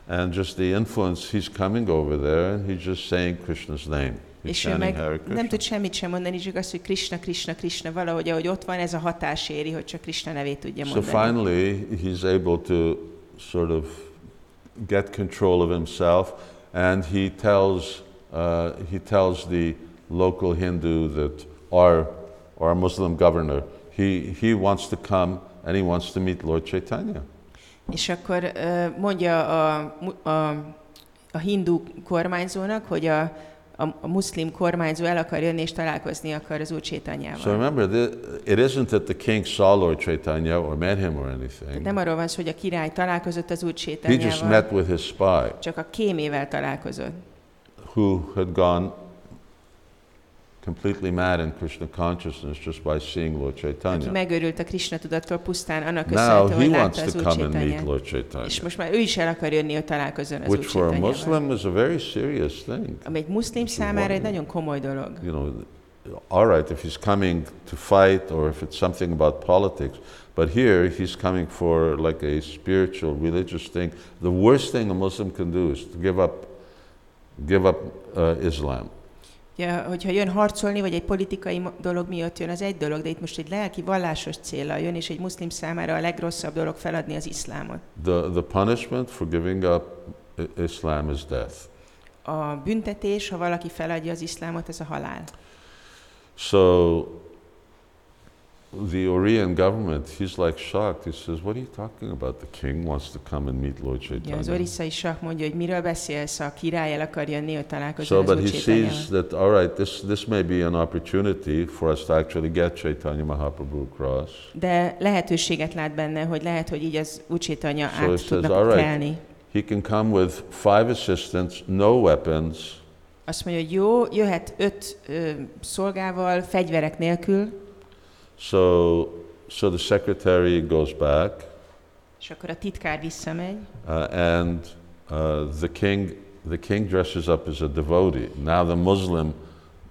and just the influence, he's coming over there, and he's just saying Krishna's name. He's És ő meg Hare nem tud semmit sem mondani, csak azt, hogy Krishna, Krishna, Krishna, valahogy, ahogy ott van, ez a hatás éri, hogy csak Krishna nevét tudja So mondani. finally, he's able to sort of get control of himself, and he tells uh, he tells the local Hindu that our our Muslim governor he he wants to come and he wants to meet Lord Chaitanya. És akkor ö, mondja a, a, a hindu kormányzónak, hogy a, a, a muszlim kormányzó el akar jönni és találkozni akar az Úr So Csétanyával. remember, the, it isn't that the king saw Lord Chaitanya or met him or anything. nem arról van szó, hogy a király találkozott az Úr He just met with his spy, csak a kémével találkozott, who had gone completely mad in Krishna consciousness just by seeing Lord aki Chaitanya. megörült a Krishna tudattól pusztán annak Now köszönhető, he hogy wants látta az to Úr come and meet Lord Chaitanya, És most már ő is el akar jönni, hogy találkozzon az Úr which for a Muslim is a very serious thing. Ami egy muszlim számára egy nagyon komoly dolog. You know, all right, if he's coming to fight or if it's something about politics, but here he's coming for like a spiritual, religious thing. The worst thing a Muslim can do is to give up, give up uh, Islam. Ja, hogyha jön harcolni, vagy egy politikai dolog miatt jön, az egy dolog, de itt most egy lelki, vallásos célra jön, és egy muszlim számára a legrosszabb dolog feladni az iszlámot. The, the punishment for giving up Islam is death. A büntetés, ha valaki feladja az iszlámot, ez a halál. So the Oriental government, he's like shocked. He says, What are you talking about? The king wants to come and meet Lord Ugye az Chaitanya. orisszai sak mondja, hogy miről beszélsz, a király el akar jönni, hogy So, találkozzon but az he sees that, all right, this, this may be an opportunity for us to actually get Chaitanya Mahaprabhu across. De lehetőséget lát benne, hogy lehet, hogy így az Úr Csétanya So át says, tudnak "All right." kelni. He can come with five assistants, no weapons, Azt mondja, hogy jó, jöhet öt ö, szolgával, fegyverek nélkül, So, so the secretary goes back, és akkor a titkár visszamegy, uh, and uh, the king the king dresses up as a devotee. Now the Muslim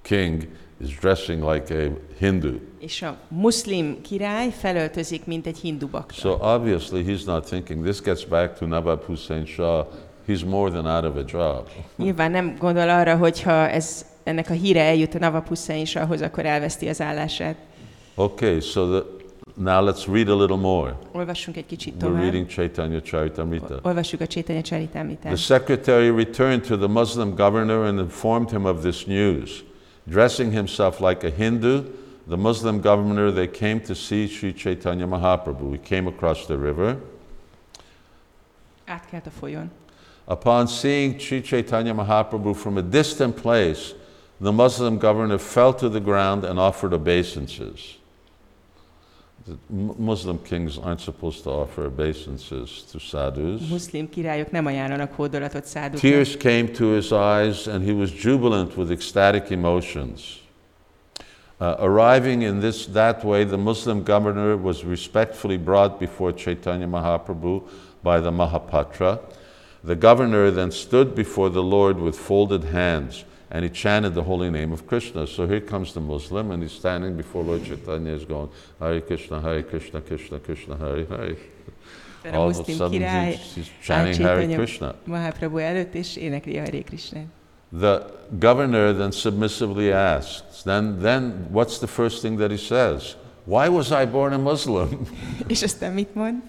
king is dressing like a Hindu. és a muszlim király felöltözik, mint egy hindu bakta. So obviously he's not thinking this gets back to Nawab Hussein Shah. He's more than out of a job. Nyilván nem gondol arra, hogy ha ez, ennek a híre eljut a Nawab Hussein is ahhoz, akkor elveszti az állását. Okay, so the, now let's read a little more. Olvassunk egy kicsit We're reading Chaitanya Charitamrita. Olvassuk a Csétanya The secretary returned to the Muslim governor and informed him of this news. Dressing himself like a Hindu, the Muslim governor, they came to see Sri Chaitanya Mahaprabhu. We came across the river. Átkelt a folyón. Upon seeing Sri Chaitanya Mahaprabhu from a distant place, the Muslim governor fell to the ground and offered obeisances. Muslim kings aren't supposed to offer obeisances to sadhus. Muszlim királyok nem ajánlanak hódolatot száduknak. Tears came to his eyes, and he was jubilant with ecstatic emotions. Uh, arriving in this that way, the Muslim governor was respectfully brought before Chaitanya Mahaprabhu by the Mahapatra. The governor then stood before the Lord with folded hands, and he chanted the holy name of Krishna. So here comes the Muslim, and he's standing before Lord Chaitanya, is going Hare Krishna, Hare Krishna, Krishna Krishna, Hare Hare. A All of a sudden, király he's, he's chanting Hare Krishna. Mahaprabhu előtt, és énekli Hare Krishna. The governor then submissively asks, then, then what's the first thing that he says? Why was I born a Muslim? És aztán mit mond?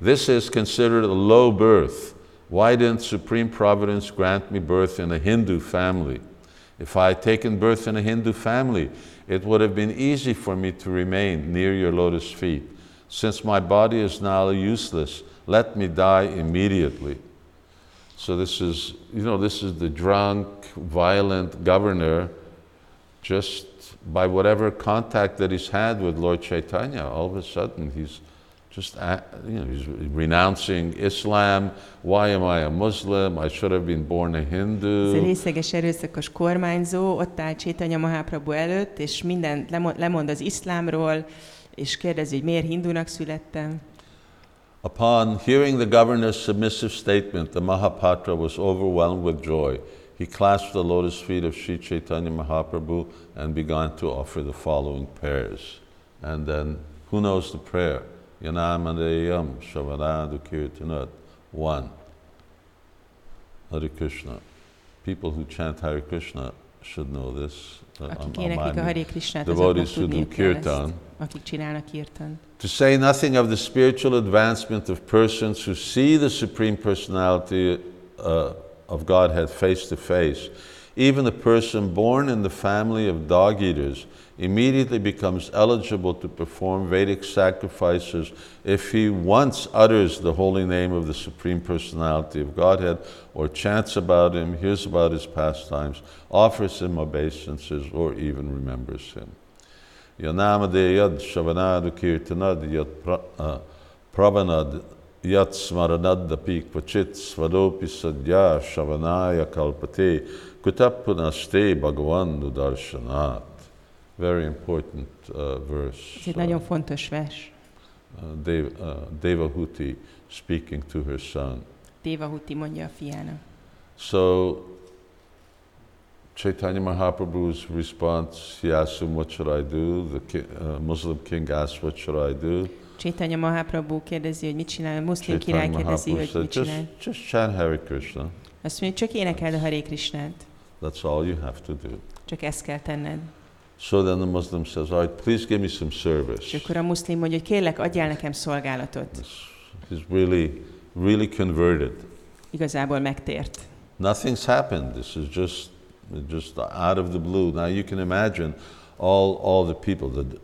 this is considered a low birth. Why didn't Supreme Providence grant me birth in a Hindu family? If I had taken birth in a Hindu family, it would have been easy for me to remain near your lotus feet. Since my body is now useless, let me die immediately. So this is, you know, this is the drunk, violent governor just by whatever contact that he's had with Lord Chaitanya, all of a sudden he's just, uh, you know, he's renouncing Islam. Why am I a Muslim? I should have been born a Hindu. Ez a Hindu. részleges erőszakos kormányzó ott áll Csétanya Mahaprabhu előtt, és minden lemond, lemond az iszlámról, és kérdezi, hogy miért hindunak születtem. Upon hearing the governor's submissive statement, the Mahapatra was overwhelmed with joy. He clasped the lotus feet of Sri Chaitanya Mahaprabhu and began to offer the following prayers. And then, who knows the prayer? Yanamadeyam Shavaradu Kirtanat. One. Hare Krishna. People who chant Hare Krishna should know this. Akik éneklik a Hare Krishnát, azoknak tudniuk kell ezt, akik csinálnak kirtan. To say nothing of the spiritual advancement of persons who see the Supreme Personality uh, of Godhead face to face, even a person born in the family of dog eaters immediately becomes eligible to perform Vedic sacrifices if he once utters the holy name of the Supreme Personality of Godhead or chants about him, hears about his pastimes, offers him obeisances, or even remembers him. Yanamade yad shavanad kirtanad yat uh, pravanad yat smaranad dapi kvachit svadopi sadya shavanaya kalpate kutapunaste bhagavan darshanat. Very important uh, verse. Ez egy nagyon fontos vers. Uh, Dev, uh, Devahuti speaking to her son. Devahuti mondja a fiának. So Chaitanya Mahaprabhu's response, he asked him, what should I do? The ki- uh, Muslim king asked, what should I do? Chaitanya Mahaprabhu kérdezi, hogy mit csinál, a muszlim király kérdezi, hogy mit just, csinál. just chant Hare Krishna. Azt mondja, csak énekeld a Hare Krishnát. That's all you have to do. Csak ezt kell tenned. So then the Muslim says, all right, please give me some service. És akkor a muszlim mondja, hogy kérlek, adjál nekem szolgálatot. He's really, really converted. Igazából megtért. Nothing's happened. This is just, just out of the blue. Now you can imagine all, all the people. That,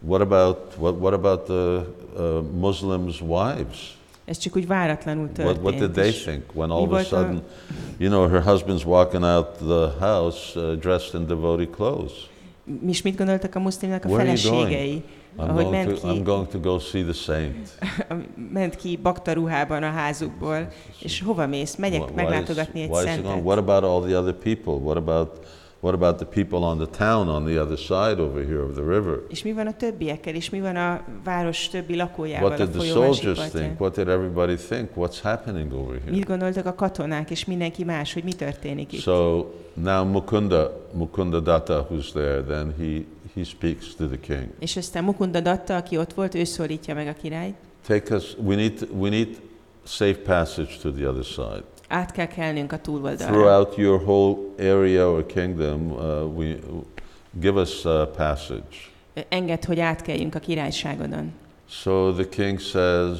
what about, what, what about the uh, Muslims' wives? Ez csak úgy váratlanul What, what did történt. they think when all of a volt a- sudden, you know, her husband's walking out the house uh, dressed in devotee clothes? Mi is mit gondoltak a muszlimnak a Where feleségei? I'm Ahogy going, ment to, I'm ki, going to go see the saint. ment ki bakta ruhában a házukból, és hova mész? Megyek why is- meglátogatni egy why szentet. What about all the other people? What about, what about the people on the town on the other side over here of the river? És mi van a többiekkel, és mi van a város többi lakójával What did the soldiers think? What did everybody think? What's happening over here? Mit gondoltak a katonák, és mindenki más, hogy mi történik itt? So now Mukunda, Mukunda Datta, who's there, then he, he speaks to the king. És aztán Mukunda Datta, aki ott volt, ő szólítja meg a királyt. Take us, we need, we need safe passage to the other side. Át kell kelnünk a túloldalra. Throughout your whole area or kingdom, uh, we, give us a passage. Engedd, hogy átkeljünk a királyságodon. So the king says,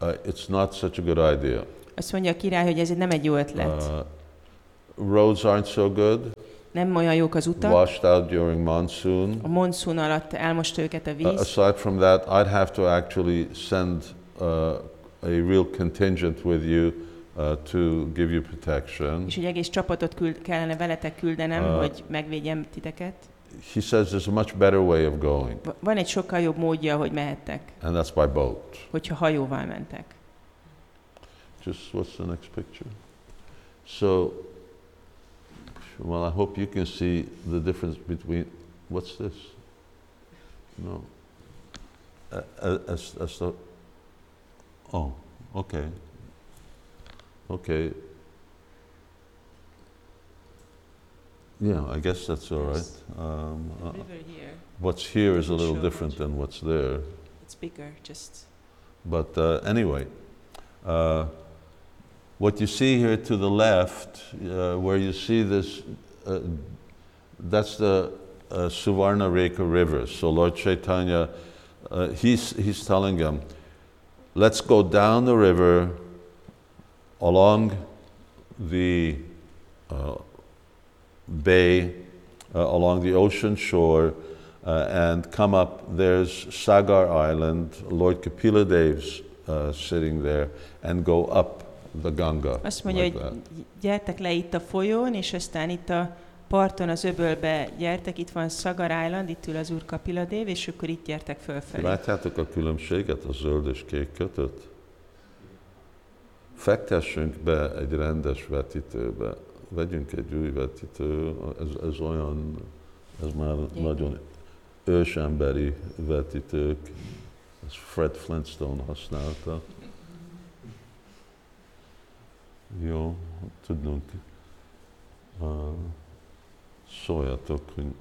uh, it's not such a good idea. Azt mondja a király, hogy ez nem egy jó ötlet. Uh, roads aren't so good, Nem olyan jók az utak. washed out during monsoon. A monszun alatt elmost őket a Uh, víz. aside from that, I'd have to actually send uh, a real contingent with you uh, to give you protection. És egy egész csapatot küld, kellene veletek küldenem, Uh, hogy megvédjem titeket. He says there's a much better way of going, Va- Van egy sokkal jobb módja, hogy mehettek, and that's by boat. hogyha hajóval mentek. Just what's the next picture? So, well, I hope you can see the difference between what's this? No. As, as the, oh, okay. Okay. Yeah, I guess that's all right. Um, uh, here, what's here is a little Sure. different than what's there. it's bigger, just... But uh, anyway, uh, what you see here to the left, uh, where you see this, uh, that's the uh, Suvarna Reka River. So Lord Chaitanya, uh, he's, he's telling them, let's go down the river along the uh, bay, uh, along the ocean shore, uh, and come up. There's Sagar Island, Lord Kapila Dev's uh, sitting there, and go up the Ganga. Azt mondja, like hogy that. gyertek le itt a folyón, és aztán itt a parton, az öbölbe gyertek, itt van Sagar Island, itt ül az Úr Kapiladév, és akkor itt gyertek fölfelé. Látjátok a különbséget a zöld és kék kötött? Fektessünk be egy rendes vetítőbe, vegyünk egy új vetítő, ez, ez olyan, ez már Igen. nagyon ősemberi vetítők, ezt Fred Flintstone használta. Jó, tudnunk, uh, szóljatok, hogy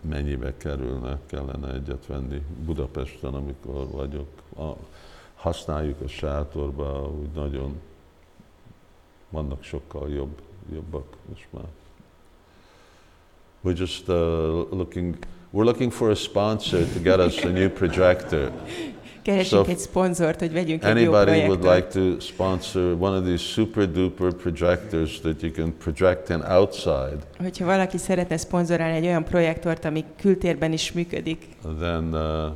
mennyibe kerülne, kellene egyet venni Budapesten, amikor vagyok. A, használjuk a sátorba, úgy nagyon vannak sokkal jobb, jobbak most már. We're just uh, looking, we're looking for a sponsor to get us a new projector. Keresünk So egy szponzort, hogy vegyünk egy jó Anybody would projektort. like to sponsor one of these super duper projectors that you can project in outside, Hogyha valaki szeretne szponzorálni egy olyan projektort, ami kültérben is működik, then uh,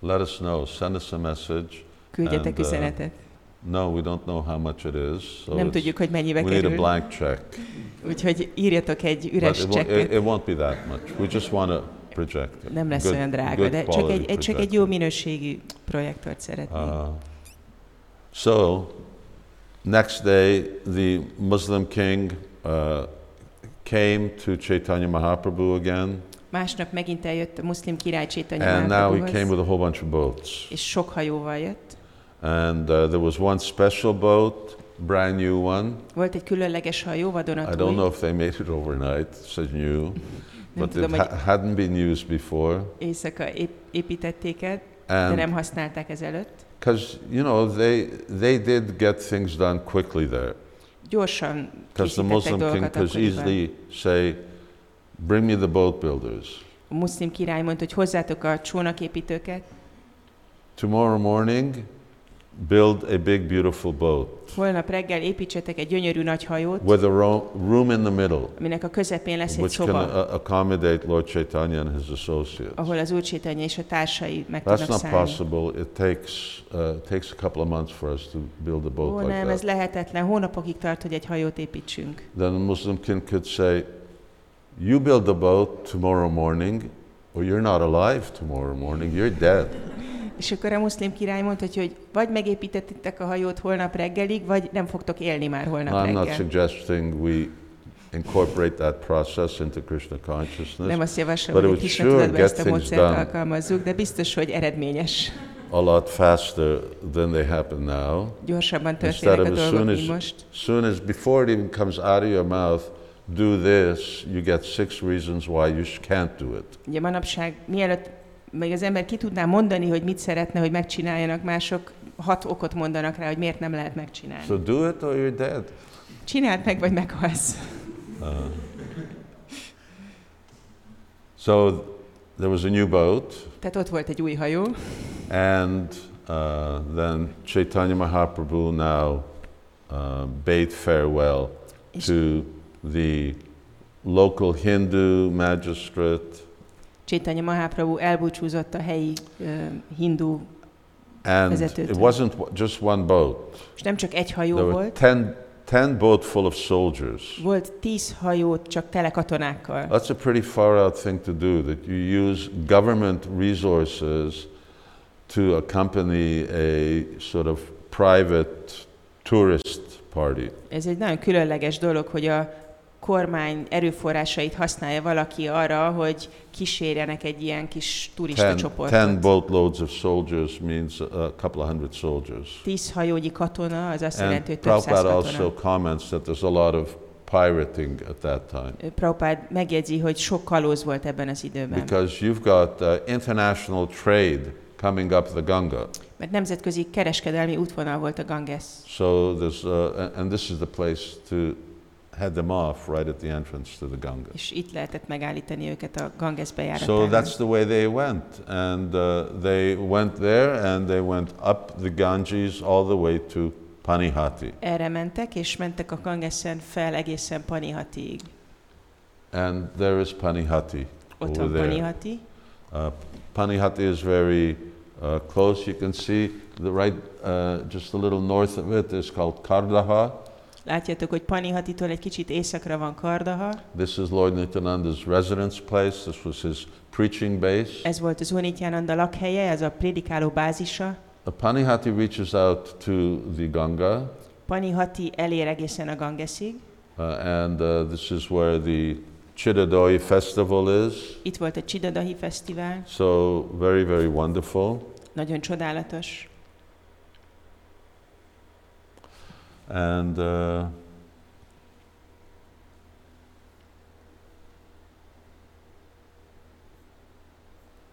let us know. Send us a message. Küldjetek And, uh, üzenetet. No, we don't know how much it is. So Nem tudjuk, hogy mennyibe we need a kerül. blank check. Úgyhogy írjatok egy But üres it, won't, it, csekket. it won't be that much. We just want a projector. Nem lesz Good- olyan drága, de csak egy, egy, csak egy jó minőségű projektort szeretnénk. Uh, so, next day, the Muslim king uh, came to Chaitanya Mahaprabhu again, Másnap megint eljött a muszlim király Csétanya and now he came Mahaprabhuhoz, with a whole bunch of boats. és sok hajóval jött. And uh, there was one special boat, brand new one. Volt egy különleges hajó, I don't vadonatúj. know if they made it overnight, it says new, but it tudom, hogy ha- hadn't been used before. éjszaka ép- építették el, de nem használták ezelőtt. because, you know, they, they did get things done quickly there. Gyorsan Because the Muslim king could easily say, bring me the boat builders. A muszlim király mondta, hogy hozzátok a csónaképítőket, Tomorrow morning, build a big, beautiful boat holnap reggel építsetek egy gyönyörű nagy hajót, with a ro- room in the middle, aminek a közepén lesz egy which can szoba, accommodate Lord Chaitanya and his associates. ahol az Úr Csétanya és a társai meg That's tudnak not szállni. possible. It takes, uh, takes a couple of months for us to build a boat Ó, like nem, ez that. lehetetlen. Hónapokig tart, hogy egy hajót építsünk. Then the Muslim king could say, you build the boat tomorrow morning, or you're not alive tomorrow morning, you're dead. És akkor a muszlim király mondta, hogy, vagy megépítettétek a hajót holnap reggelig, vagy nem fogtok élni már holnap I'm not reggel. suggesting we incorporate that process into Krishna consciousness. Nem azt javaslom, hogy Krishna sure tudatban ezt a módszert alkalmazzuk, de biztos, hogy eredményes. a lot faster than they happen now. Gyorsabban történnek a dolgok, as, mint most. soon as before it even comes out of your mouth, do this, you get six reasons why you can't do it. Ugye manapság, mielőtt még az ember ki tudná mondani, hogy mit szeretne, hogy megcsináljanak, mások hat okot mondanak rá, hogy miért nem lehet megcsinálni. So do it or you're dead. Csináld meg, vagy meghalsz. So there was a new boat, Tehát ott volt egy új hajó, and uh, then Chaitanya Mahaprabhu now uh, bade farewell to the local Hindu magistrate Csétanya Mahaprabhu elbúcsúzott a helyi uh, hindu, And Vezetőtől. it wasn't just one boat. és nem csak egy hajó There volt, ten, ten boat full of soldiers. volt tíz hajó csak tele katonákkal. That's a pretty far out thing to do, that you use government resources to accompany a sort of private tourist party. Ez egy nagyon különleges dolog, hogy a kormány erőforrásait használja valaki arra, hogy kísérjenek egy ilyen kis turista Ten, ten csoportot. boatloads of soldiers means a couple of hundred soldiers. Tíz hajónyi katona, az azt jelenti, hogy több száz katona. also comments that there's a lot of pirating at that time. Prabhupád megjegyzi, hogy sok kalóz volt ebben az időben. Because you've got uh, international trade coming up the Ganga. Mert nemzetközi kereskedelmi útvonal volt a Ganges. So there's, uh, and this is the place to head them off right at the entrance to the Ganga. És itt lehetett megállítani őket a Ganges So that's the way they went. And uh, they went there and they went up the Ganges all the way to Panihati. Erre mentek, és mentek a Gangesen fel egészen Panihatiig. And there is Panihati Ott van. Panihati. Uh, Panihati is very uh, close. You can see the right, uh, just a little north of it is called Kardaha. Látjátok, hogy Panihatitól egy kicsit északra van Kardaha. This is Lord Nityananda's residence place. This was his preaching base. Ez volt az Unityananda lakhelye, ez a prédikáló bázisa. Uh, Panihati reaches out to the Ganga, Panihati elér egészen a Gangesig, uh, and uh, this is where the Chidadoi festival is. Itt volt a Csidadahi Fesztivál, So very, very wonderful. nagyon csodálatos. And uh,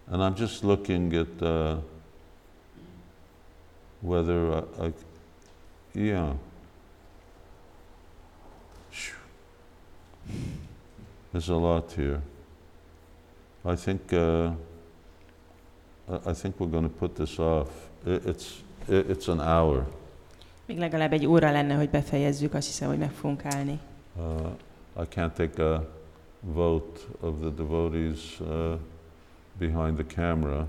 and I'm just looking at uh, whether I, I, yeah. There's a lot here. I think uh, I think we're going to put this off. It's it's an hour. Még legalább egy óra lenne, hogy befejezzük, azt hiszem, hogy meg fogunk állni. Uh, I can't take a vote of the devotees uh, behind the camera,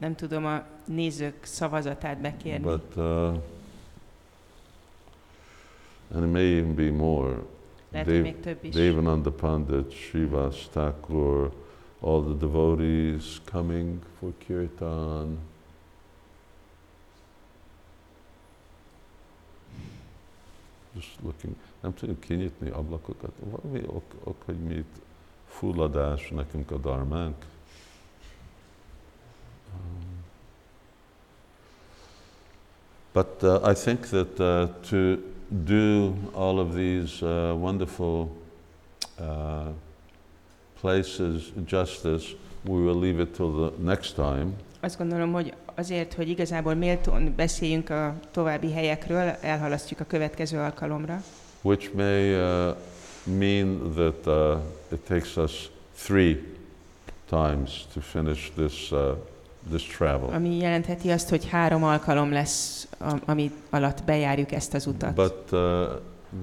Nem tudom a nézők szavazatát bekérni, but uh, and it may even be more. lehet, Dev- még több is. Devananda Pandit, Srivas Thakur, all the devotees coming for kirtan. Just looking, nem tudjuk kinyitni ablakokat. Valami ok, ok hogy mi itt fulladás nekünk a darmánk. Um, But uh, I think that uh, to do all of these uh, wonderful uh, places justice, we will leave it till the next time. Azt gondolom, hogy azért, hogy igazából méltón beszéljünk a további helyekről, elhalasztjuk a következő alkalomra, which may uh, mean that uh, it takes us three times to finish this, uh, this travel. ami jelentheti azt, hogy három alkalom lesz, ami alatt bejárjuk ezt az utat. But uh,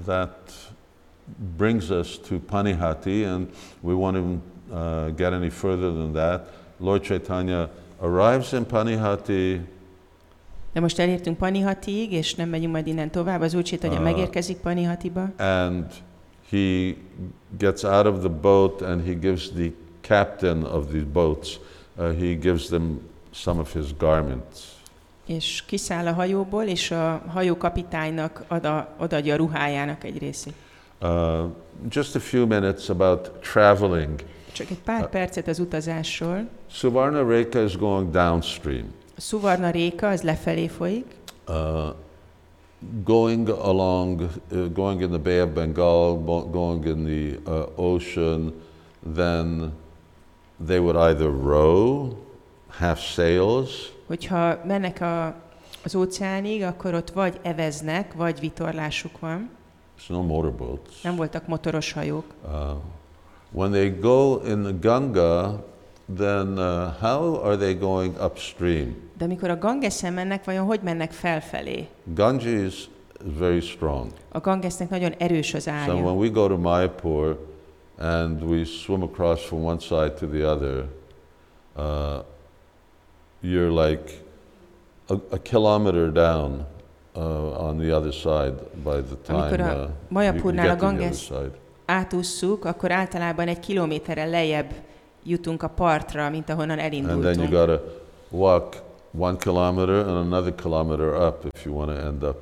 that brings us to Panihati, and we won't even uh, get any further than that. Lord Chaitanya arrives in Panihati De most elértünk Panihatig, és nem megyünk majd innen tovább. Az Úr Csétanya Ah. megérkezik Panihatiba, and he gets out of the boat and he gives the captain of these boats, uh, he gives them some of his garments. és kiszáll a hajóból, és a hajó kapitánynak ad a, odaadja a ruhájának egy részét. Uh, just a few minutes about traveling. Csak egy pár Ah. percet az utazásról. Suvarna Reka is going downstream. Suvarna réka, az lefelé folyik, Uh, going along, uh, going in the Bay of Bengal, going in the uh, ocean, then they would either row, have sails, hogyha mennek a, az óceánig, akkor ott vagy eveznek, vagy vitorlásuk van. there's no motorboats. Nem voltak motoros hajók. Uh, when they go in the Ganga, then uh, how are they going upstream? De amikor a Gangeszen mennek, vajon hogy mennek felfelé? Ganges is very strong. A Gangesnek nagyon erős az So árja. when we go to Mayapur and we swim across from one side to the other, uh, you're like a, a kilometer down uh, on the other side by the time Amikor a uh, you, you a get to the other side. átússzuk, akkor általában egy kilométerrel lejjebb jutunk a partra, mint ahonnan And then you elindultunk. got to walk one kilometer and another kilometer up if you want to end up.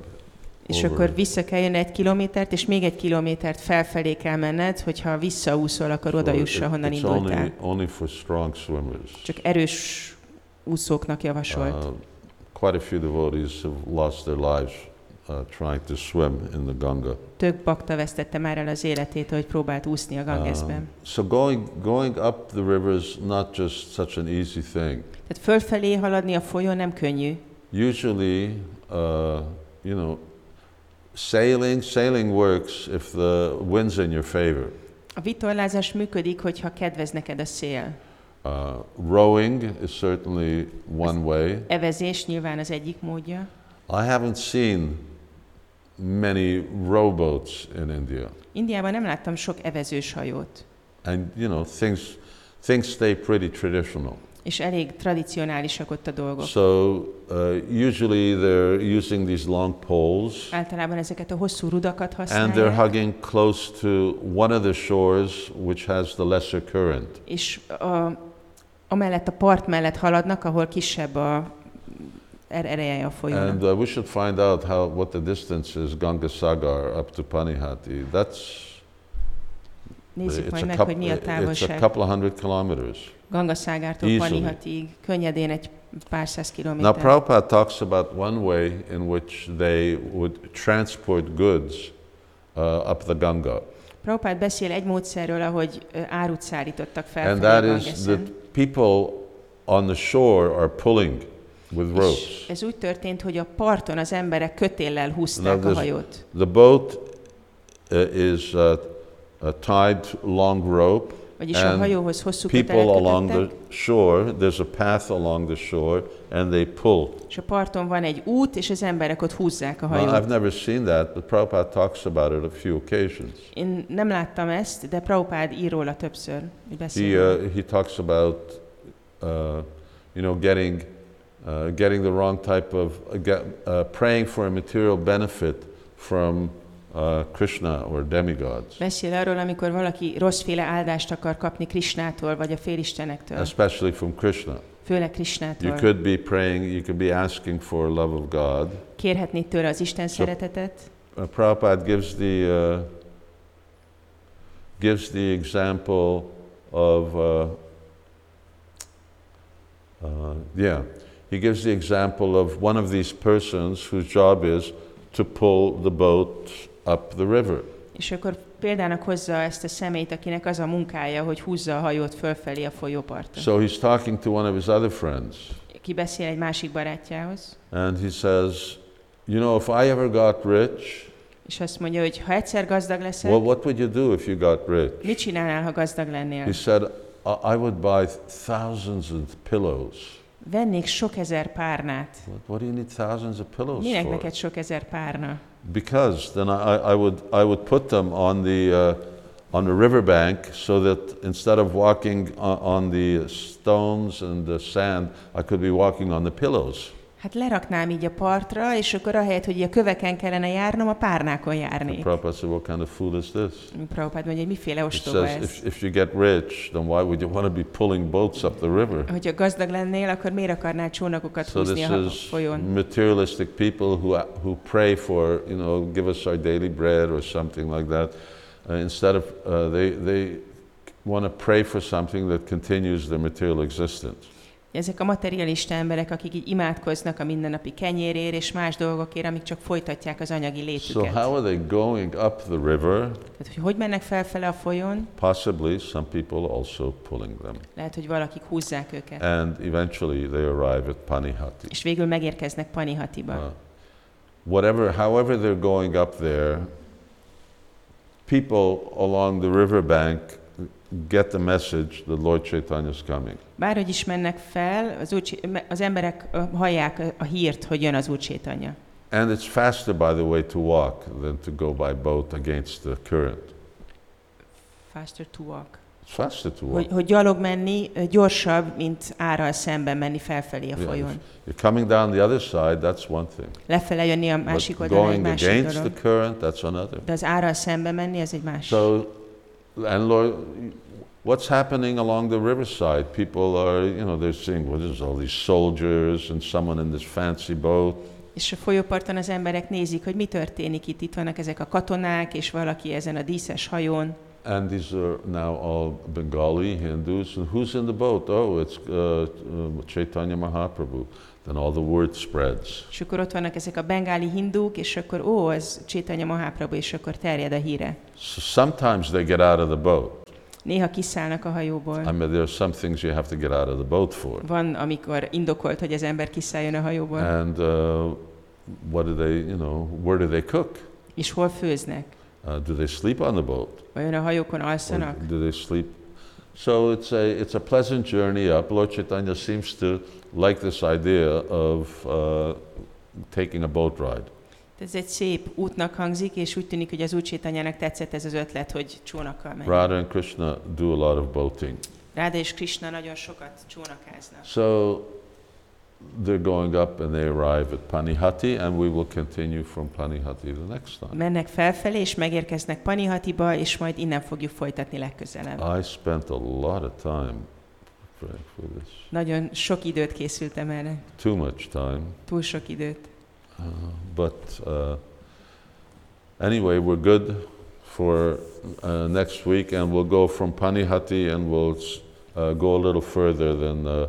És over. akkor vissza kell jönni egy kilométert, és még egy kilométert felfelé kell menned, hogyha visszaúszol, akkor oda juss, ahonnan indultál. only, only for strong swimmers. Csak erős úszóknak javasolt. Uh, quite a few devotees have lost their lives uh, trying to swim in the Ganga. Több bakta vesztette már el az életét, hogy próbált úszni a Gangesben. Um, so going going up the river is not just such an easy thing. Tehát fölfelé haladni a folyón nem könnyű. Usually, uh, you know, sailing sailing works if the wind's in your favor. A vitorlázás működik, hogyha kedvez neked a szél. Uh, rowing is certainly one way. Evezés nyilván az egyik módja. I haven't seen many rowboats in India. Indiában nem láttam sok evezős hajót, And you know, things things stay pretty traditional. és elég tradicionálisak ott a dolgok. So uh, usually they're using these long poles Általában ezeket a hosszú rudakat and they're használják, hugging close to one of the shores which has the lesser current. és a, amellett a part mellett haladnak, ahol kisebb a ereje a folyónak. And uh, we should find out how what the distance is Ganga Sagar up to Panihati. That's Nézzük It's majd meg, coup- hogy mi a it's a távolság. couple of hundred kilometers. Gangaszágártól Easily. Panihatig, könnyedén egy pár száz Now, kilométer. Prabhupada talks about one way in which they would transport goods uh, up the Ganga. Prabhupád beszél egy módszerről, ahogy árut szállítottak fel And that is that people on the shore are pulling with ropes. ez úgy történt, hogy a parton az emberek kötéllel húzták a hajót. The boat uh, is uh, uh, tied long rope. Vagyis a and hajóhoz hosszú People along the shore, there's a path along the shore, and they pull. és a parton van egy út, és az emberek ott húzzák a Now, I've hajót. never seen that, but Prabhupada talks about it a few occasions. Én nem láttam ezt, de Prabhupád ír róla többször, hogy He, uh, he talks about, uh, you know, getting, uh, getting the wrong type of, uh, get, uh, praying for a material benefit from uh, Krishna or demigods, Beszél arról, amikor valaki rosszféle áldást akar kapni Krisnától, vagy a félistenektől, especially from Krishna. főleg You Krisnától. could be praying, you could be asking for love of God. Kérhetnéd tőle az Isten szeretetet, Uh, Prabhupada gives the, uh, gives the example of, uh, uh, yeah, he gives the example of one of these persons whose job is to pull the boat up the river. és akkor példának hozza ezt a személyt, akinek az a munkája, hogy húzza a hajót fölfelé a folyóparton. So he's talking to one of his other friends, Ki beszél egy másik barátjához, and he says, You know, if I ever got rich, és azt mondja, hogy ha egyszer gazdag leszel, well, what would you do if you got rich? mit csinálnál, ha gazdag lennél? He said, I would buy thousands of pillows. Vennék sok ezer párnát. What, what do you need thousands of pillows Minek for? neked sok ezer párna? Because then I, I, would, I would put them on the, uh, on the riverbank so that instead of walking on, on the stones and the sand, I could be walking on the pillows. Hát leraknám így a partra, és akkor ahelyett, hogy a köveken kellene járnom, a párnákon járnék. Prabhupada said, What kind of fool is this? Prabhupád mondja, hogy miféle ostoba says, ez. if, if you get rich, then why would you want to be pulling boats up the river? Hogyha gazdag lennél, akkor miért akarnál csónakokat So húzni a folyón? materialistic people who, who pray for, you know, give us our daily bread or something like that. Uh, instead of, uh, they, they want to pray for something that continues their material existence. Ezek a materialista emberek, akik így imádkoznak a mindennapi kenyérért és más dolgokért, amik csak folytatják az anyagi So létüket. how are they going up the river? Tehát, hogy hogy mennek felfele a folyón, Possibly some people also pulling them. lehet, hogy valakik húzzák őket. And eventually they arrive at Panihati. És végül megérkeznek Panihatiba. Uh, whatever, however they're going up there, people along the riverbank get the message that Lord Chaitanya is coming. Bárhogy is mennek fel, az, úr, az emberek hallják a- hírt, hogy jön az Úr Csétanya. And it's faster, by the way, to walk than to go by boat against the current. Faster to walk. It's faster to walk. Hogy, hogy gyalog menni gyorsabb, mint árral szemben menni felfelé a Yeah, folyón. You're coming down the other side, that's one thing. Lefele jönni a másik oldalon egy going másik against dolog. the current, that's another. De az árral szemben menni, az egy másik. So, and what's happening along the riverside? People are, you know, they're seeing, what is all these soldiers and someone in this fancy boat. És a folyóparton az emberek nézik, hogy mi történik itt. Itt vannak ezek a katonák, és valaki ezen a díszes hajón. And these are now all Bengali Hindus. And who's in the boat? Oh, it's uh, uh, Chaitanya Mahaprabhu. Then all the word spreads. És akkor ott vannak ezek a bengáli hindúk, és akkor ó, az Csétanya Mahaprabhu, és akkor terjed a híre. So sometimes they get out of the boat. Néha kiszállnak a hajóból. I mean, there are some things you have to get out of the boat for. Van, amikor indokolt, hogy az ember kiszálljon a hajóból. And uh, what do they, you know, where do they cook? És hol főznek? Uh, do they sleep on the boat? Vajon a hajókon Or alszanak? do they sleep? So it's a, it's a pleasant journey up. Lord Chaitanya seems to like this idea of uh, taking a boat ride. Ez egy szép útnak hangzik, és úgy tűnik, hogy az Úr Csétanyának tetszett ez az ötlet, hogy csónakkal megy. Radha and Krishna do a lot of boating. Ráda és Krishna nagyon sokat csónakáznak. So they're going up and they arrive at Panihati, and we will continue from Panihati the next time. Mennek felfelé, és megérkeznek Panihatiba, és majd innen fogjuk folytatni legközelebb. I spent a lot of time preparing for this. Nagyon sok időt készültem erre. Too much time. Túl sok időt. Uh, but uh, anyway, we're good for uh, next week, and we'll go from Panihati and we'll uh, go a little further than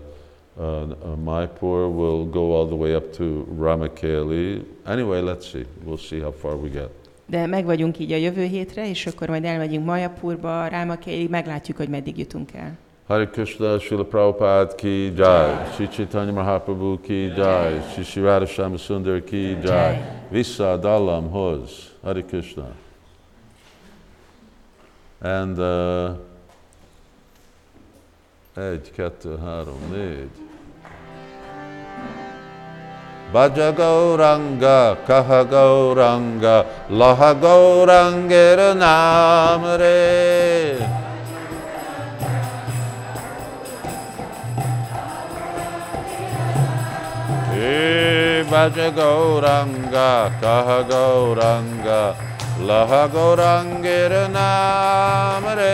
uh, Maipur. We'll go all the way up to Ramakeli. Anyway, let's see. We'll see how far we get. De meg vagyunk így a jövő hétre, és akkor majd elmegyünk Majapurba, Rámakélig, meglátjuk, hogy meddig jutunk el. Hare Krishna, Srila Prabhupada ki jai, Sri Chaitanya Mahaprabhu ki jai, Sri Sri Radha Sundar ki jai, Vissa Dalam Hoz, Hare Krishna. And uh, egy, kettő, három, négy. Bhaja Gauranga, Kaha Gauranga, Laha Gaurangera Namre. He Bhaja Gauranga, Kaha Gauranga, Laha Gaurangera Namre.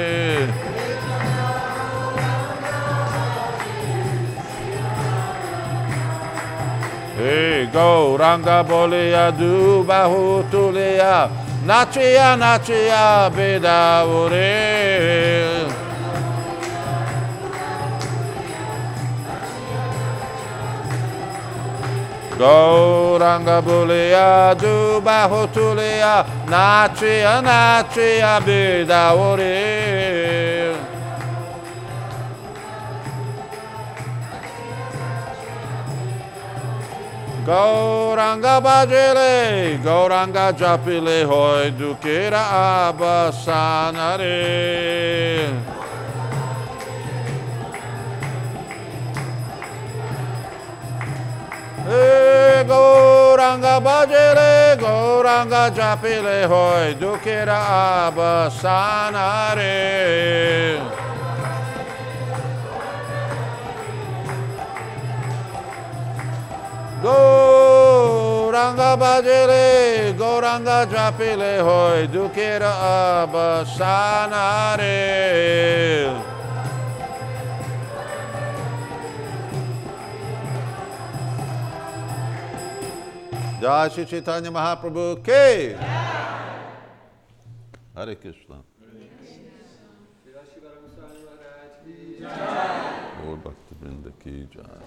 Hey, go ranga bolia du bahu tulia nachia nachia bedavure. Go ranga bolia du bahu tulia nachia nachia bedavure. Gauranga bhajele, Gauranga japile hoy dukera abasanare. Hey, eh, Gauranga bhajele, Gauranga japile hoy dukera abasanare. Gauranga bhajele, Gauranga japile hoy dukera abasanare. Jai Shri Chaitanya Mahaprabhu ke. Hare Krishna. Lord Bhakti Vrinda ki jai.